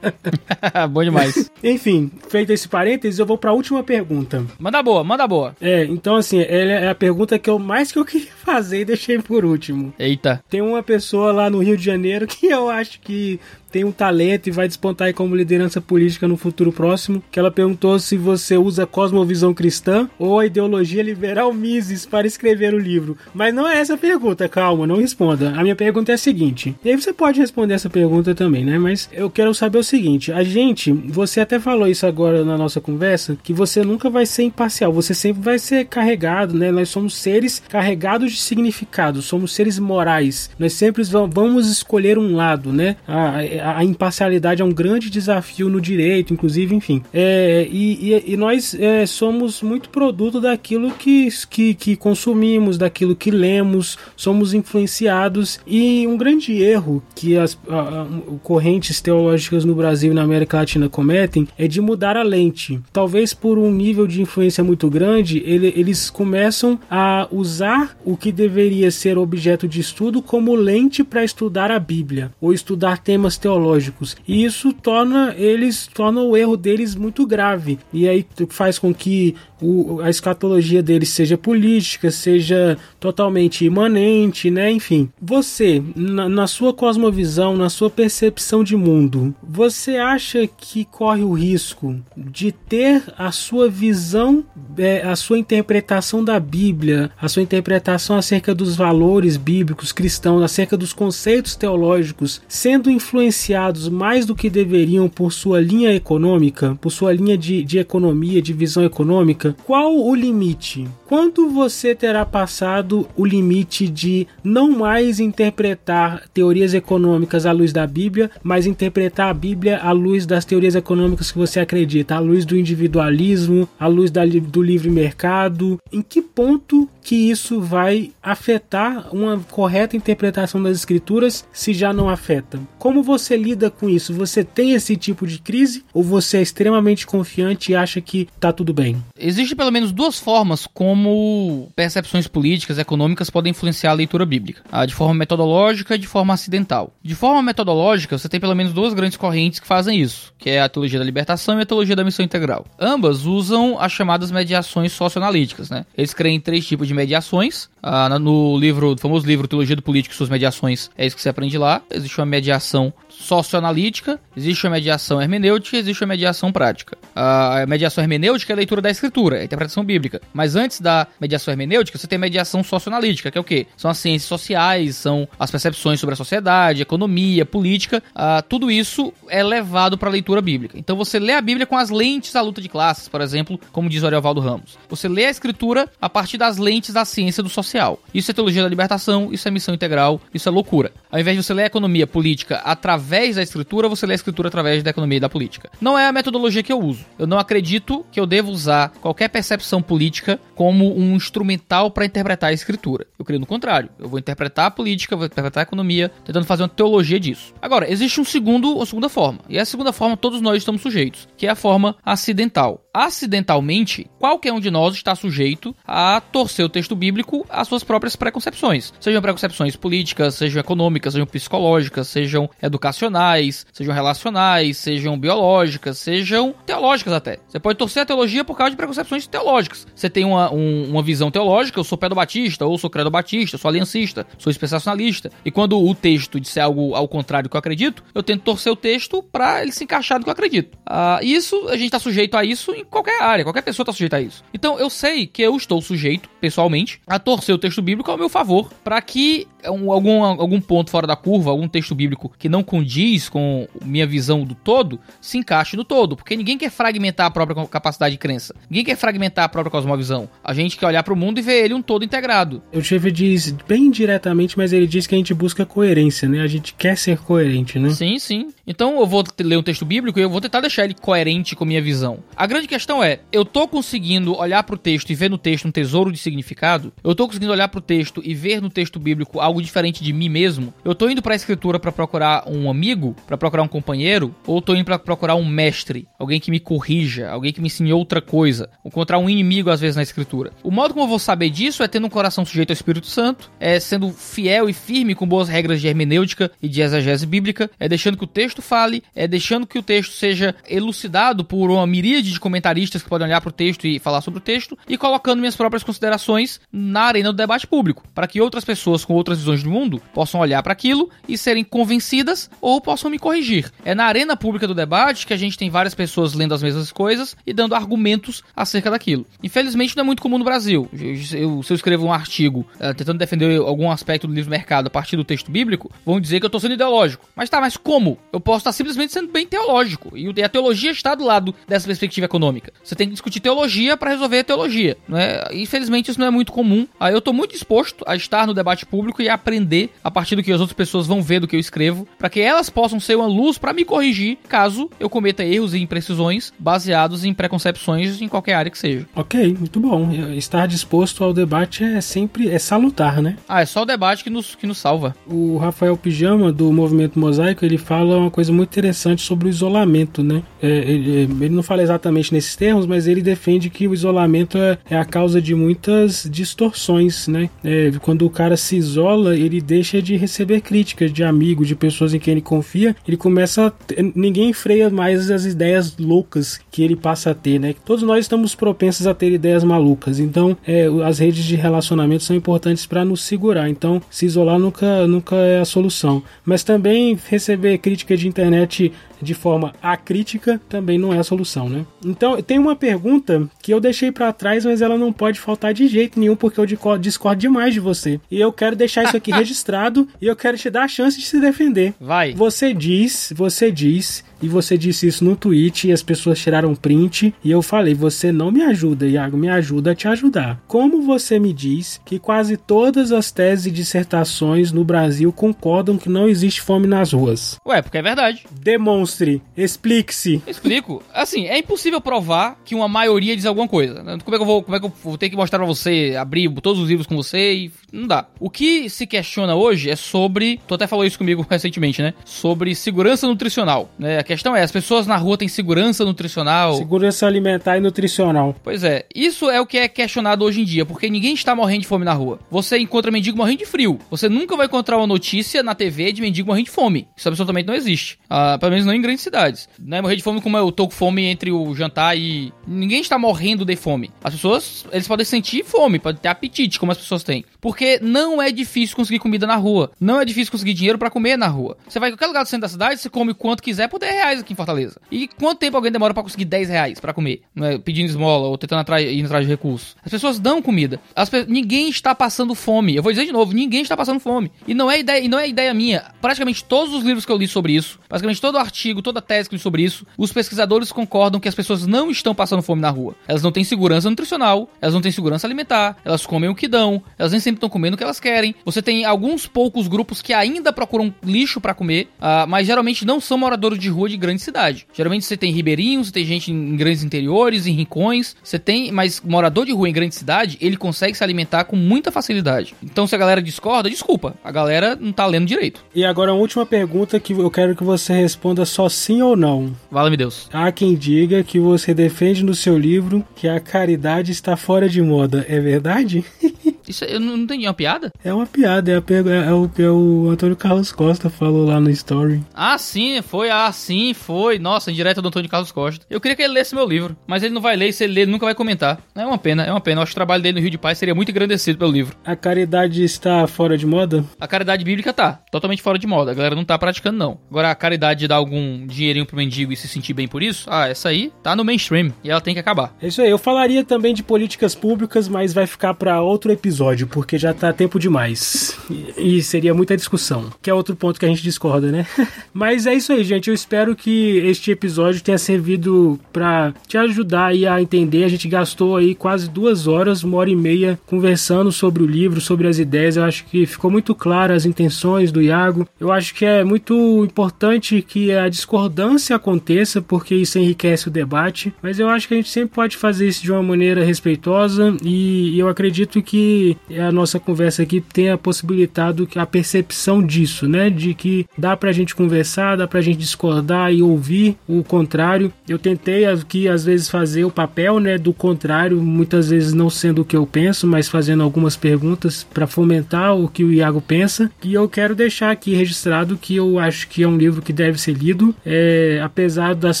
Speaker 2: *laughs*
Speaker 3: Bom demais. *laughs*
Speaker 2: Enfim, feito esse parênteses, eu vou para a última pergunta.
Speaker 3: Manda boa, manda boa.
Speaker 2: É, então assim, é a pergunta que eu mais que eu queria fazer e deixei por último.
Speaker 3: Eita.
Speaker 2: Tem uma pessoa lá no Rio de Janeiro que eu acho que tem um talento e vai despontar aí como liderança política no futuro próximo, que ela perguntou se você usa cosmovisão cristã ou a ideologia liberal Mises para escrever o livro. Mas não é essa a pergunta, calma, não responda. A minha pergunta é a seguinte, e aí você pode responder essa pergunta também, né? Mas eu quero saber o seguinte, a gente, você até falou isso agora na nossa conversa, que você nunca vai ser imparcial, você sempre vai ser carregado, né? Nós somos seres carregados de significado, somos seres morais, nós sempre vamos escolher um lado, né? Ah, a imparcialidade é um grande desafio no direito, inclusive, enfim. É, e, e, e, nós é, somos muito produto daquilo que, que, que consumimos, daquilo que lemos, somos influenciados. E um grande erro que as a, a, correntes teológicas no Brasil e na América Latina cometem é de mudar a lente. Talvez por um nível de influência muito grande, ele, eles começam a usar o que deveria ser objeto de estudo como lente para estudar a Bíblia ou estudar temas teológicos teológicos. E isso torna eles torna o erro deles muito grave. E aí faz com que o, a escatologia deles seja política, seja totalmente imanente, né? Enfim, você, na, na, sua cosmovisão, na sua percepção de mundo, você acha que corre o risco de ter a sua visão, é, a sua interpretação da Bíblia, a sua interpretação acerca dos valores bíblicos cristãos, acerca dos conceitos teológicos, sendo influenciados mais do que deveriam por sua linha econômica, por sua linha de, de economia, de visão econômica? Qual o limite? Quando você terá passado o limite de não mais interpretar teorias econômicas à luz da Bíblia, mas interpretar a Bíblia à luz das teorias econômicas que você acredita, à luz do individualismo, à luz da, do livre mercado? Em que ponto que isso vai afetar uma correta interpretação das escrituras se já não afeta? Como você lida com isso? Você tem esse tipo de crise ou você é extremamente confiante e acha que tá tudo bem?
Speaker 3: Existem pelo menos duas formas como percepções políticas e econômicas podem influenciar a leitura bíblica: a de forma metodológica e de forma acidental. De forma metodológica, você tem pelo menos duas grandes correntes que fazem isso, que é a teologia da libertação e a teologia da missão integral. Ambas usam as chamadas mediações socioanalíticas, né? Eles creem em três tipos de mediações. Ah, no livro, no famoso livro Teologia do Político e suas mediações, é isso que você aprende lá. Existe uma mediação socioanalítica, existe uma mediação hermenêutica existe uma mediação prática. A mediação hermenêutica é a leitura da escritura, é a interpretação bíblica. Mas antes da mediação hermenêutica, você tem a mediação socioanalítica, que é o quê? São as ciências sociais, são as percepções sobre a sociedade, economia, política. Uh, tudo isso é levado para a leitura bíblica. Então você lê a Bíblia com as lentes da luta de classes, por exemplo, como diz o Ariovaldo Ramos. Você lê a escritura a partir das lentes da ciência do social. Isso é teologia da libertação, isso é missão integral, isso é loucura. Ao invés de você ler a economia política através da escritura, você lê a escritura através da economia e da política. Não é a metodologia que eu uso. Eu não acredito que eu devo usar qualquer percepção política como um instrumental para interpretar a escritura. Eu creio no contrário. Eu vou interpretar a política, vou interpretar a economia, tentando fazer uma teologia disso. Agora, existe um segundo, uma segunda forma. E a segunda forma todos nós estamos sujeitos, que é a forma acidental. Acidentalmente, qualquer um de nós está sujeito a torcer o texto bíblico às suas próprias preconcepções. Sejam preconcepções políticas, sejam econômicas, sejam psicológicas, sejam educacionais, sejam relacionais, sejam biológicas, sejam teológicas até. Você pode torcer a teologia por causa de preconcepções teológicas. Você tem uma, um, uma visão teológica, eu sou pedo-batista, ou sou credo-batista, sou aliancista, sou dispensacionalista. E quando o texto disser algo ao contrário do que eu acredito, eu tento torcer o texto para ele se encaixar no que eu acredito. Ah, isso, a gente está sujeito a isso em qualquer área, qualquer pessoa está sujeita a isso. Então eu sei que eu estou sujeito, pessoalmente, a torcer o texto bíblico ao meu favor, para que um, algum, algum ponto fora da curva, algum texto bíblico que não condiz com minha visão do todo, se encaixe no todo. Porque ninguém quer fragmentar a própria capacidade de crença. Ninguém quer fragmentar a própria cosmovisão. A gente quer olhar para o mundo e ver ele um todo integrado.
Speaker 2: O chefe diz bem diretamente, mas ele diz que a gente busca coerência, né? A gente quer ser coerente, né?
Speaker 3: Sim, sim. Então eu vou ler um texto bíblico e eu vou tentar deixar ele coerente com a minha visão. A grande questão é, eu tô conseguindo olhar para o texto e ver no texto um tesouro de significado? Eu tô conseguindo olhar para o texto e ver no texto bíblico algo diferente de mim mesmo? Eu tô indo para a escritura para procurar um amigo, para procurar um companheiro, ou tô indo para procurar um mestre, alguém que me corrija, alguém que me ensine outra coisa, encontrar um inimigo às vezes na escritura. O modo como eu vou saber disso é tendo um coração sujeito ao Espírito Santo, é sendo fiel e firme com boas regras de hermenêutica e de exegese bíblica, é deixando que o texto fale, é deixando que o texto seja elucidado por uma miríade de comentaristas que podem olhar para o texto e falar sobre o texto e colocando minhas próprias considerações na arena do debate público, para que outras pessoas com outras visões do mundo possam olhar para aquilo e serem convencidas ou possam me corrigir. É na arena pública do debate que a gente tem várias pessoas lendo as mesmas coisas e dando argumentos acerca daquilo. Infelizmente não é muito comum no Brasil. Eu, se eu escrevo um artigo uh, tentando defender algum aspecto do livre mercado a partir do texto bíblico, vão dizer que eu estou sendo ideológico. Mas tá, mas como? Eu posso estar simplesmente sendo bem teológico. E a teologia está do lado dessa perspectiva econômica. Você tem que discutir teologia para resolver a teologia. Não é? Infelizmente isso não é muito comum. Aí eu estou muito disposto a estar no debate público e aprender a partir do que as outras pessoas vão ver do que eu escrevo, para que elas possam ser uma luz para me corrigir caso eu cometa erros e imprecisões baseados em preconcepções em qualquer área que seja.
Speaker 2: Ok, muito bom. Estar disposto ao debate é sempre é salutar, né?
Speaker 3: Ah, é só o debate que nos, que nos salva.
Speaker 2: O Rafael Pijama, do Movimento Mosaico, ele fala uma coisa muito interessante sobre o isolamento, né? É, ele, ele, não fala exatamente nesses termos, mas ele defende que o isolamento é, é a causa de muitas distorções, né? É, quando o cara se isola, ele deixa de receber críticas de amigos, de pessoas em quem ele confia, ele começa a ninguém freia mais as ideias loucas que ele passa a ter, né? Todos nós estamos propensos a ter ideias malucas, então é, as redes de relacionamento são importantes para nos segurar. Então, se isolar nunca, nunca é a solução. Mas também receber crítica de internet de forma acrítica também não é a solução, né? Então, tem uma pergunta que eu deixei para trás, mas ela não pode faltar de jeito nenhum porque eu discordo demais de você. E eu quero deixar isso aqui *laughs* registrado e eu quero te dar a chance de se defender.
Speaker 3: Vai.
Speaker 2: Você diz, você diz e você disse isso no tweet e as pessoas tiraram print e eu falei: "Você não me ajuda, Iago, me ajuda a te ajudar". Como você me diz que quase todas as teses e dissertações no Brasil concordam que não existe fome nas ruas?
Speaker 3: Ué, porque é verdade.
Speaker 2: Demonstre, explique-se.
Speaker 3: Explico. Assim, é impossível provar que uma maioria diz alguma coisa. Como é que eu vou, como é que eu vou ter que mostrar para você, abrir todos os livros com você e não dá. O que se questiona hoje é sobre, tu até falou isso comigo *laughs* recentemente, né? Sobre segurança nutricional, né? A questão é, as pessoas na rua têm segurança nutricional?
Speaker 2: Segurança alimentar e nutricional.
Speaker 3: Pois é, isso é o que é questionado hoje em dia, porque ninguém está morrendo de fome na rua. Você encontra mendigo morrendo de frio. Você nunca vai encontrar uma notícia na TV de mendigo morrendo de fome. Isso absolutamente não existe. Ah, pelo menos não em grandes cidades. Não é morrer de fome como eu tô com fome entre o jantar e. Ninguém está morrendo de fome. As pessoas, eles podem sentir fome, podem ter apetite, como as pessoas têm. Porque não é difícil conseguir comida na rua. Não é difícil conseguir dinheiro para comer na rua. Você vai em qualquer lugar do centro da cidade, você come quanto quiser por 10 reais aqui em Fortaleza. E quanto tempo alguém demora para conseguir 10 reais pra comer? Né? Pedindo esmola ou tentando atrás, ir atrás de recursos. As pessoas dão comida. Pe- Ninguém está passando fome. Eu vou dizer de novo, ninguém está passando fome. E não é ideia, e não é ideia minha. Praticamente todos os livros que eu li sobre isso, praticamente todo artigo, toda tese que eu li sobre isso, os pesquisadores concordam que as pessoas não estão passando fome na rua. Elas não têm segurança nutricional, elas não têm segurança alimentar, elas comem o que dão, elas nem sempre estão comendo o que elas querem. Você tem alguns poucos grupos que ainda procuram lixo pra comer, ah, mas geralmente não são moradores de rua de grande cidade. Geralmente você tem ribeirinhos, você tem gente em grandes interiores, em rincões, você tem, mas morador de rua em grande cidade, ele consegue se alimentar com muita facilidade. Então se a galera discorda, desculpa, a galera não tá lendo direito.
Speaker 2: E agora a última pergunta que eu quero que você responda só sim ou não.
Speaker 3: Vala-me Deus.
Speaker 2: Há quem diga que você defende no seu livro que a caridade está fora de moda. É verdade? *laughs*
Speaker 3: Isso eu não não entendi, é uma piada?
Speaker 2: É uma piada, é, a pergu- é o que o Antônio Carlos Costa falou lá no story.
Speaker 3: Ah, sim, foi, ah, sim, foi. Nossa, direto do Antônio Carlos Costa. Eu queria que ele lesse meu livro, mas ele não vai ler, e se ele ler, ele nunca vai comentar. É uma pena, é uma pena. Eu acho que o trabalho dele no Rio de Paz seria muito engrandecido pelo livro.
Speaker 2: A caridade está fora de moda?
Speaker 3: A caridade bíblica tá, totalmente fora de moda. A galera não tá praticando, não. Agora, a caridade de dar algum dinheirinho pro mendigo e se sentir bem por isso, ah, essa aí tá no mainstream e ela tem que acabar.
Speaker 2: É isso aí, eu falaria também de políticas públicas, mas vai ficar para outro episódio, porque já tá tempo demais. E, e seria muita discussão, que é outro ponto que a gente discorda, né? *laughs* mas é isso aí, gente. Eu espero que este episódio tenha servido para te ajudar aí a entender. A gente gastou aí quase duas horas, uma hora e meia, conversando sobre o livro, sobre as ideias. Eu acho que ficou muito claro as intenções do Iago. Eu acho que é muito importante que a discordância aconteça, porque isso enriquece o debate. Mas eu acho que a gente sempre pode fazer isso de uma maneira respeitosa e eu acredito que a nossa conversa aqui tenha possibilitado a percepção disso, né? De que dá pra gente conversar, dá pra gente discordar e ouvir o contrário. Eu tentei aqui às vezes fazer o papel, né, do contrário, muitas vezes não sendo o que eu penso, mas fazendo algumas perguntas para fomentar o que o Iago pensa. E eu quero deixar aqui registrado que eu acho que é um livro que deve ser lido, é, apesar das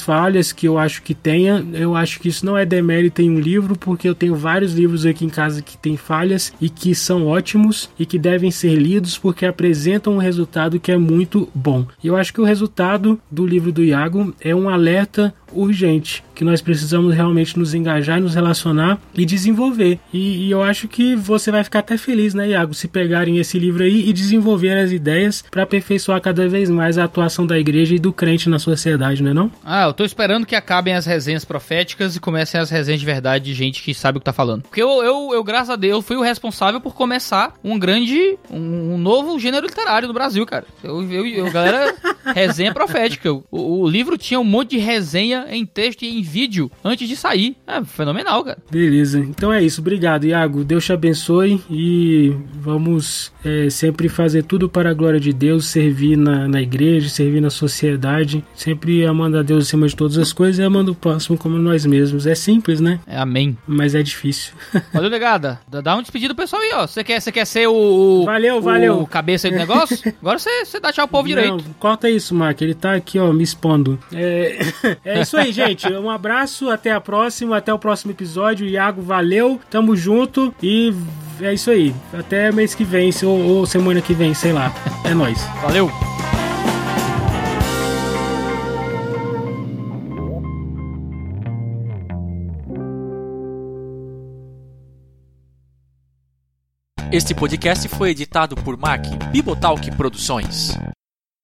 Speaker 2: falhas que eu acho que tenha, eu acho que isso não é demérito em um livro, porque eu tenho vários livros aqui em casa que têm falhas e que são ótimos e que devem ser lidos porque apresentam um resultado que é muito bom. E eu acho que o resultado do livro do Iago é um alerta urgente, que nós precisamos realmente nos engajar, nos relacionar e desenvolver. E, e eu acho que você vai ficar até feliz, né, Iago, se pegarem esse livro aí e desenvolver as ideias para aperfeiçoar cada vez mais a atuação da igreja e do crente na sociedade, não é não?
Speaker 3: Ah, eu tô esperando que acabem as resenhas proféticas e comecem as resenhas de verdade de gente que sabe o que tá falando. Porque eu, eu, eu graças a Deus, fui o responsável por começar um grande, um, um novo gênero literário no Brasil, cara. Eu, eu, eu galera, *laughs* resenha profética. O, o livro tinha um monte de resenha em texto e em vídeo antes de sair. É fenomenal, cara.
Speaker 2: Beleza, então é isso. Obrigado, Iago. Deus te abençoe e vamos é, sempre fazer tudo para a glória de Deus, servir na, na igreja, servir na sociedade, sempre amando a Deus acima de todas as coisas e amando o próximo como nós mesmos. É simples, né?
Speaker 3: É amém.
Speaker 2: Mas é difícil. *laughs*
Speaker 3: Valeu, negada. Dá- um despedido pro pessoal aí, ó. Você quer, você quer ser o, o-
Speaker 2: Valeu,
Speaker 3: o
Speaker 2: valeu.
Speaker 3: cabeça aí do negócio? *laughs* Agora você, você dá tchau pro povo direito.
Speaker 2: Não, corta isso, Mark. Ele tá aqui, ó, me expondo. É, *laughs* é isso aí, gente. Um abraço, até a próxima, até o próximo episódio. Iago, valeu, tamo junto e é isso aí. Até mês que vem, se- ou, ou semana que vem, sei lá. É nóis.
Speaker 3: Valeu.
Speaker 5: Este podcast foi editado por Mac Bibotalk Produções.